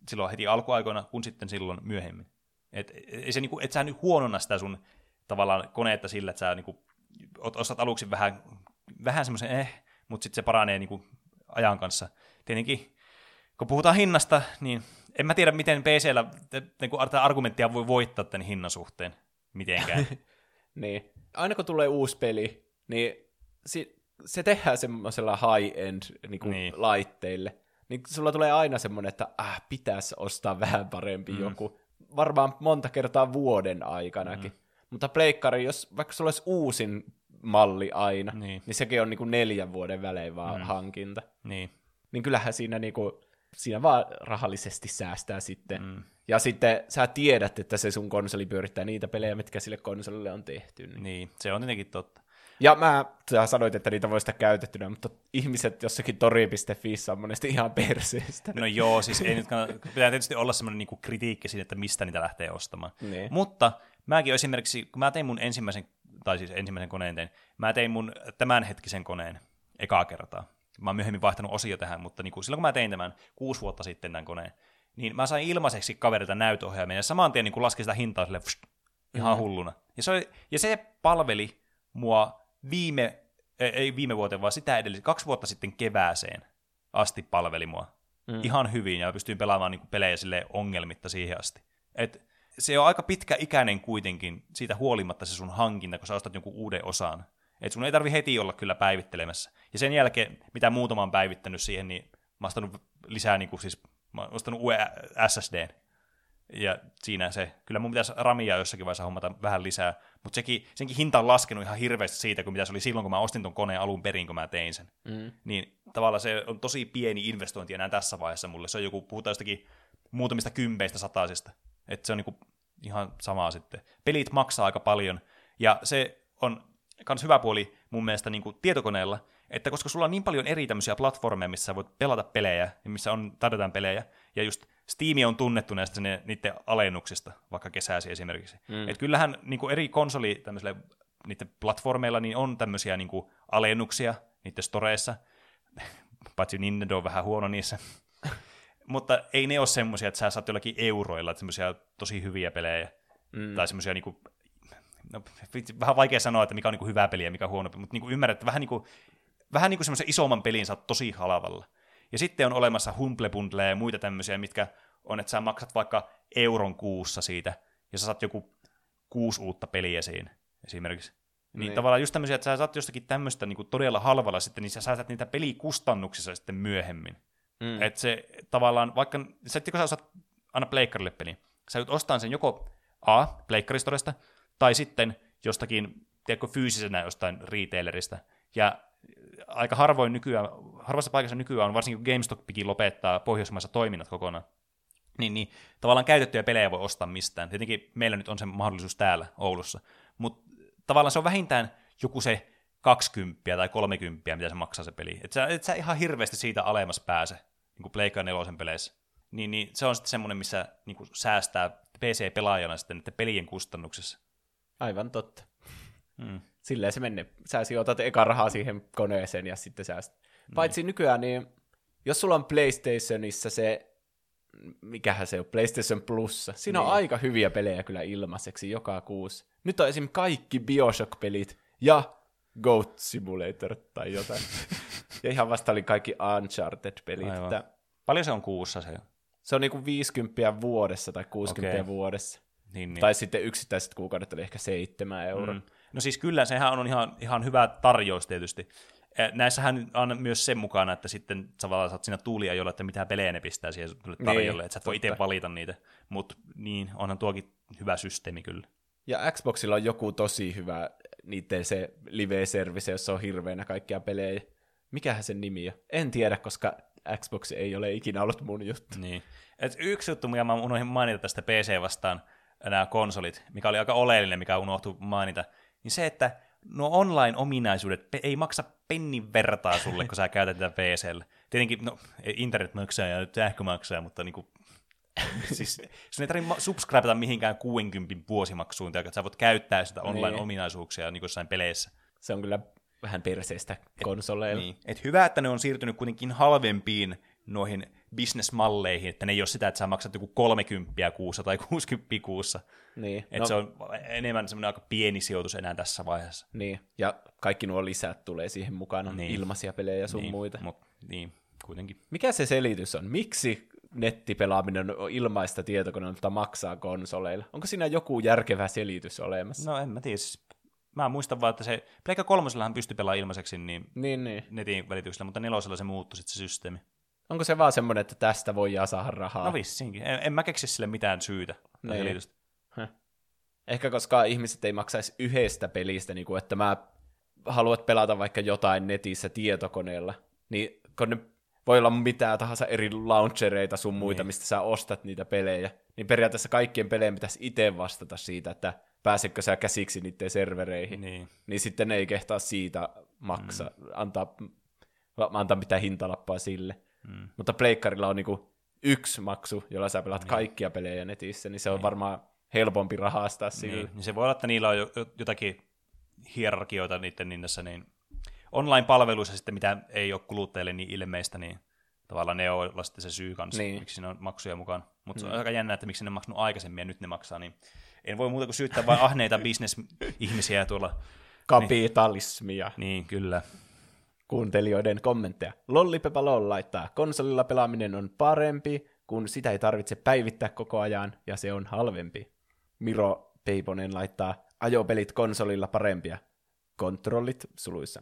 silloin heti alkuaikoina, kuin sitten silloin myöhemmin. Et, ei se, niin kuin, et sä nyt huononna sitä sun tavallaan koneetta sillä, että sä niin kuin, ostat aluksi vähän, vähän semmoisen eh, mutta sitten se paranee niin kuin, ajan kanssa. Tietenkin, kun puhutaan hinnasta, niin en mä tiedä, miten PCllä niin kuin, argumenttia voi voittaa tämän hinnan suhteen mitenkään. niin. Aina kun tulee uusi peli, niin si- se tehdään semmoisella high-end niin kuin niin. laitteille. Niin sulla tulee aina semmoinen, että äh, pitäisi ostaa vähän parempi mm. joku. Varmaan monta kertaa vuoden aikanakin. Mm. Mutta pleikkari, jos vaikka sulla olisi uusin malli aina, niin, niin sekin on niin kuin neljän vuoden välein vaan mm. hankinta. Niin. Niin kyllähän siinä niin kuin siinä vaan rahallisesti säästää sitten. Mm. Ja sitten sä tiedät, että se sun konsoli pyörittää niitä pelejä, mitkä sille konsolille on tehty. Niin, niin se on tietenkin totta. Ja mä, sä sanoit, että niitä voi sitä käytettynä, mutta ihmiset jossakin tori.fi on monesti ihan perseestä. No joo, siis ei nyt pitää tietysti olla semmoinen niinku kritiikki siinä, että mistä niitä lähtee ostamaan. Niin. Mutta mäkin esimerkiksi, kun mä tein mun ensimmäisen, tai siis ensimmäisen koneen tein, mä tein mun tämänhetkisen koneen ekaa kertaa mä oon myöhemmin vaihtanut osio tähän, mutta niin kuin silloin kun mä tein tämän kuusi vuotta sitten tämän koneen, niin mä sain ilmaiseksi kaverilta näytöohjaimen ja saman tien niin kuin laskin sitä hintaa sille pst, ihan mm. hulluna. Ja se, oli, ja se palveli mua viime, ei viime vuoteen, vaan sitä edelleen, kaksi vuotta sitten kevääseen asti palveli mua. Mm. Ihan hyvin ja pystyin pelaamaan niin kuin pelejä sille ongelmitta siihen asti. Et se on aika pitkä ikäinen kuitenkin siitä huolimatta se sun hankinta, kun sä ostat jonkun uuden osan. Et sun ei tarvi heti olla kyllä päivittelemässä. Ja sen jälkeen, mitä muutama on päivittänyt siihen, niin mä oon ostanut lisää, niin kuin siis, mä oon ostanut uuden SSD. Ja siinä se, kyllä mun pitäisi ramia jossakin vaiheessa hommata vähän lisää, mutta sekin, senkin hinta on laskenut ihan hirveästi siitä, kun mitä se oli silloin, kun mä ostin ton koneen alun perin, kun mä tein sen. Mm. Niin tavallaan se on tosi pieni investointi enää tässä vaiheessa mulle. Se on joku, puhutaan jostakin muutamista kympeistä satasista. Että se on niinku ihan samaa sitten. Pelit maksaa aika paljon, ja se on kans hyvä puoli mun mielestä niin kuin tietokoneella, että koska sulla on niin paljon eri tämmöisiä platformeja, missä voit pelata pelejä, ja missä on, tarjotaan pelejä, ja just Steam on tunnettu näistä ne, niiden alennuksista, vaikka kesäsi esimerkiksi. Mm. Et kyllähän niin kuin eri konsoli tämmöisille niiden platformeilla niin on tämmöisiä niin kuin alennuksia niiden storeissa, paitsi Nintendo on vähän huono niissä. Mutta ei ne ole semmoisia, että sä saat jollakin euroilla semmoisia tosi hyviä pelejä, mm. tai semmoisia niin no, vähän vaikea sanoa, että mikä on niin kuin hyvä peli ja mikä on huono, mutta niin kuin ymmärrät, että vähän niin kuin, vähän niin kuin semmoisen isomman pelin saat tosi halavalla. Ja sitten on olemassa Humble Bundle ja muita tämmöisiä, mitkä on, että sä maksat vaikka euron kuussa siitä, ja sä saat joku kuusi uutta peliä siinä esimerkiksi. Niin, niin. tavallaan just tämmöisiä, että sä saat jostakin tämmöistä niin todella halvalla sitten, niin sä säästät niitä pelikustannuksissa sitten myöhemmin. Mm. Että se tavallaan, vaikka, sä, kun sä osaat aina pleikkarille peli, sä joudut ostamaan sen joko A, pleikkaristorista, tai sitten jostakin, tiedätkö, fyysisenä jostain retailerista. Ja aika harvoin nykyään, harvassa paikassa nykyään on, varsinkin kun GameStop lopettaa Pohjoismaissa toiminnat kokonaan, niin, niin tavallaan käytettyjä pelejä voi ostaa mistään. Tietenkin meillä nyt on se mahdollisuus täällä Oulussa, mutta tavallaan se on vähintään joku se 20 tai 30, mitä se maksaa se peli. Et sä, et sä ihan hirveästi siitä alemmas pääse, niin kuin Pleikka 4 peleissä. Niin, niin se on sitten semmoinen, missä niin kuin säästää PC-pelaajana sitten pelien kustannuksessa. Aivan totta. Hmm. Silleen se menee. Sä sijoitat eka rahaa siihen koneeseen ja sitten sä... Hmm. Paitsi nykyään, niin jos sulla on PlayStationissa se, mikähän se on, PlayStation Plus, siinä niin. on aika hyviä pelejä kyllä ilmaiseksi joka kuusi. Nyt on esim. kaikki Bioshock-pelit ja Goat Simulator tai jotain. ja ihan vasta oli kaikki Uncharted-pelit. Että... Paljon se on kuussa se? Se on niinku 50 vuodessa tai 60 okay. vuodessa. Niin, niin. Tai sitten yksittäiset kuukaudet oli ehkä seitsemän euroa. Mm. No siis kyllä, sehän on ihan, ihan hyvä tarjous tietysti. Näissähän on myös sen mukana, että sitten sä saat siinä tuulia jolla, että mitä pelejä ne pistää siihen tarjolle, niin, että sä et voi itse valita niitä. Mutta niin, onhan tuokin hyvä systeemi kyllä. Ja Xboxilla on joku tosi hyvä niiden se live-service, jossa on hirveänä kaikkia pelejä. Mikähän sen nimi on? En tiedä, koska Xbox ei ole ikinä ollut mun juttu. Niin. Et yksi juttu, mikä mä unohdin mainita tästä PC vastaan, nämä konsolit, mikä oli aika oleellinen, mikä unohtui mainita, niin se, että nuo online-ominaisuudet ei maksa pennin vertaa sulle, kun sä käytät tätä PClle. Tietenkin, no, internet maksaa ja sähkö maksaa, mutta niinku, siis sun ei tarvitse subscribeta mihinkään 60 vuosimaksuun, että sä voit käyttää sitä Niin. online-ominaisuuksia niin jossain peleissä. Se on kyllä vähän perseestä konsoleilla. Niin. Et hyvä, että ne on siirtynyt kuitenkin halvempiin noihin bisnesmalleihin, että ne ei ole sitä, että sä maksat joku 30 kuussa tai 60 kuussa. Niin. Että no. se on enemmän semmoinen aika pieni sijoitus enää tässä vaiheessa. niin. Ja kaikki nuo lisät tulee siihen mukaan, on Niin. ilmaisia pelejä ja sun niin, muita. Mut, niin, kuitenkin. Mikä se selitys on? Miksi nettipelaaminen on ilmaista tietokoneelta mutta maksaa konsoleilla? Onko siinä joku järkevä selitys olemassa? No en mä tiedä. siis Mä muistan vaan, että se Pleikka kolmosellahan pystyi pelaamaan ilmaiseksi niin Niin, niin. netin välityksellä, mutta nelosella se muuttui sitten se systeemi. Onko se vaan semmoinen, että tästä voi saada rahaa? No vissiinkin. En, en mä keksi sille mitään syytä. Niin. Ehkä koska ihmiset ei maksaisi yhdestä pelistä, niin kuin, että mä haluat pelata vaikka jotain netissä tietokoneella, niin kun ne voi olla mitä tahansa eri launchereita sun muita, Niin. mistä sä ostat niitä pelejä, niin periaatteessa kaikkien pelejä pitäisi itse vastata siitä, että pääsetkö sä käsiksi niiden servereihin. Niin. Niin sitten ne ei kehtaa siitä maksaa, mm. antaa, antaa mitään hintalappaa sille. Mm. Mutta pleikkarilla on niinku yksi maksu, jolla sä pelaat kaikkia pelejä netissä, niin se on varmaan helpompi rahastaa sillä. Niin. niin se voi olla, että niillä on jo, jo- jotakin hierarkioita niiden niissä, niin online-palveluissa sitten, mitä ei ole kuluttajille niin ilmeistä, niin tavallaan ne on sitten se syy kanssa, Niin. miksi siinä on maksuja mukaan. Mutta se on aika jännä, että miksi ne on maksanut aikaisemmin ja nyt ne maksaa, niin en voi muuta kuin syyttää vain ahneita bisnesihmisiä tuolla. Kapitalismia. Niin, kyllä. Kuuntelijoiden kommentteja. Lollipepa Lol laittaa, konsolilla pelaaminen on parempi, kun sitä ei tarvitse päivittää koko ajan, ja se on halvempi. Miro Peiponen laittaa, ajopelit konsolilla parempia. Kontrollit suluissa.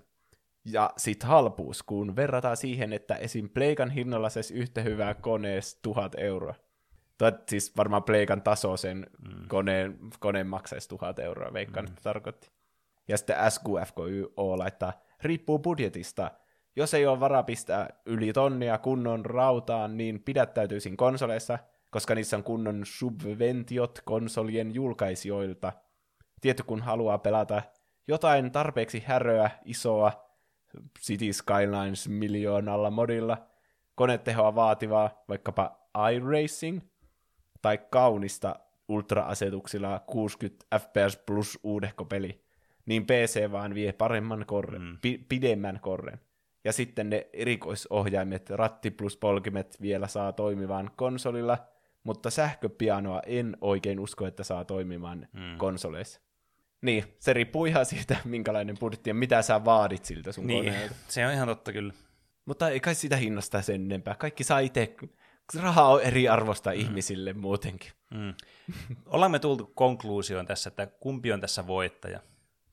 Ja sit halpuus, kun verrataan siihen, että esim. Pleikan hinnalla saisi yhtä hyvää konees tuhat euroa. Tuo siis varmaan Pleikan taso sen mm. koneen, koneen maksaisi tuhat euroa, veikkaan, mm. että tarkoitti. Ja sitten SQFKYO laittaa, riippuu budjetista. Jos ei ole varaa pistää yli tonnia kunnon rautaan, niin pidättäytyisin konsoleissa, koska niissä on kunnon subventiot konsolien julkaisijoilta. Tietty kun haluaa pelata jotain tarpeeksi häröä, isoa, City Skylines miljoonalla modilla, konetehoa vaativaa, vaikkapa iRacing, tai kaunista ultra-asetuksilla 60 FPS plus uudehkopeli, niin PC vaan vie paremman korren, mm. pi- pidemmän korren. Ja sitten ne erikoisohjaimet, ratti plus polkimet vielä saa toimimaan konsolilla, mutta sähköpianoa en oikein usko, että saa toimimaan mm. konsoleissa. Niin, se riippuu ihan siitä, minkälainen budjetti ja mitä sä vaadit siltä sun Niin, koneelta. se on ihan totta kyllä. Mutta ei kai sitä hinnasta sen enempää. Kaikki saa itse, rahaa on eri arvosta mm. ihmisille muutenkin. Mm. Ollaan me tultu konkluusioon tässä, että kumpi on tässä voittaja.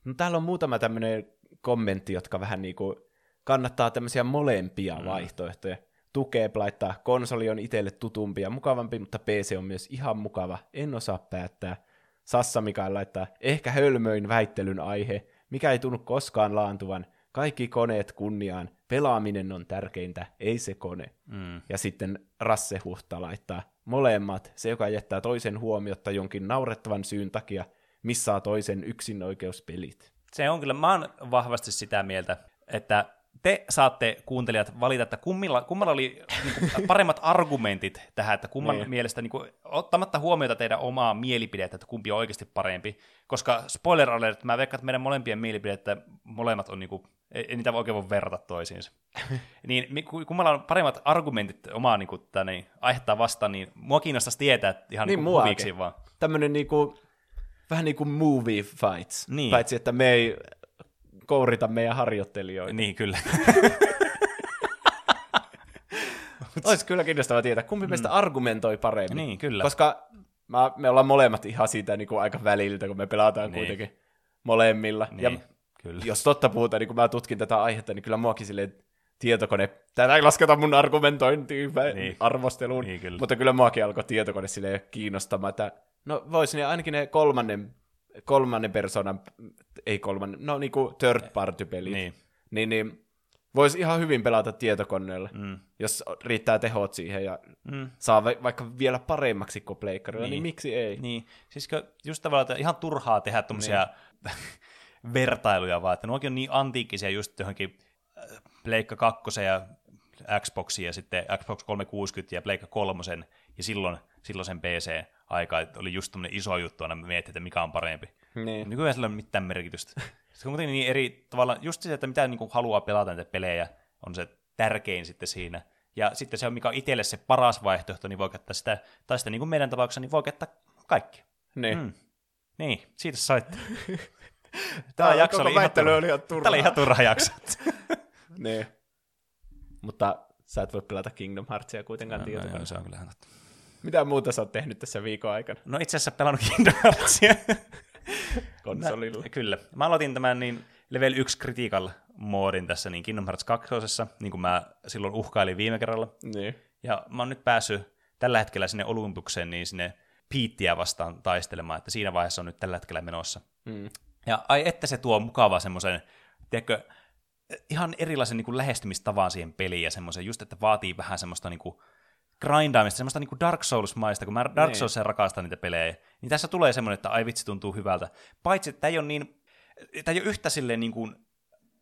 No, täällä on muutama tämmöinen kommentti, jotka vähän niinku kannattaa tämmöisiä molempia mm. vaihtoehtoja. Tukee laittaa, konsoli on itselle tutumpi ja mukavampi, mutta PC on myös ihan mukava. En osaa päättää. Sassa Mikael laittaa, ehkä hölmöin väittelyn aihe, mikä ei tunnu koskaan laantuvan. Kaikki koneet kunniaan. Pelaaminen on tärkeintä, ei se kone. Mm. Ja sitten Rasse Huhta laittaa molemmat, se joka jättää toisen huomiotta jonkin naurettavan syyn takia, missaa toisen yksinoikeuspelit. Se on kyllä, mä oon vahvasti sitä mieltä, että te saatte kuuntelijat valita, että kummilla, kummalla oli niin kuin, paremmat argumentit tähän, että kumman Niin. mielestä, niin kuin, ottamatta huomiota teidän omaa mielipidettä, että kumpi on oikeasti parempi, koska spoiler alert, mä veikkaan, että meidän molempien mielipidettä molemmat on, niin kuin, ei, niitä oikein voi verrata toisiinsa. niin kummalla on paremmat argumentit omaa niin kuin, tänne, aihetta vastaan, niin mua kiinnostaisi tietää ihan Niin, niin, huviksi vaan. Tämmönen niinku, vähän niin kuin movie fights, Niin. paitsi että me ei kourita meidän harjoittelijoita. Niin, kyllä. Olisi kyllä kiinnostavaa tietää, kumpi meistä argumentoi paremmin. niin, kyllä. Koska mä, me ollaan molemmat ihan siitä niin kuin aika väliltä, kun me pelataan Niin. kuitenkin molemmilla. niin, Ja kyllä. jos totta puhutaan, niin kun mä tutkin tätä aihetta, niin kyllä muakin silleen tietokone, tätä ei lasketa mun argumentointiin, niin. arvosteluun, Niin, kyllä. mutta kyllä muakin alkoi tietokone silleen kiinnostamaan, että no vois ne ainakin ne kolmannen, kolmannen persoonan, ei kolmannen, no niinku third party pelit, Niin. niin, niin voisi ihan hyvin pelata tietokoneella, Mm. jos riittää tehot siihen ja Mm. saa va- vaikka vielä paremmaksi kuin pleikkarilla, niin, Niin. niin miksi ei? Niin, siis just tavallaan että ihan turhaa tehdä tuommoisia vertailuja, vaan että nuokin on niin antiikkisia just johonkin äh, Pleikka 2 ja Xboxia ja sitten Xbox 360 ja Pleikka 3 ja silloin, silloin sen PC-aika, että oli just tämmöinen iso juttu aina miettiä, että mikä on parempi. Niin. Nykyään sillä ei ole mitään merkitystä. Se on niin eri tavalla, just se, että mitä niin kuin haluaa pelata näitä pelejä, on se tärkein sitten siinä. Ja sitten se, mikä on itselle se paras vaihtoehto, niin voi käyttää sitä, tai sitten niin kuin meidän tapauksessa, niin voi käyttää kaikki. Niin. Mm. Niin, siitä saitte. Tämä jakso koko oli ihan turha. oli ihan turhaa. Tämä oli ihan turha jakso. Niin. Mutta sä et voi pelata Kingdom Heartsia kuitenkaan no, tietokoneen. joo, se on kyllä ihan totta. Mitä muuta sä oot tehnyt tässä viikon aikana No itse asiassa pelannut Kingdom Heartsia. konsolilla? Mä, kyllä. Mä aloitin tämän niin level 1 critical moodin tässä niin Kingdom Hearts 2, niin kuin mä silloin uhkailin viime kerralla. Niin. Ja mä oon nyt päässyt tällä hetkellä sinne Olympukseen niin sinne Piittiä vastaan taistelemaan, että siinä vaiheessa on nyt tällä hetkellä menossa. Mm. Ja ai että se tuo mukavaa semmoisen, tiedätkö, ihan erilaisen niin kuin lähestymistavan siihen peliin ja semmoisen just, että vaatii vähän semmoista niin kuin grindaamista, semmoista niin kuin Dark Souls-maista, kun mä Dark Niin. Souls rakastan niitä pelejä, niin tässä tulee semmoinen, että ai vitsi tuntuu hyvältä. Paitsi, että tämä ei ole niin, tämä ei ole yhtä silleen niin kuin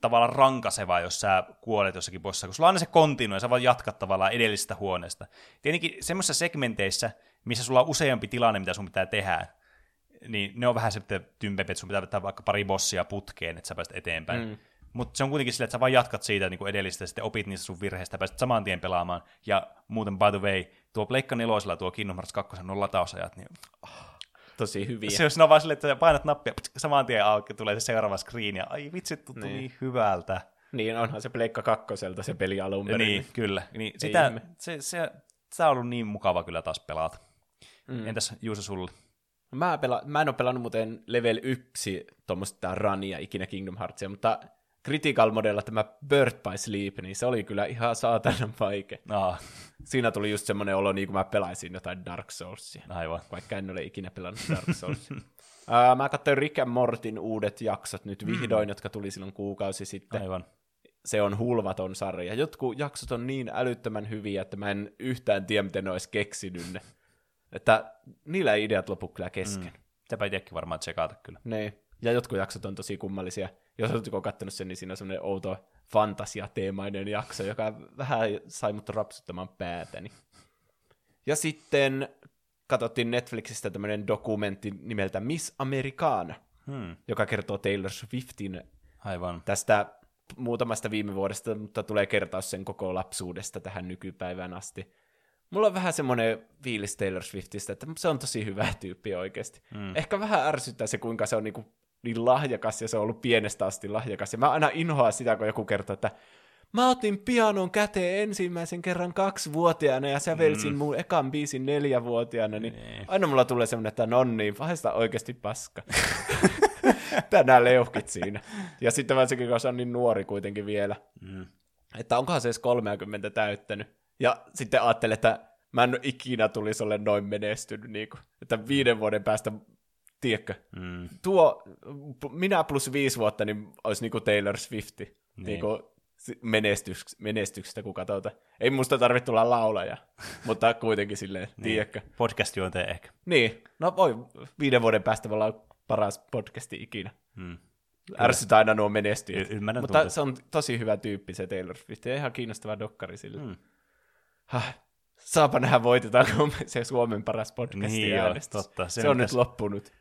tavallaan rankaseva, jos sä kuolet jossakin bossissa, kun sulla on aina se kontinu ja sä voit jatkaa tavallaan edellisestä huoneesta. Tietenkin semmoisissa segmenteissä, missä sulla on useampi tilanne, mitä sun pitää tehdä, niin ne on vähän sitten tympempi, että sun pitää vetää vaikka pari bossia putkeen, että sä pääset eteenpäin. Mm. Mutta se on kuitenkin silleen, että sä vaan jatkat siitä niin kuin edellisestä, ja sitten opit niistä sun virheistä, ja pääset saman tien pelaamaan. Ja muuten, by the way, tuo Pleikka nelosella, tuo Kingdom Hearts 2 on latausajat, niin Tosi hyviä. se on vaan silleen, että painat nappia, pts, saman tien auki, tulee se seuraava screen, ja ai vitsi, tuntuu Niin. niin, hyvältä. Niin, onhan se Pleikka kakkoselta se peli alun perin. Niin, kyllä. Niin sitä, ihme. se, se, se, on ollut niin mukava kyllä taas pelata. Mm. Entäs Juuso sulle? Mä, pela- mä en ole pelannut muuten level 1 tuommoista runia ikinä Kingdom Heartsia, mutta Critical Modella tämä Bird by Sleep, niin se oli kyllä ihan saatanan vaikea. Aa, Siinä tuli just semmoinen olo, niin kuin mä pelaisin jotain Dark Soulsia, aivan. vaikka en ole ikinä pelannut Dark Soulsia. uh, mä katsoin Rick and Mortin uudet jaksot nyt vihdoin, jotka tuli silloin kuukausi sitten. Aivan. Se on hulvaton sarja. Jotkut jaksot on niin älyttömän hyviä, että mä en yhtään tiedä, miten ne olisi keksinyt ne. Että niillä ideat lopu kyllä kesken. Mm. Sitäpä itsekin varmaan tsekata kyllä. Niin. Ja jotkut jaksot on tosi kummallisia. Jos oletko katsonut sen, niin siinä on semmoinen outo fantasiateemainen jakso, joka vähän sai mut rapsuttamaan päätäni. Ja sitten katsottiin Netflixistä tämmöinen dokumentti nimeltä Miss Americana, Hmm. joka kertoo Taylor Swiftin Aivan. tästä muutamasta viime vuodesta, mutta tulee kertaus sen koko lapsuudesta tähän nykypäivään asti. Mulla on vähän semmoinen fiilis Taylor Swiftistä, että se on tosi hyvä tyyppi oikeasti. Mm. Ehkä vähän ärsyttää se, kuinka se on niin, niin lahjakas ja se on ollut pienestä asti lahjakas. Ja mä aina inhoan sitä, kun joku kertoo, että mä otin pianon käteen ensimmäisen kerran kaksivuotiaana ja sävelsin mm. mun ekan biisin neljävuotiaana, niin Nee. aina mulla tulee semmoinen, että no niin, vahesta oikeasti paska. Tänään leuhkit siinä. Ja sitten varsinkin, kun se on niin nuori kuitenkin vielä. Mm. Että onkohan se edes 30 täyttänyt. Ja sitten ajattelin, että mä en ikinä tulisi ole noin menestynyt. Niin kuin, että viiden vuoden päästä, tiedätkö, Mm. tuo minä plus viisi vuotta, niin olisi niin kuin Taylor Swifti. Niin. Niin. Niin kuin menestyks, menestyksestä, kun katsotaan. Ei musta tarvitse tulla laulaja, mutta kuitenkin silleen, niin. tiedätkö. Podcast-juonteen ehkä. Niin, no voi viiden vuoden päästä voi olla paras podcasti ikinä. Mm. Ärsytään aina nuo menestyjät. Y- Mutta tunteet. se on tosi hyvä tyyppi se Taylor Swift, ja ihan kiinnostava dokkari sille. Mm. Häh, saapa nähdä voitetaanko me se Suomen paras podcasti Niin joo, totta. Se, Se on nyt loppunut.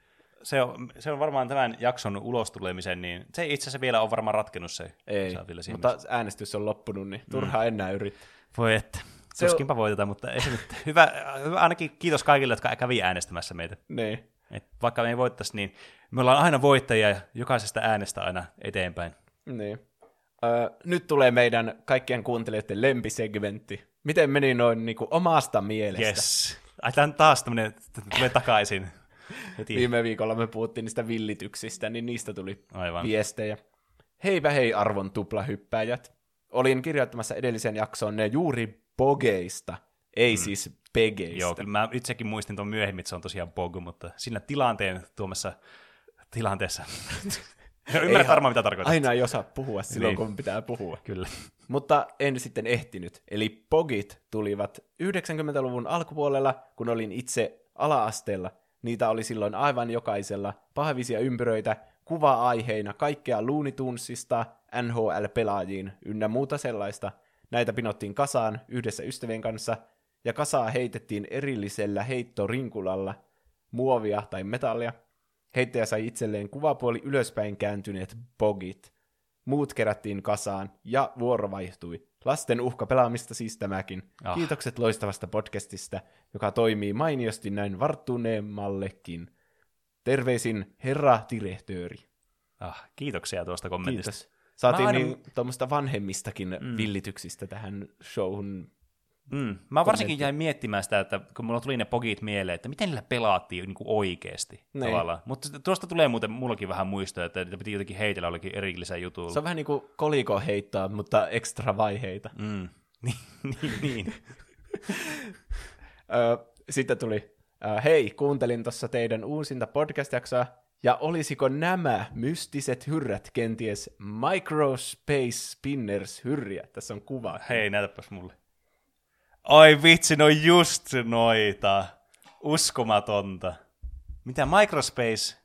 Se on, se on varmaan tämän jakson ulostulemisen, niin se itse asiassa vielä on varmaan ratkennut se. Ei, mutta äänestys on loppunut, niin turhaa mm. enää yrittää. Voi että. Se on- Tuskinpa voitetaan, mutta ei se nyt. Hyvä, hyvä, ainakin kiitos kaikille, jotka kävi äänestämässä meitä. Niin. Et vaikka me ei voittaisi, niin me ollaan aina voittajia ja jokaisesta äänestä aina eteenpäin. niin. Öö, nyt tulee meidän kaikkien kuuntelijoiden lempisegmentti. Miten meni noin niin kuin omasta mielestä? Yes. Ai, on taas tämmönen, että tulee takaisin. Heti. Viime viikolla me puhuttiin niistä villityksistä, niin niistä tuli Aivan. viestejä. Heipä hei arvon tuplahyppäjät. Olin kirjoittamassa edellisen jaksoon ne juuri bogeista, ei mm. siis pegeistä. Joo, kyllä mä itsekin muistin tuon myöhemmin, että se on tosiaan Bog, mutta siinä tilanteen tuomassa tilanteessa. Ymmärrät varmaan, mitä tarkoitat. Aina ei osaa puhua silloin, Niin. kun pitää puhua. Kyllä. Mutta en sitten ehtinyt. Eli pogit tulivat 90-luvun alkupuolella, kun olin itse ala-asteella. Niitä oli silloin aivan jokaisella. Pahvisia ympyröitä, kuva-aiheina kaikkea Looney Tunesista NHL-pelaajiin ynnä muuta sellaista. Näitä pinottiin kasaan yhdessä ystävien kanssa, ja kasaa heitettiin erillisellä heittorinkulalla muovia tai metallia. Heittäjä sai itselleen kuvapuoli ylöspäin kääntyneet bogit. Muut kerättiin kasaan, ja vuoro vaihtui. Lasten uhka pelaamista siis tämäkin. Ah. Kiitokset loistavasta podcastista, joka toimii mainiosti näin varttuneemmallekin. Terveisin herra direhtööri. Ah, kiitoksia tuosta kommentista. Kiitos. Saatiin Mä aina- niin tuommoista vanhemmistakin mm. villityksistä tähän showhun. Mm. Mä varsinkin jäin miettimään sitä, että kun mulla tuli ne pogit mieleen, että miten niillä pelaattiin niin kuin oikeasti Niin. tavallaan. Mutta tuosta tulee muuten mullakin vähän muistoja, että niitä piti jotenkin heitellä jollekin erillisellä jutulla. Se on vähän niin kuin koliko heittaa, mutta ekstra vaiheita. Mm. niin, niin, niin. Sitten tuli, hei, kuuntelin tuossa teidän uusinta podcast-jaksoa, ja olisiko nämä mystiset hyrrät kenties Microspace Spinners hyrriä? Tässä on kuva. Hei, näytäpäs mulle. Ai vitsi, no just noita. Uskomatonta. Mitä, Microspace?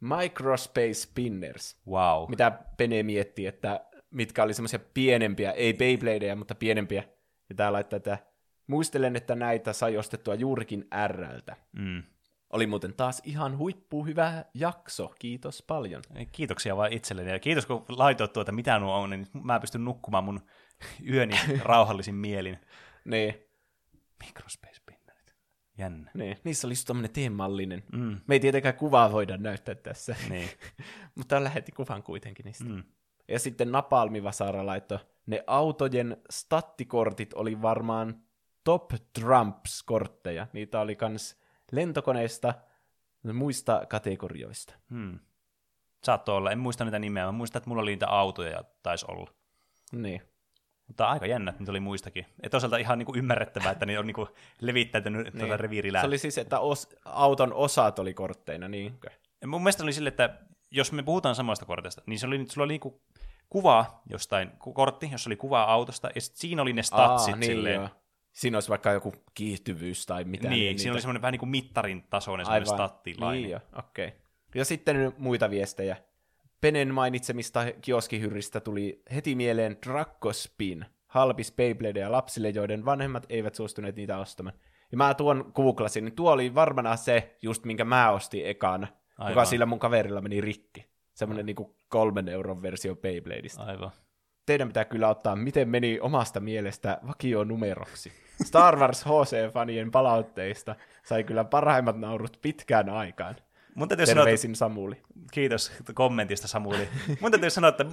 Microspace Spinners. Wow. Mitä Pene mietti, että mitkä oli semmoisia pienempiä, ei Beybladeja, mutta pienempiä. Ja tää laittaa, että muistelen, että näitä sai ostettua juurikin Rltä. Mm. Oli muuten taas ihan huippu hyvä jakso, kiitos paljon. Kiitoksia vaan itselleni. Ja kiitos, kun laitoit tuota, mitä nuo on, niin mä pystyn nukkumaan mun yöni rauhallisin mielin. Niin, Microspace Spinnerit. Jännä. niin. niissä oli just tommonen teemallinen. Mm. Me ei tietenkään kuvaa voida näyttää tässä, Niin. mutta lähetti kuvan kuitenkin niistä. Mm. Ja sitten Napalmi Vasara laittoi, ne autojen stattikortit oli varmaan Top Trumps-kortteja. Niitä oli kans lentokoneista muista kategorioista. Hmm. Saattoi olla, en muista niitä nimeä, mä muistan, että mulla oli niitä autoja ja taisi olla. Niin. Mutta aika jännä, että niitä oli muistakin. Ja toisaalta ihan niinku ymmärrettävää, että ne on niinku levittäytynyt niin. tuolla reviirillä. Se oli siis, että os, auton osat oli kortteina, niinkö? Ja Mun mielestä oli sille, että jos me puhutaan samasta kortista, niin se oli, sulla oli niinku kuva jostain, kortti, jossa oli kuva autosta, ja sit siinä oli ne statsit niin silleen. joo. Siinä olisi vaikka joku kiihtyvyys tai mitä. Niin, siinä oli semmoinen vähän niin kuin mittarin tasoinen semmoinen stattilainen. Niin okei. Okay. Ja sitten muita viestejä. Penen mainitsemista kioskihyrristä tuli heti mieleen Dracospin, halpis Beybladeja lapsille, joiden vanhemmat eivät suostuneet niitä ostamaan. Ja mä tuon googlasin, niin tuo oli varmana se, just minkä mä ostin ekana, Aivan. joka sillä mun kaverilla meni rikki. Semmoinen niinku kolmen euron versio Beybladeista. Aivan. Teidän pitää kyllä ottaa, miten meni omasta mielestä vakionumeroksi. Star Wars HC-fanien palautteista sai kyllä parhaimmat naurut pitkään aikaan. Mun täytyy sanoa, että, Samuli. kiitos kommentista Samuli. Mun täytyy sanoa, että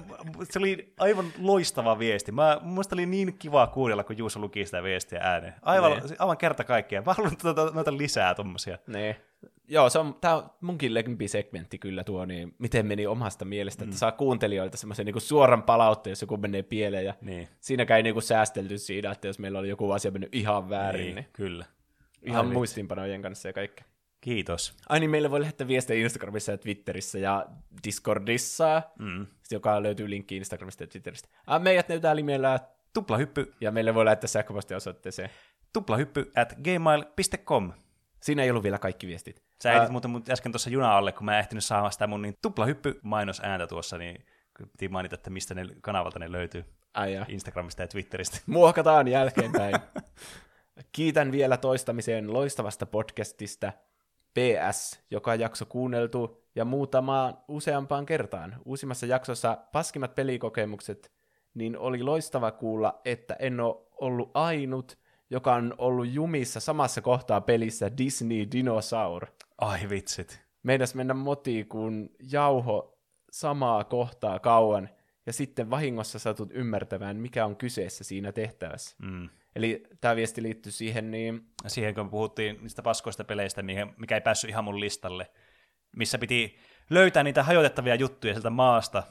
se oli aivan loistava viesti. Mä, mun oli niin kiva kuunnella, kun Juuso luki sitä viestiä ääneen. Aivan, Ne. aivan kerta kaikkiaan. Mä haluan tuota, noita lisää tommosia. Nee. Joo, se on, tää on munkin lempisegmentti kyllä tuo, niin miten meni omasta mielestä, että saa kuuntelijoilta semmoisen niinku suoran palautteen, jos joku menee pieleen, ja Niin. siinäkään ei niinku säästelty siinä, että jos meillä oli joku asia mennyt ihan väärin, niin, Niin, kyllä. ihan Ai muistiinpanojen kanssa ja kaikkea. Kiitos. Ai niin, meille voi lähettää viestejä Instagramissa ja Twitterissä ja Discordissa, Mm. joka löytyy linkki Instagramista ja Twitteristä. Ah, meidät löytää nimellä, Tuplahyppy, ja meille voi lähettää sähköpostiosoitteeseen. tuplahyppy at gmail.com. Siinä ei ollut vielä kaikki viestit. Sä ehdit Ää, muuten mut äsken tuossa juna alle, kun mä en ehtinyt saamaan sitä mun niin tuplahyppy mainosääntä tuossa, niin piti mainita, että mistä ne kanavalta ne löytyy. ai jaa. Instagramista ja Twitteristä. Muokataan jälkeenpäin. Kiitän vielä toistamiseen loistavasta podcastista. PS, joka jakso kuunneltu ja muutamaan useampaan kertaan. Uusimmassa jaksossa paskimmat pelikokemukset, niin oli loistava kuulla, että en ole ollut ainut, joka on ollut jumissa samassa kohtaa pelissä Disney Dinosaur. Ai vitsit. Meinas mennä motiin, kun jauho samaa kohtaa kauan, ja sitten vahingossa satut ymmärtämään, mikä on kyseessä siinä tehtävässä. Mm. Eli tämä viesti liittyy siihen, niin Siihen kun puhuttiin niistä paskoista peleistä, mihin- mikä ei päässyt ihan mun listalle, missä piti löytää niitä hajotettavia juttuja sieltä maasta,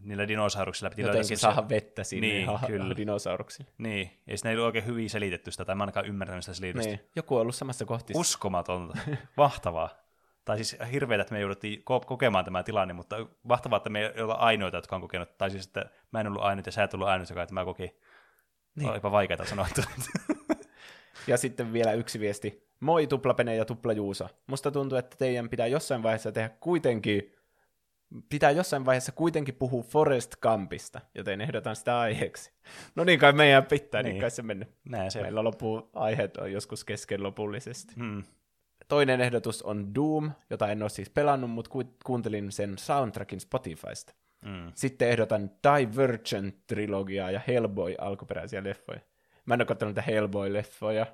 niillä dinosauruksilla piti löytää jotenkin se- saada vettä sinne Niin, ha- kyllä. dinosauruksille. Niin, ja sitten ei ollut oikein hyvin selitetty sitä, tai mä ainakaan ymmärtänyt sitä selitystä. Niin. Joku on ollut samassa kohtissa. Uskomatonta. Mahtavaa. Tai siis hirveetä, että me jouduttiin ko- kokemaan tämä tilanne, mutta mahtavaa, että me ei olla ainoita, jotka on kokenut. Tai siis, että mä en ollut ainut ja sä et ollut ainut, joka tämä koki. Niin. Olipa vaikeaa sanoa. Ja sitten vielä yksi viesti. Moi tuplapene ja tuplajuusa. Musta tuntuu, että teidän pitää jossain vaiheessa tehdä kuitenkin pitää jossain vaiheessa kuitenkin puhua Forest Gumpista, joten ehdotan sitä aiheeksi. No niin kai meidän pitää, niin, Niin. kai se mennyt. Näin se. Meillä loppuu aiheet on joskus kesken lopullisesti. Mm. Toinen ehdotus on Doom, jota en ole siis pelannut, mutta ku- kuuntelin sen soundtrackin Spotifysta. Mm. Sitten ehdotan Divergent-trilogiaa ja Hellboy alkuperäisiä leffoja. Mä en ole katsonut niitä Hellboy-leffoja.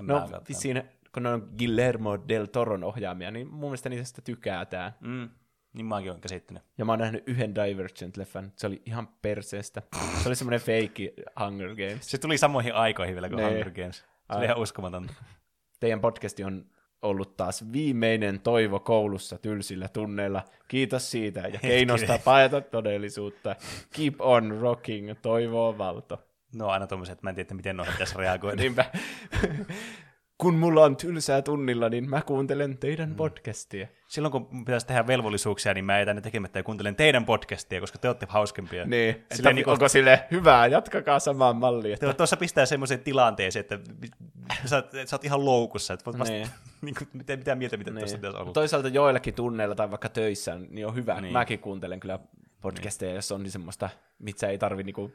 En No, vissiin, kun ne on Guillermo del Toron ohjaamia, niin mun mielestä niistä tykätään. Mm. Niin mäkin olen käsittänyt. Ja mä oon nähnyt yhden Divergent-leffan. Se oli ihan perseestä. Se oli semmoinen fake Hunger Games. Se tuli samoihin aikoihin vielä kuin Nee. Hunger Games. Se Ai. oli ihan uskomatonta. Teidän podcasti on ollut taas viimeinen toivo koulussa tylsillä tunneilla. Kiitos siitä ja keinosta paeta todellisuutta. Keep on rocking, toivoo valto. No aina tommoset, että mä en tiedä, miten noihin pitäisi reagoida. Niinpä. Kun mulla on tylsää tunnilla, niin mä kuuntelen teidän podcastia. Silloin kun pitäisi tehdä velvollisuuksia, niin mä jätän ne tekemättä ja kuuntelen teidän podcastia, koska te olette hauskempia. Niin, Silleen, niinku- onko sille hyvää, jatkakaa samaan malliin. Että... tuossa pistää semmoiseen tilanteeseen, että sä, oot- sä oot ihan loukussa, että vasta, Niin. niin kuin, mitä, mitä mieltä, mitä tuossa Niin. pitäisi olla. Toisaalta joillakin tunneilla tai vaikka töissä niin on hyvä. Niin. Niin. Mäkin kuuntelen kyllä podcasteja, jos on niin semmoista, mitä ei tarvi niinku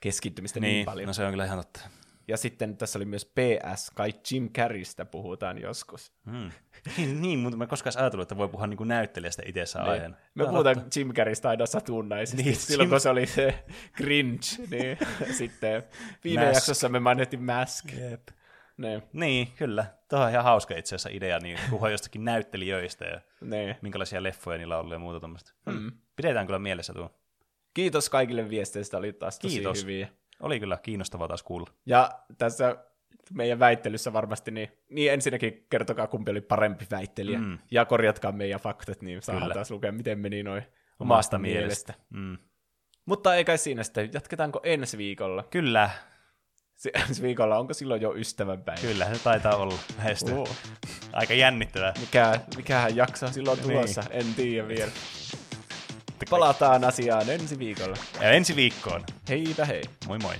keskittymistä niin, Niin, niin paljon. no se on kyllä ihan totta. Ja sitten tässä oli myös PS, kai Jim Carreystä puhutaan joskus. Hmm. Niin, niin, mutta mä koskaan ajatellut, että voi puhua niin kuin näyttelijästä itsessään aiheena. Me Tämä puhutaan totta. Jim Carreystä aina satunnaisesti, Niin, niin, silloin Jim- kun se oli se cringe, niin sitten viime Mask. jaksossa me mainittiin Mask. Jep. Ne, Niin, kyllä. Tuo on ihan hauska itse asiassa idea, niin puhua jostakin näyttelijöistä ja ne. minkälaisia leffoja niillä on ollut ja muuta tuommoista. Mm. Pidetään kyllä mielessä tuo. Kiitos kaikille viesteistä, oli taas tosi Kiitos. hyviä. Oli kyllä kiinnostavaa taas kuulla. Ja tässä meidän väittelyssä varmasti, niin, niin ensinnäkin kertokaa kumpi oli parempi väittelijä, Mm. ja korjatkaa meidän faktat, niin saadaan Kyllä. taas lukea, miten meni noin omasta mielestä. Mm. Mutta ei kai siinä sitten, jatketaanko ensi viikolla? Kyllä, Se, ensi viikolla, onko silloin jo ystävänpäivä? kyllä, se taitaa olla lähestyä. Aika jännittävää. Mikä, mikähän jakso on silloin Niin. tulossa, en tiedä vielä. Palataan asiaan ensi viikolla. Ja ensi viikkoon. Heipä hei! Moi moi.